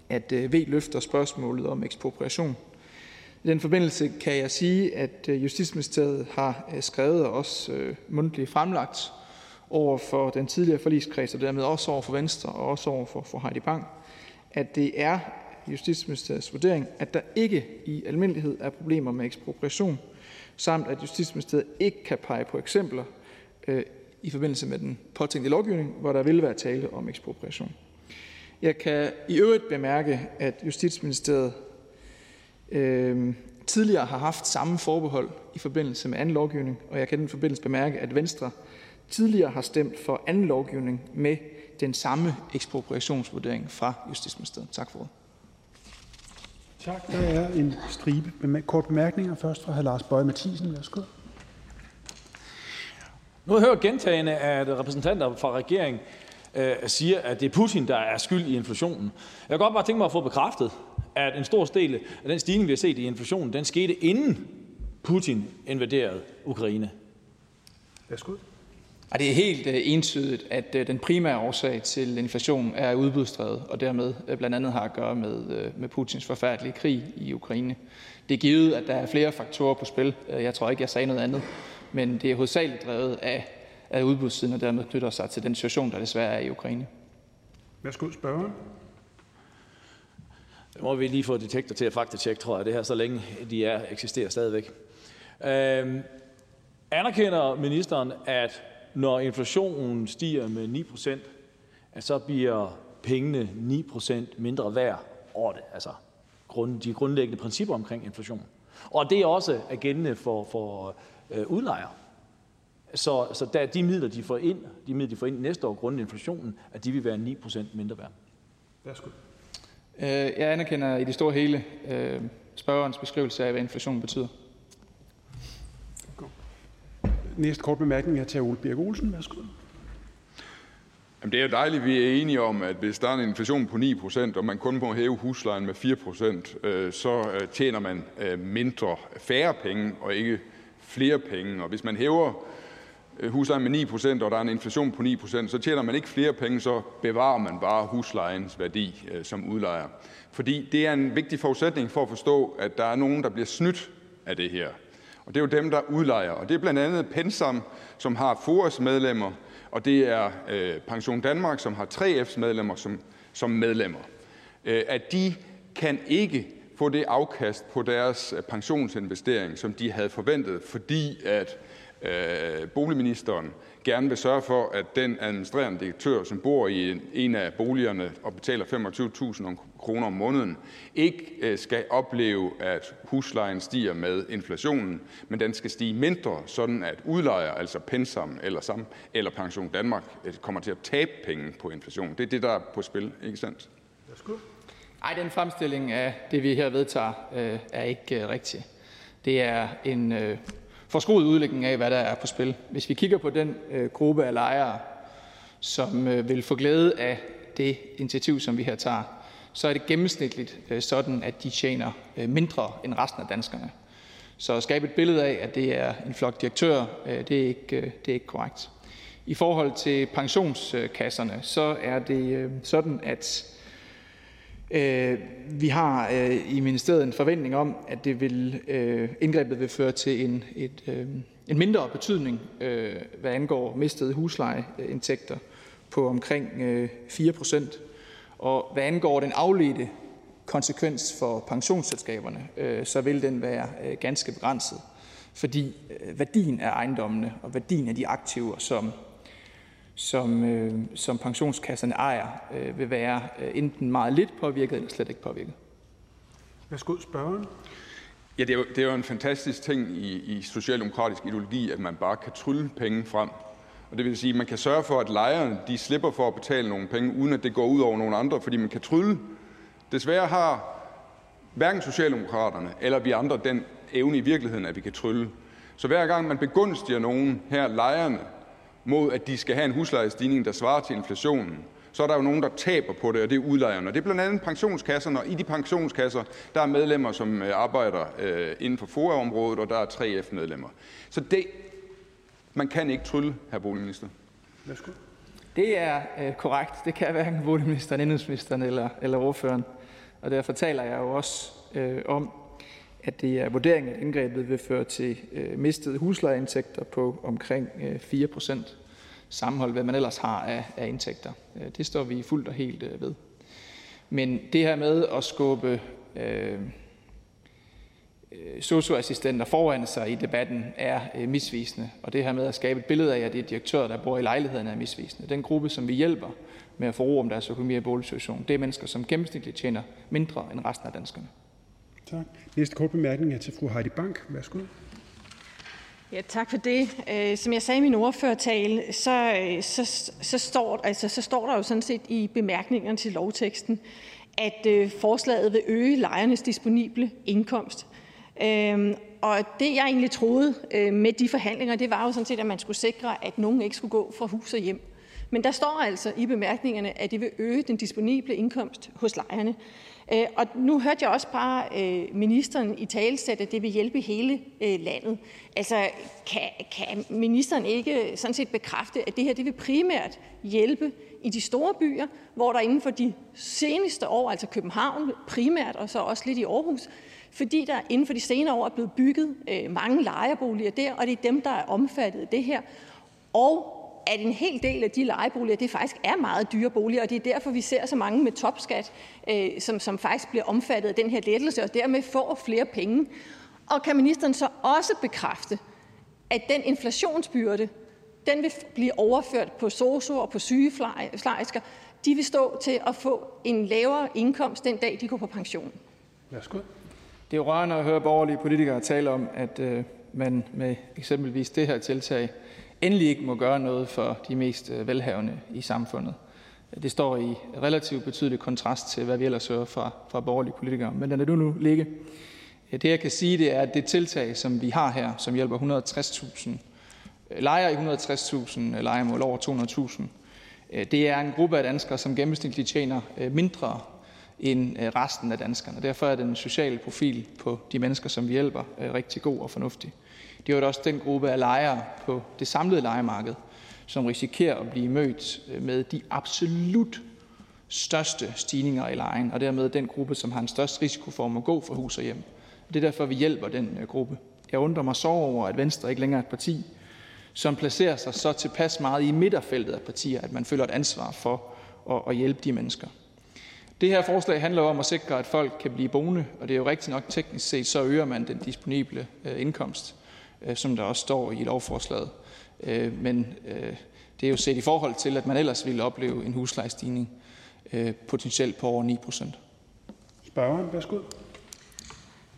at V løfter spørgsmålet om ekspropriation. I den forbindelse kan jeg sige, at øh, Justitsministeriet har øh, skrevet og også øh, mundtligt fremlagt over for den tidligere forligskreds, og dermed også over for Venstre og også over for, for Heidi Bang, at det er Justitsministeriets vurdering, at der ikke i almindelighed er problemer med ekspropriation, samt at Justitsministeriet ikke kan pege på eksempler øh, i forbindelse med den påtænkte lovgivning, hvor der vil være tale om ekspropriation. Jeg kan i øvrigt bemærke, at Justitsministeriet øh, tidligere har haft samme forbehold i forbindelse med anden lovgivning, og jeg kan i den forbindelse bemærke, at Venstre tidligere har stemt for anden lovgivning med den samme ekspropriationsvurdering fra Justitsministeriet. Tak for ordet. Tak. Der er en stribe med kort bemærkninger. Først fra hr. Lars Bøje Mathisen. Værsgo. Nu har jeg hørt gentagende, at repræsentanter fra regeringen øh, siger, at det er Putin, der er skyld i inflationen. Jeg kan godt bare tænke mig at få bekræftet, at en stor del af den stigning, vi har set i inflationen, den skete inden Putin invaderede Ukraine. Værsgo. Det er helt øh, entydigt, at øh, den primære årsag til inflation er udbudsdrevet, og dermed øh, blandt andet har at gøre med, med Putins forfærdelige krig i Ukraine. Det er givet, at der er flere faktorer på spil. Jeg tror ikke, jeg sagde noget andet, men det er hovedsageligt drevet af, af udbudssiden, og dermed knytter sig til den situation, der desværre er i Ukraine. Værsgo, spørgeren. Det må vi lige få detektor til at faktatjekke, tror jeg, det her, så længe de er, eksisterer stadigvæk. Øhm, anerkender ministeren, at når inflationen stiger med 9%, at så bliver pengene 9% mindre værd over det, altså grund, de grundlæggende principper omkring inflation. Og det er også er gældende for, for øh, udlejere. Så, så der, de midler, de får ind, de midler, de får ind næste år grundet inflationen, at de vil være 9% mindre værd. Værsgo. Øh, jeg anerkender i det store hele øh, spørgerens beskrivelse af, hvad inflation betyder. Næste kort bemærkning er til Ole Birk Olsen. Værsgo. Jamen, det er jo dejligt, at vi er enige om, at hvis der er en inflation på 9 procent, og man kun må hæve huslejen med 4 procent, øh, så øh, tjener man øh, mindre, færre penge og ikke flere penge. Og hvis man hæver Øh, huslejen med 9%, og der er en inflation på 9%, så tjener man ikke flere penge, så bevarer man bare huslejens værdi øh, som udlejer. Fordi det er en vigtig forudsætning for at forstå, at der er nogen, der bliver snydt af det her. Og det er jo dem, der udlejer. Og det er blandt andet Pensam, som har FORES medlemmer, og det er øh, Pension Danmark, som har 3F's medlemmer som, som medlemmer. Øh, at de kan ikke få det afkast på deres øh, pensionsinvestering, som de havde forventet, fordi at boligministeren gerne vil sørge for, at den administrerende direktør, som bor i en af boligerne og betaler 25.000 kroner om måneden, ikke øh, skal opleve, at huslejen stiger med inflationen, men den skal stige mindre, sådan at udlejer, altså Pensam eller, Sam, eller Pension Danmark, øh, kommer til at tabe penge på inflationen. Det er det, der er på spil, ikke sandt? Nej, den fremstilling af det, vi her vedtager, er ikke rigtig. Det er en forskruet udlægning af, hvad der er på spil. Hvis vi kigger på den øh, gruppe af lejere, som øh, vil få glæde af det initiativ, som vi her tager, så er det gennemsnitligt øh, sådan, at de tjener øh, mindre end resten af danskerne. Så at skabe et billede af, at det er en flok direktør, øh, det, er ikke, øh, det er ikke korrekt. I forhold til pensionskasserne, så er det øh, sådan, at Øh, Øh, vi har øh, i ministeriet en forventning om, at det vil, øh, indgrebet vil føre til en, et, en mindre betydning, hvad angår mistede huslejeindtægter på omkring 4 procent. Og hvad angår den afledte konsekvens for pensionsselskaberne, så vil den være ganske begrænset, fordi værdien af ejendommene og værdien af de aktiver, som som, øh, som pensionskasserne ejer, øh, vil være øh, enten meget lidt påvirket eller slet ikke påvirket. Værsgo, spørgeren. Ja, det er, jo, det er jo en fantastisk ting i, i socialdemokratisk ideologi, at man bare kan trylle penge frem. Og det vil sige, at man kan sørge for, at lejerne de slipper for at betale nogle penge, uden at det går ud over nogle andre, fordi man kan trylle. Desværre har hverken Socialdemokraterne eller vi andre den evne i virkeligheden, at vi kan trylle. Så hver gang man begunstiger nogen, her lejerne, mod at de skal have en huslejestigning, der svarer til inflationen, så er der jo nogen, der taber på det, og det er udlejerne. Det er blandt andet pensionskasserne, og i de pensionskasser der er medlemmer, som øh, arbejder øh, inden for FOA-området, og der er 3F-medlemmer. Så det, man kan ikke trylle, hr. boligminister. Værsgo. Det er øh, korrekt. Det kan hverken boligministeren, indrigsministeren eller, eller ordføreren. Og derfor taler jeg jo også øh, om, at det er vurderingen, at indgrebet vil føre til øh, mistede huslejeindtægter på omkring øh, 4 procent, sammenholdt hvad man ellers har af, af indtægter. Øh, det står vi fuldt og helt øh, ved. Men det her med at skubbe øh, øh, socioassistenter foran sig i debatten er øh, misvisende, og det her med at skabe et billede af, at det er direktører, der bor i lejligheden, er misvisende. Den gruppe, som vi hjælper med at få ro om deres økonomi og boligsituation, det er mennesker, som gennemsnitligt tjener mindre end resten af danskerne. Tak. Næste kort bemærkning er til fru Heidi Bank. Værsgo. Ja, tak for det. Øh, som jeg sagde i min ordførertale, så, øh, så, så, står, altså, så står der jo sådan set i bemærkningerne til lovteksten, at øh, forslaget vil øge lejernes disponible indkomst. Øhm, og det, jeg egentlig troede med de forhandlinger, det var jo sådan set, at man skulle sikre, at nogen ikke skulle gå fra hus og hjem. Men der står altså i bemærkningerne, at det vil øge den disponible indkomst hos lejerne. Øh, og nu hørte jeg også bare øh, ministeren i talesæt, at det vil hjælpe hele øh, landet. Altså, kan, kan ministeren ikke sådan set bekræfte, at det her det vil primært hjælpe i de store byer, hvor der inden for de seneste år, altså København primært, og så også lidt i Aarhus, fordi der inden for de senere år er blevet bygget mange lejeboliger der, og det er dem, der er omfattet af det her. Og at en hel del af de lejeboliger det faktisk er meget dyre boliger, og det er derfor, vi ser så mange med topskat, øh, som, som faktisk bliver omfattet af den her lettelse, og dermed får flere penge. Og kan ministeren så også bekræfte, at den inflationsbyrde, den vil blive overført på sosu og på sygeplejersker, de vil stå til at få en lavere indkomst den dag, de går på pension. Værsgo. Det er jo rørende at høre borgerlige politikere tale om, at øh, man med eksempelvis det her tiltag endelig ikke må gøre noget for de mest øh, velhavende i samfundet. Det står i relativt betydelig kontrast til, hvad vi ellers hører fra, fra borgerlige politikere. Men den er du nu ligge. Øh, det jeg kan sige, det er, at det tiltag, som vi har her, som hjælper 160.000 øh, lejere i 160.000 lejemål over 200.000, det er en gruppe af danskere, som gennemsnitligt tjener mindre end resten af danskerne. Derfor er den sociale profil på de mennesker, som vi hjælper, rigtig god og fornuftig. Det er jo også den gruppe af lejere på det samlede lejemarked, som risikerer at blive mødt øh, med de absolut største stigninger i lejen, og dermed den gruppe, som har en størst risiko for at må gå fra hus og hjem. Det er derfor, vi hjælper den øh, gruppe. Jeg undrer mig så over, at Venstre ikke længere er et parti, som placerer sig så tilpas meget i midterfeltet af partier, at man føler et ansvar for at hjælpe de mennesker. Det her forslag handler om at sikre, at folk kan blive boende, og det er jo rigtigt nok teknisk set, så øger man den disponible øh, indkomst. Øh, som der også står i lovforslaget. Øh, men øh, det er jo set i forhold til, at man ellers ville opleve en huslejestigning øh, potentielt på over 9 procent. Spørgeren, værsgo.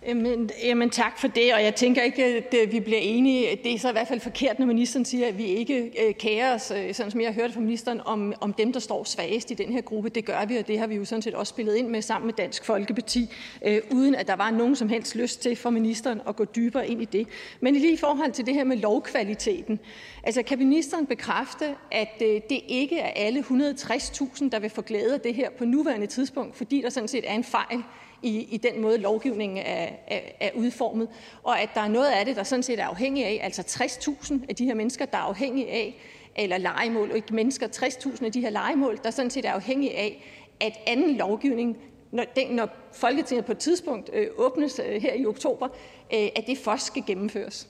Jamen, jamen tak for det, og jeg tænker ikke, at øh, vi bliver enige. Det er så i hvert fald forkert, når ministeren siger, at vi ikke øh, kærer os, øh, sådan som jeg har hørt fra ministeren, om, om dem, der står svagest i den her gruppe. Det gør vi, og det har vi jo sådan set også spillet ind med sammen med Dansk Folkeparti, øh, uden at der var nogen som helst lyst til for ministeren at gå dybere ind i det. Men lige i forhold til det her med lovkvaliteten, altså kan ministeren bekræfte, at det ikke er alle 160.000, der vil få glæde af det her på nuværende tidspunkt, fordi der sådan set er en fejl i, i den måde, lovgivningen er, er, er udformet, og at der er noget af det, der sådan set er afhængig af, altså 60.000 af de her mennesker, der er afhængige af, eller legemål, og ikke mennesker, 60.000 af de her legemål, der sådan set er afhængige af, at anden lovgivning, når, den, når Folketinget på et tidspunkt øh, åbnes øh, her i oktober, øh, at det først skal gennemføres.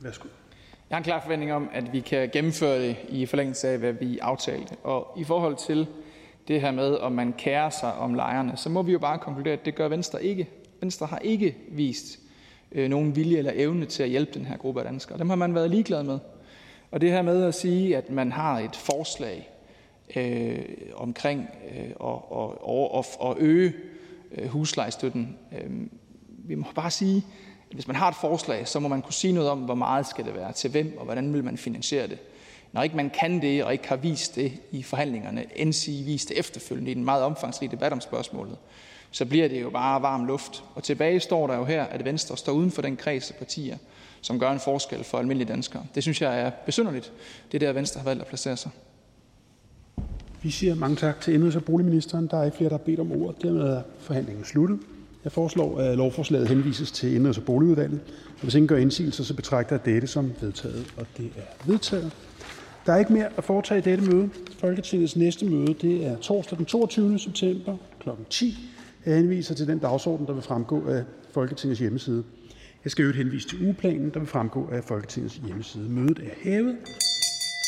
Værsgo. Jeg har en klar forventning om, at vi kan gennemføre det i forlængelse af, hvad vi aftalte. Og i forhold til det her med, om man kærer sig om lejerne, så må vi jo bare konkludere, at det gør Venstre ikke. Venstre har ikke vist øh, nogen vilje eller evne til at hjælpe den her gruppe af danskere. Dem har man været ligeglad med. Og det her med at sige, at man har et forslag øh, omkring øh, og, og, og, og øge øh, huslejestøtten, øh, vi må bare sige, at hvis man har et forslag, så må man kunne sige noget om, hvor meget skal det være, til hvem, og hvordan vil man finansiere det. Når ikke man kan det, og ikke har vist det i forhandlingerne, end sige vist det efterfølgende i den meget omfangsrige debat om spørgsmålet, så bliver det jo bare varm luft. Og tilbage står der jo her, at Venstre står uden for den kreds af partier, som gør en forskel for almindelige danskere. Det synes jeg er besynderligt. Det er der, Venstre har valgt at placere sig. Vi siger mange tak til indrigs- og boligministeren. Der er ikke flere, der har bedt om ordet. Dermed er forhandlingen sluttet. Jeg foreslår, at lovforslaget henvises til indrigs- og boligudvalget. Og hvis ingen gør indsigelser, så betragter jeg dette som vedtaget. Og det er vedtaget. Der er ikke mere at foretage i dette møde. Folketingets næste møde det er torsdag den 22. september kl. 10. Jeg henviser til den dagsorden, der vil fremgå af Folketingets hjemmeside. Jeg skal øvrigt henvise til ugeplanen, der vil fremgå af Folketingets hjemmeside. Mødet er hævet.